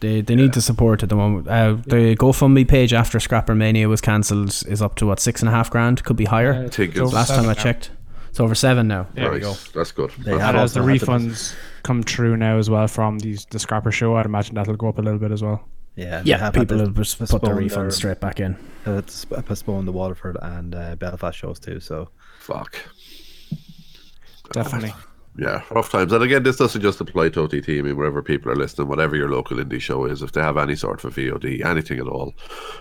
[SPEAKER 3] They they need the support at the moment. Uh, the GoFundMe page after Scrapper Mania was cancelled is up to what six and a half grand. Could be higher.
[SPEAKER 6] I think
[SPEAKER 5] It's
[SPEAKER 6] it's
[SPEAKER 5] over
[SPEAKER 3] Last time I
[SPEAKER 5] seven now.
[SPEAKER 3] checked, it's over seven now. There we
[SPEAKER 6] nice.
[SPEAKER 3] go.
[SPEAKER 6] That's good.
[SPEAKER 4] They
[SPEAKER 6] That's
[SPEAKER 5] And as the
[SPEAKER 4] also to-
[SPEAKER 5] refunds come through now as well from these the Scrapper show, I'd imagine that'll go up a little bit as well.
[SPEAKER 4] Yeah,
[SPEAKER 3] Yeah,
[SPEAKER 4] have
[SPEAKER 3] people have just put the
[SPEAKER 4] postpone
[SPEAKER 3] refund
[SPEAKER 4] their-
[SPEAKER 3] straight back in.
[SPEAKER 4] they had to sp- postpone the Waterford and uh, Belfast shows too. So
[SPEAKER 6] Fuck.
[SPEAKER 5] Definitely.
[SPEAKER 6] Yeah, rough times. And again, this doesn't just apply to OTT. I mean, wherever people are listening, whatever your local indie show is, if they have any sort of VOD, anything at all,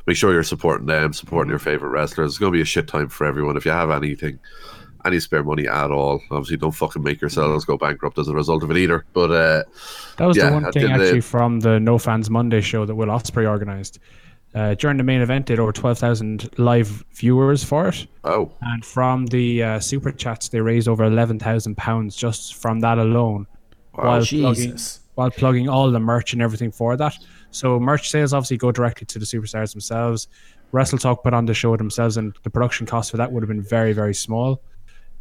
[SPEAKER 6] make sure you're supporting them, supporting your favorite wrestlers. It's going to be a shit time for everyone. If you have anything, any spare money at all, obviously don't fucking make yourselves go bankrupt as a result of it either. But uh,
[SPEAKER 5] That was
[SPEAKER 6] Yeah,
[SPEAKER 5] the one thing actually from the No Fans Monday show that Will Ospreay organised. Uh, during the main event, they had over 12,000 live viewers for it.
[SPEAKER 6] oh,
[SPEAKER 5] And from the uh, super chats, they raised over £11,000 just from that alone. while, plugging, while plugging all the merch and everything for that. So, merch sales obviously go directly to the superstars themselves. Wrestle Talk put on the show themselves, and the production cost for that would have been very, very small.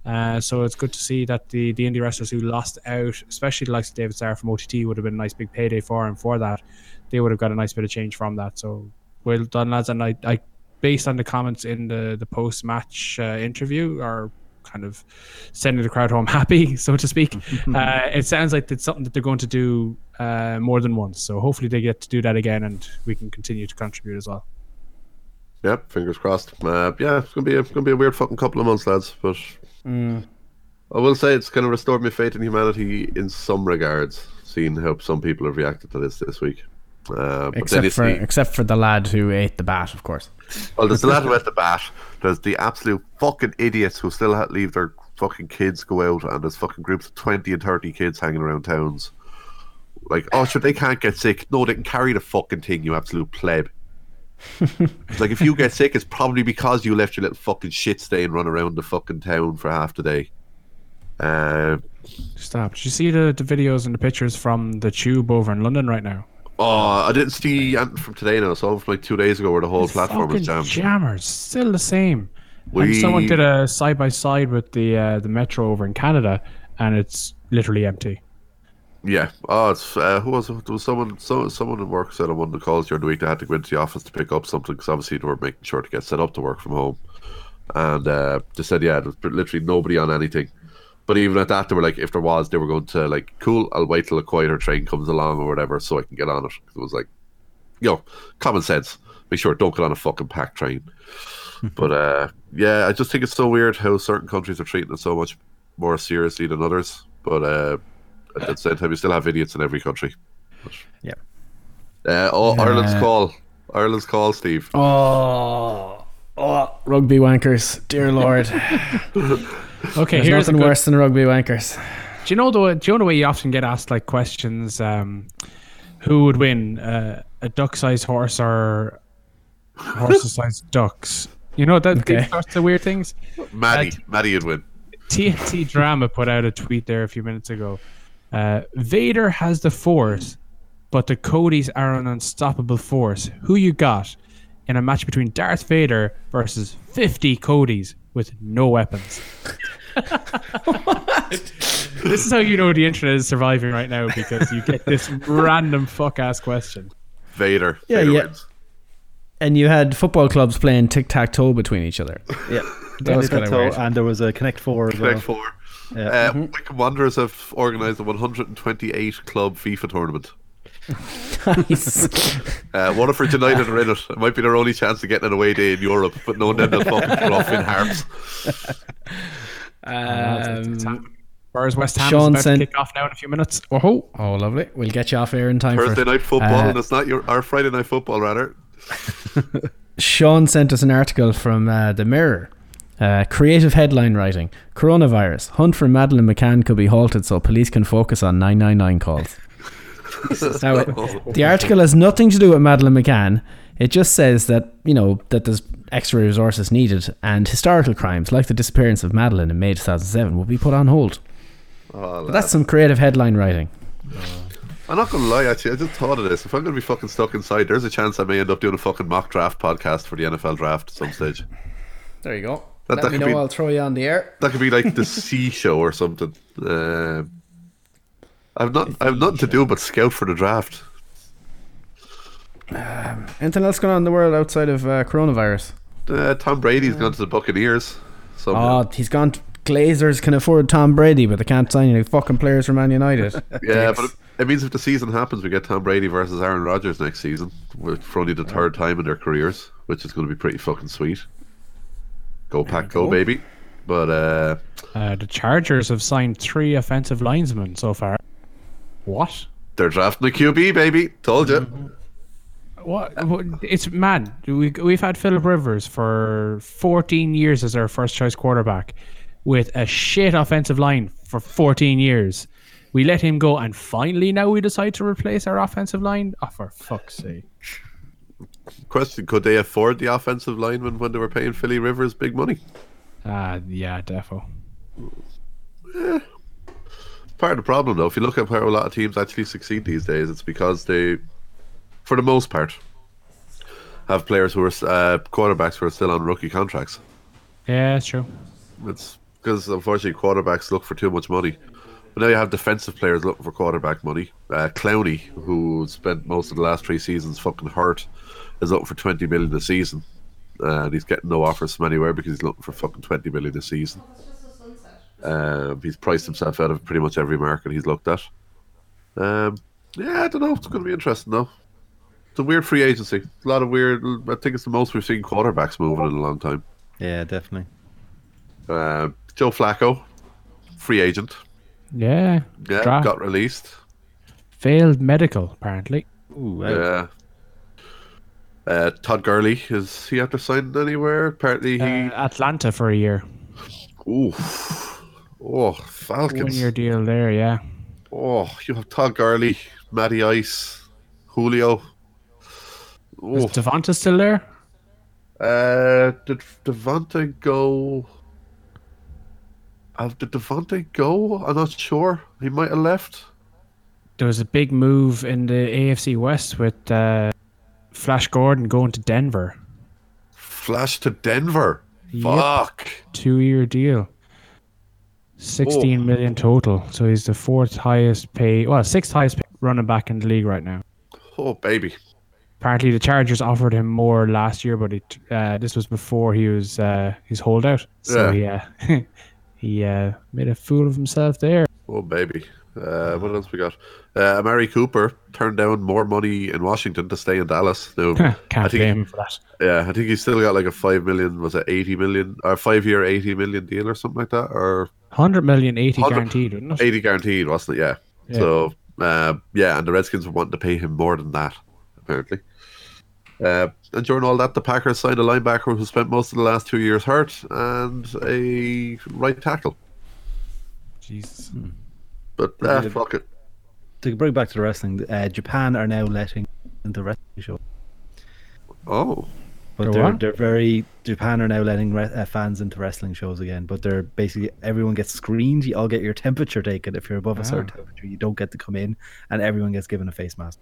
[SPEAKER 5] Uh, so it's good to see that the, the indie wrestlers who lost out, especially the likes of David Starr from OTT, would have been a nice big payday for him for that. They would have got a nice bit of change from that. So well done, lads. And I, I based on the comments in the, the post match uh, interview, are kind of sending the crowd home <laughs> happy, so to speak. <laughs> uh, it sounds like it's something that they're going to do uh, more than once. So hopefully they get to do that again, and we can continue to contribute as well.
[SPEAKER 6] Yep, fingers crossed. Uh, yeah, it's gonna be a, it's gonna be a weird fucking couple of months, lads. But I will say it's kind of restored my faith in humanity in some regards, seeing how some people have reacted to this this week. Uh,
[SPEAKER 3] Except for
[SPEAKER 6] the-
[SPEAKER 3] except for the lad who ate the bat, of course.
[SPEAKER 6] Well, there's the lad who <laughs> at the bat. There's the absolute fucking idiots who still leave their fucking kids go out, and there's fucking groups of twenty and thirty kids hanging around towns. Like, oh, sure, they can't get sick. No, they can carry the fucking thing. You absolute pleb. <laughs> Like if you get sick, it's probably because you left your little fucking shit stain run around the fucking town for half the day. Uh,
[SPEAKER 5] Stop. Did you see the, the videos and the pictures from the tube over in London right now?
[SPEAKER 6] Oh, I didn't see anything from today now. I saw it from like two days ago where the whole platform was jammed.
[SPEAKER 5] jammers, still the same.
[SPEAKER 6] We-
[SPEAKER 5] And someone did a side by side with the uh, the metro over in Canada, and it's literally empty.
[SPEAKER 6] Yeah. Oh, it's uh, who was it? There was someone. So, someone at work said on one of the calls during the week they had to go into the office to pick up something because obviously they were making sure to get set up to work from home, and uh, they said yeah, there was literally nobody on anything. But even at that, they were like, if there was, they were going to like, cool. I'll wait till a quieter train comes along or whatever, so I can get on it. It was like, yo, common sense. Make sure don't get on a fucking packed train. <laughs> but uh, yeah, I just think it's so weird how certain countries are treating it so much more seriously than others. But uh, at the same time, you still have idiots in every country.
[SPEAKER 3] Yeah.
[SPEAKER 6] Uh, oh,
[SPEAKER 3] Yeah.
[SPEAKER 6] Ireland's call. Ireland's call, Steve.
[SPEAKER 3] Oh, oh, rugby wankers, dear lord. <laughs> <laughs>
[SPEAKER 5] Okay,
[SPEAKER 3] There's
[SPEAKER 5] here's a
[SPEAKER 3] nothing
[SPEAKER 5] good-
[SPEAKER 3] worse than rugby wankers.
[SPEAKER 5] Do you know the do you know the way you often get asked like questions? Um, who would win, uh, a duck-sized horse or horse-sized <laughs> ducks? You know that
[SPEAKER 3] Okay.
[SPEAKER 5] these sorts of weird things.
[SPEAKER 6] Maddie,
[SPEAKER 5] Uh,
[SPEAKER 6] Maddie would win.
[SPEAKER 5] TNT <laughs> Drama put out a tweet there a few minutes ago. Uh, Vader has the Force, but the Codys are an unstoppable force. Who you got in a match between Darth Vader versus 50 Codys with no weapons? this is how you know the internet is surviving right now because you get this <laughs> random fuck ass question.
[SPEAKER 6] Vader.
[SPEAKER 3] Yeah,
[SPEAKER 6] Vader
[SPEAKER 3] yeah.
[SPEAKER 6] wins.
[SPEAKER 3] And you had football clubs playing tic tac toe between each other.
[SPEAKER 4] Yeah,
[SPEAKER 3] That was kinda weird.
[SPEAKER 4] And there was a Connect Four as
[SPEAKER 6] Connect
[SPEAKER 4] well.
[SPEAKER 6] Four.
[SPEAKER 4] Yeah.
[SPEAKER 6] Uh, Wycombe Wanderers have organised a 128 club FIFA tournament.
[SPEAKER 3] Nice.
[SPEAKER 6] Uh, Waterford United are in it. It might be their only chance of getting an away day in Europe, but no, then they'll fucking put off Finn Harps. <laughs>
[SPEAKER 3] Um,
[SPEAKER 5] Whereas West Ham
[SPEAKER 3] Sean
[SPEAKER 5] is about
[SPEAKER 3] sent-
[SPEAKER 5] to kick off now in a few minutes. Oh,
[SPEAKER 3] oh, lovely. We'll get you off air in time
[SPEAKER 6] Thursday
[SPEAKER 3] for
[SPEAKER 6] night football,
[SPEAKER 3] Uh,
[SPEAKER 6] and it's not your our Friday night football, rather. <laughs>
[SPEAKER 3] Sean sent us an article from uh, the Mirror. Uh, creative headline writing: Coronavirus hunt for Madeleine McCann could be halted so police can focus on 999 calls. Now, it- <laughs> the article has nothing to do with Madeleine McCann. It just says that you know that there's extra resources needed, and historical crimes like the disappearance of Madeleine in May 2007 will be put on hold.
[SPEAKER 6] Oh,
[SPEAKER 3] But that's some creative headline writing.
[SPEAKER 6] I'm not gonna lie, actually, I just thought of this. If I'm gonna be fucking stuck inside, there's a chance I may end up doing a fucking mock draft podcast for the NFL draft at some stage.
[SPEAKER 3] There you go.
[SPEAKER 6] That-
[SPEAKER 3] Let
[SPEAKER 6] that
[SPEAKER 3] me
[SPEAKER 6] could
[SPEAKER 3] know.
[SPEAKER 6] be-
[SPEAKER 3] I'll throw you on the air.
[SPEAKER 6] That could be like the <laughs> C show or something. Um I've not I've nothing to do but scout for the draft.
[SPEAKER 3] Anything else going on in the world outside of uh, coronavirus?
[SPEAKER 6] Uh, Tom Brady's gone to the Buccaneers. Somehow.
[SPEAKER 3] Oh, he's gone. To, Glazers can afford Tom Brady, but they can't sign any fucking players from Man United. <laughs>
[SPEAKER 6] yeah,
[SPEAKER 3] Dicks.
[SPEAKER 6] but it, it means if the season happens, we get Tom Brady versus Aaron Rodgers next season, with- for only the third time in their careers, which is going to be pretty fucking sweet. Go pack, go,
[SPEAKER 3] go.
[SPEAKER 6] baby! But uh,
[SPEAKER 5] uh, the Chargers have signed three offensive linesmen so far. What?
[SPEAKER 6] they're drafting a QB, baby. Told you.
[SPEAKER 5] What? It's mad. We we've had Philip Rivers for 14 years as our first choice quarterback, with a shit offensive line for 14 years. We let him go, and finally now we decide to replace our offensive line. Oh, for fuck's sake!
[SPEAKER 6] Question: Could they afford the offensive lineman when they were paying Philly Rivers big money?
[SPEAKER 5] Ah, yeah, defo.
[SPEAKER 6] Part of the problem, though, if you look at how a lot of teams actually succeed these days, it's because they, for the most part, have players who are uh, quarterbacks who are still on rookie contracts.
[SPEAKER 5] Yeah, it's true.
[SPEAKER 6] It's because unfortunately quarterbacks look for too much money. But now you have defensive players looking for quarterback money. Uh, Clowney, who spent most of the last three seasons fucking hurt, is looking for twenty million a season, uh, and he's getting no offers from anywhere because he's looking for fucking twenty million a season. Um, he's priced himself out of pretty much every market he's looked at. Um, yeah, I don't know. It's going to be interesting though. It's a weird free agency. A lot of weird. I think it's the most we've seen quarterbacks moving in a long time.
[SPEAKER 4] Yeah, definitely.
[SPEAKER 6] Uh, Joe Flacco free agent.
[SPEAKER 5] Yeah.
[SPEAKER 6] Yeah,
[SPEAKER 5] Draft.
[SPEAKER 6] got released.
[SPEAKER 5] Failed medical, apparently.
[SPEAKER 4] Ooh, wow.
[SPEAKER 6] Yeah. Uh, Todd Gurley is he after signing anywhere? Apparently he.
[SPEAKER 5] Uh, Atlanta for a year.
[SPEAKER 6] Ooh. Oh,
[SPEAKER 5] One
[SPEAKER 6] Falcons.
[SPEAKER 5] year deal there, yeah.
[SPEAKER 6] Oh, you have Todd Gurley, Matty Ice, Julio.
[SPEAKER 5] Is
[SPEAKER 6] Oh,
[SPEAKER 5] Devonta still there?
[SPEAKER 6] uh, did Devonta go? Uh, did Devonta go? I'm not sure. He might have left.
[SPEAKER 5] There was a big move in the AFC West with uh, Flash Gordon going to Denver.
[SPEAKER 6] Flash to Denver.
[SPEAKER 5] Yep.
[SPEAKER 6] Fuck.
[SPEAKER 5] Two year deal. Sixteen
[SPEAKER 6] Oh.
[SPEAKER 5] million total. So he's the fourth highest pay, well, sixth highest pay running back in the league right now.
[SPEAKER 6] Oh baby.
[SPEAKER 5] Apparently, the Chargers offered him more last year, but it, uh, this was before he was uh, his holdout. So
[SPEAKER 6] Yeah.
[SPEAKER 5] he uh, <laughs> he uh, made a fool of himself there.
[SPEAKER 6] Oh baby. Uh, what else we got? Uh, Amari Cooper turned down more money in Washington to stay in Dallas. <laughs> Now, I
[SPEAKER 5] Can't
[SPEAKER 6] think
[SPEAKER 5] blame him for that.
[SPEAKER 6] Yeah, I think he's still got like a five million, was it eighty million or five year eighty million deal or something like that, or
[SPEAKER 5] Hundred million, eighty
[SPEAKER 6] 100
[SPEAKER 5] guaranteed, wouldn't it?
[SPEAKER 6] eighty guaranteed, wasn't it? Yeah.
[SPEAKER 5] Yeah.
[SPEAKER 6] So uh, yeah, and the Redskins were wanting to pay him more than that, apparently. Uh, and during all that, the Packers signed a linebacker who spent most of the last two years hurt and a right tackle.
[SPEAKER 5] Jesus.
[SPEAKER 6] But
[SPEAKER 4] They
[SPEAKER 6] uh,
[SPEAKER 4] did it.
[SPEAKER 6] fuck it.
[SPEAKER 4] To bring back to the wrestling, uh, Japan are now letting into wrestling show.
[SPEAKER 6] Oh,
[SPEAKER 4] But
[SPEAKER 5] Go
[SPEAKER 4] they're
[SPEAKER 5] on.
[SPEAKER 4] they're very Japan are now letting re- uh, fans into wrestling shows again. But they're basically everyone gets screened. You all get your temperature taken. If you're above a certain
[SPEAKER 5] Ah.
[SPEAKER 4] temperature, you don't get to come in, and everyone gets given a face mask.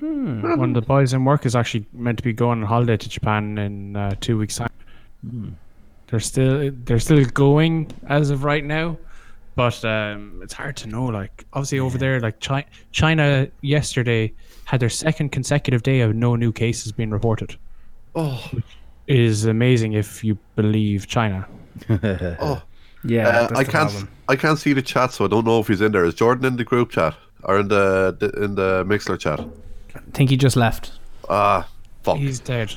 [SPEAKER 5] One of the boys in work is actually meant to be going on holiday to Japan in uh, two weeks' time. They're still they're still going as of right now, but um, it's hard to know. Like obviously over there, like China, China yesterday had their second consecutive day of no new cases being reported.
[SPEAKER 6] oh,
[SPEAKER 5] It is amazing if you believe China. <laughs>
[SPEAKER 6] oh.
[SPEAKER 3] Yeah,
[SPEAKER 6] Uh, I can't.
[SPEAKER 3] problem.
[SPEAKER 6] I can't see the chat, so I don't know if he's in there. Is Jordan in the group chat or in the, the in the Mixlr chat?
[SPEAKER 3] I think he just left.
[SPEAKER 6] Ah, fuck.
[SPEAKER 5] He's dead.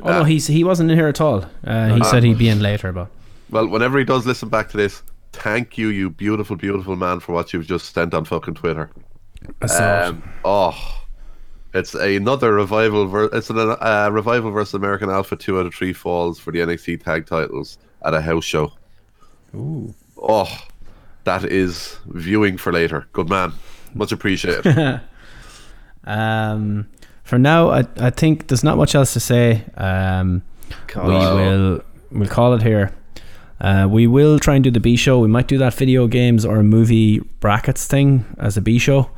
[SPEAKER 3] Oh no, he's he wasn't in here at all. Uh, he said he'd be in later, but
[SPEAKER 6] Well, whenever he does listen back to this, thank you, you beautiful, beautiful man, for what you've just sent on fucking Twitter.
[SPEAKER 3] I saw it.
[SPEAKER 6] Um, oh, it's another revival. Ver- it's a uh, revival versus American Alpha. Two out of three falls for the NXT tag titles at a house show.
[SPEAKER 3] Ooh.
[SPEAKER 6] Oh, that is viewing for later. Good man, much appreciated. <laughs>
[SPEAKER 3] Um, for now, I I think there's not much else to say. Um, we will we'll call it here. Uh, we will try and do the B show. We might do that video games or movie brackets thing as a B show.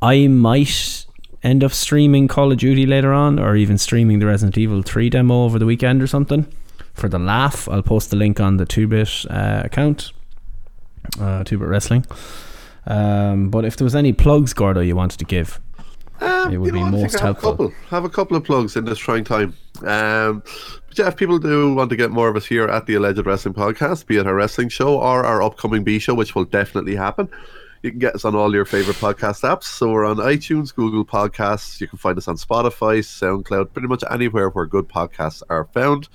[SPEAKER 3] I might end up streaming Call of Duty later on, or even streaming the Resident Evil 3 demo over the weekend or something. For the laugh, I'll post the link on the 2bit uh, account, uh, 2bit Wrestling. Um, but if there was any plugs, Gordo, you wanted to give,
[SPEAKER 6] Um,
[SPEAKER 3] It would
[SPEAKER 6] you know
[SPEAKER 3] be most helpful.
[SPEAKER 6] A couple, have a couple of plugs in this trying time. Um, but yeah, if people do want to get more of us here at the Alleged Wrestling Podcast, be it our wrestling show or our upcoming B show, which will definitely happen, you can get us on all your favorite podcast apps. So we're on iTunes, Google Podcasts. You can find us on Spotify, SoundCloud, pretty much anywhere where good podcasts are found.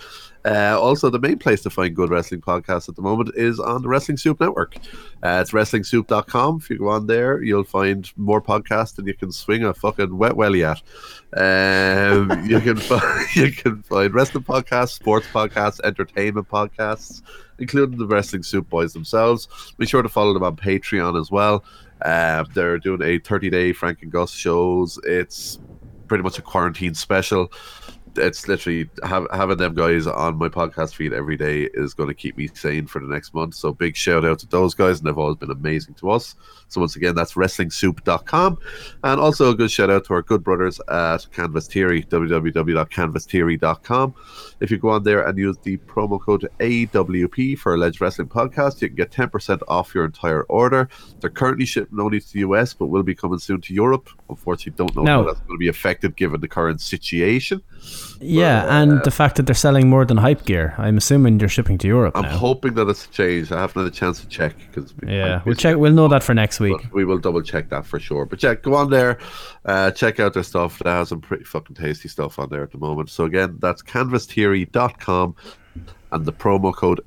[SPEAKER 6] Uh, also, the main place to find good wrestling podcasts at the moment is on the Wrestling Soup Network. Uh, it's wrestlingsoup.com. If you go on there, you'll find more podcasts than you can swing a fucking wet welly at. Um, <laughs> you can find <laughs> you can find wrestling podcasts, sports podcasts, entertainment podcasts, including the Wrestling Soup Boys themselves. Be sure to follow them on Patreon as well. Uh, they're doing a 30 day Frank and Gus shows. It's pretty much a quarantine special. It's literally have, having them guys on my podcast feed every day is going to keep me sane for the next month. So big shout out to those guys, and they've always been amazing to us. So once again, that's wrestlingsoup.com, and also a good shout out to our good brothers at Canvas Theory, www.canvastheory.com. If you go on there and use the promo code AWP for Alleged Wrestling Podcast, you can get 10% off your entire order. They're currently shipping only to the US, but will be coming soon to Europe. Unfortunately, don't know
[SPEAKER 3] No.
[SPEAKER 6] how that's going to be affected given the current situation.
[SPEAKER 3] Yeah, and the fact that they're selling more than hype gear. I'm assuming they're shipping to Europe
[SPEAKER 6] I'm
[SPEAKER 3] now.
[SPEAKER 6] hoping that it's changed. I haven't had a chance to check because
[SPEAKER 3] yeah, we'll check. We'll know that for next week.
[SPEAKER 6] But we will double check that for sure. But yeah, go on there, uh, check out their stuff. They have some pretty fucking tasty stuff on there at the moment. So again, that's canvastheory.com and the promo code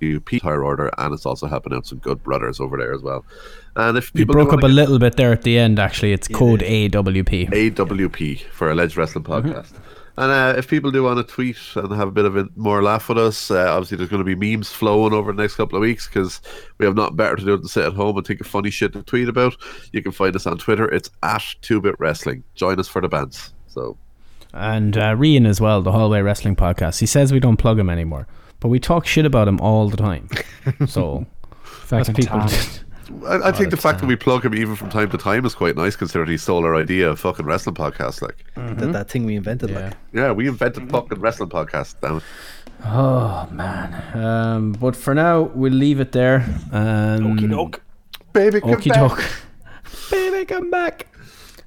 [SPEAKER 6] AWP Tire Order, and it's also helping out some good brothers over there as well. And if
[SPEAKER 3] You
[SPEAKER 6] people
[SPEAKER 3] broke up a little bit there at the end. Actually, it's code AWP.
[SPEAKER 6] AWP for Alleged Wrestling Podcast. And uh, if people do want to tweet and have a bit of a more laugh with us, uh, obviously there's going to be memes flowing over the next couple of weeks because we have nothing better to do than sit at home and think of funny shit to tweet about. You can find us on Twitter. It's at 2-Bit Wrestling. Join us for the bands. So
[SPEAKER 3] And uh, Rian as well, the Hallway Wrestling Podcast. He says we don't plug him anymore, but we talk shit about him all the time. <laughs> So that's
[SPEAKER 5] Fucking
[SPEAKER 3] people.
[SPEAKER 5] Tom.
[SPEAKER 6] I, I think the
[SPEAKER 3] it's,
[SPEAKER 6] fact that we plug him even from time to time is quite nice, considering he stole our idea of fucking wrestling podcast. Like,
[SPEAKER 4] That, that thing we invented,
[SPEAKER 3] Yeah.
[SPEAKER 4] like
[SPEAKER 6] yeah, we invented fucking wrestling podcast. Damn it.
[SPEAKER 3] Oh man. Um, but for now, we'll leave it there. Um,
[SPEAKER 6] Baby, come
[SPEAKER 3] Okie
[SPEAKER 6] back.
[SPEAKER 3] doke. <laughs> Baby, come back.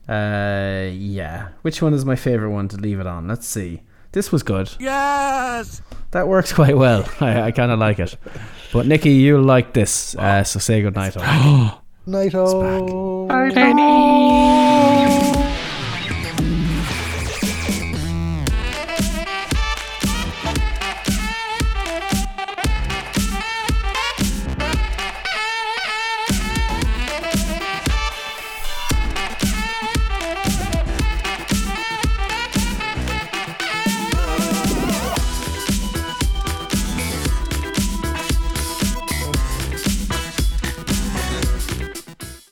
[SPEAKER 3] Uh, yeah. Which one is my favorite one to leave it on? Let's see. This was good. Yes. That works <laughs> quite well. I, I kind of like it. But Nikki, you'll like this. Uh, so say good <gasps> night. all.
[SPEAKER 4] Nighto.
[SPEAKER 5] Penny.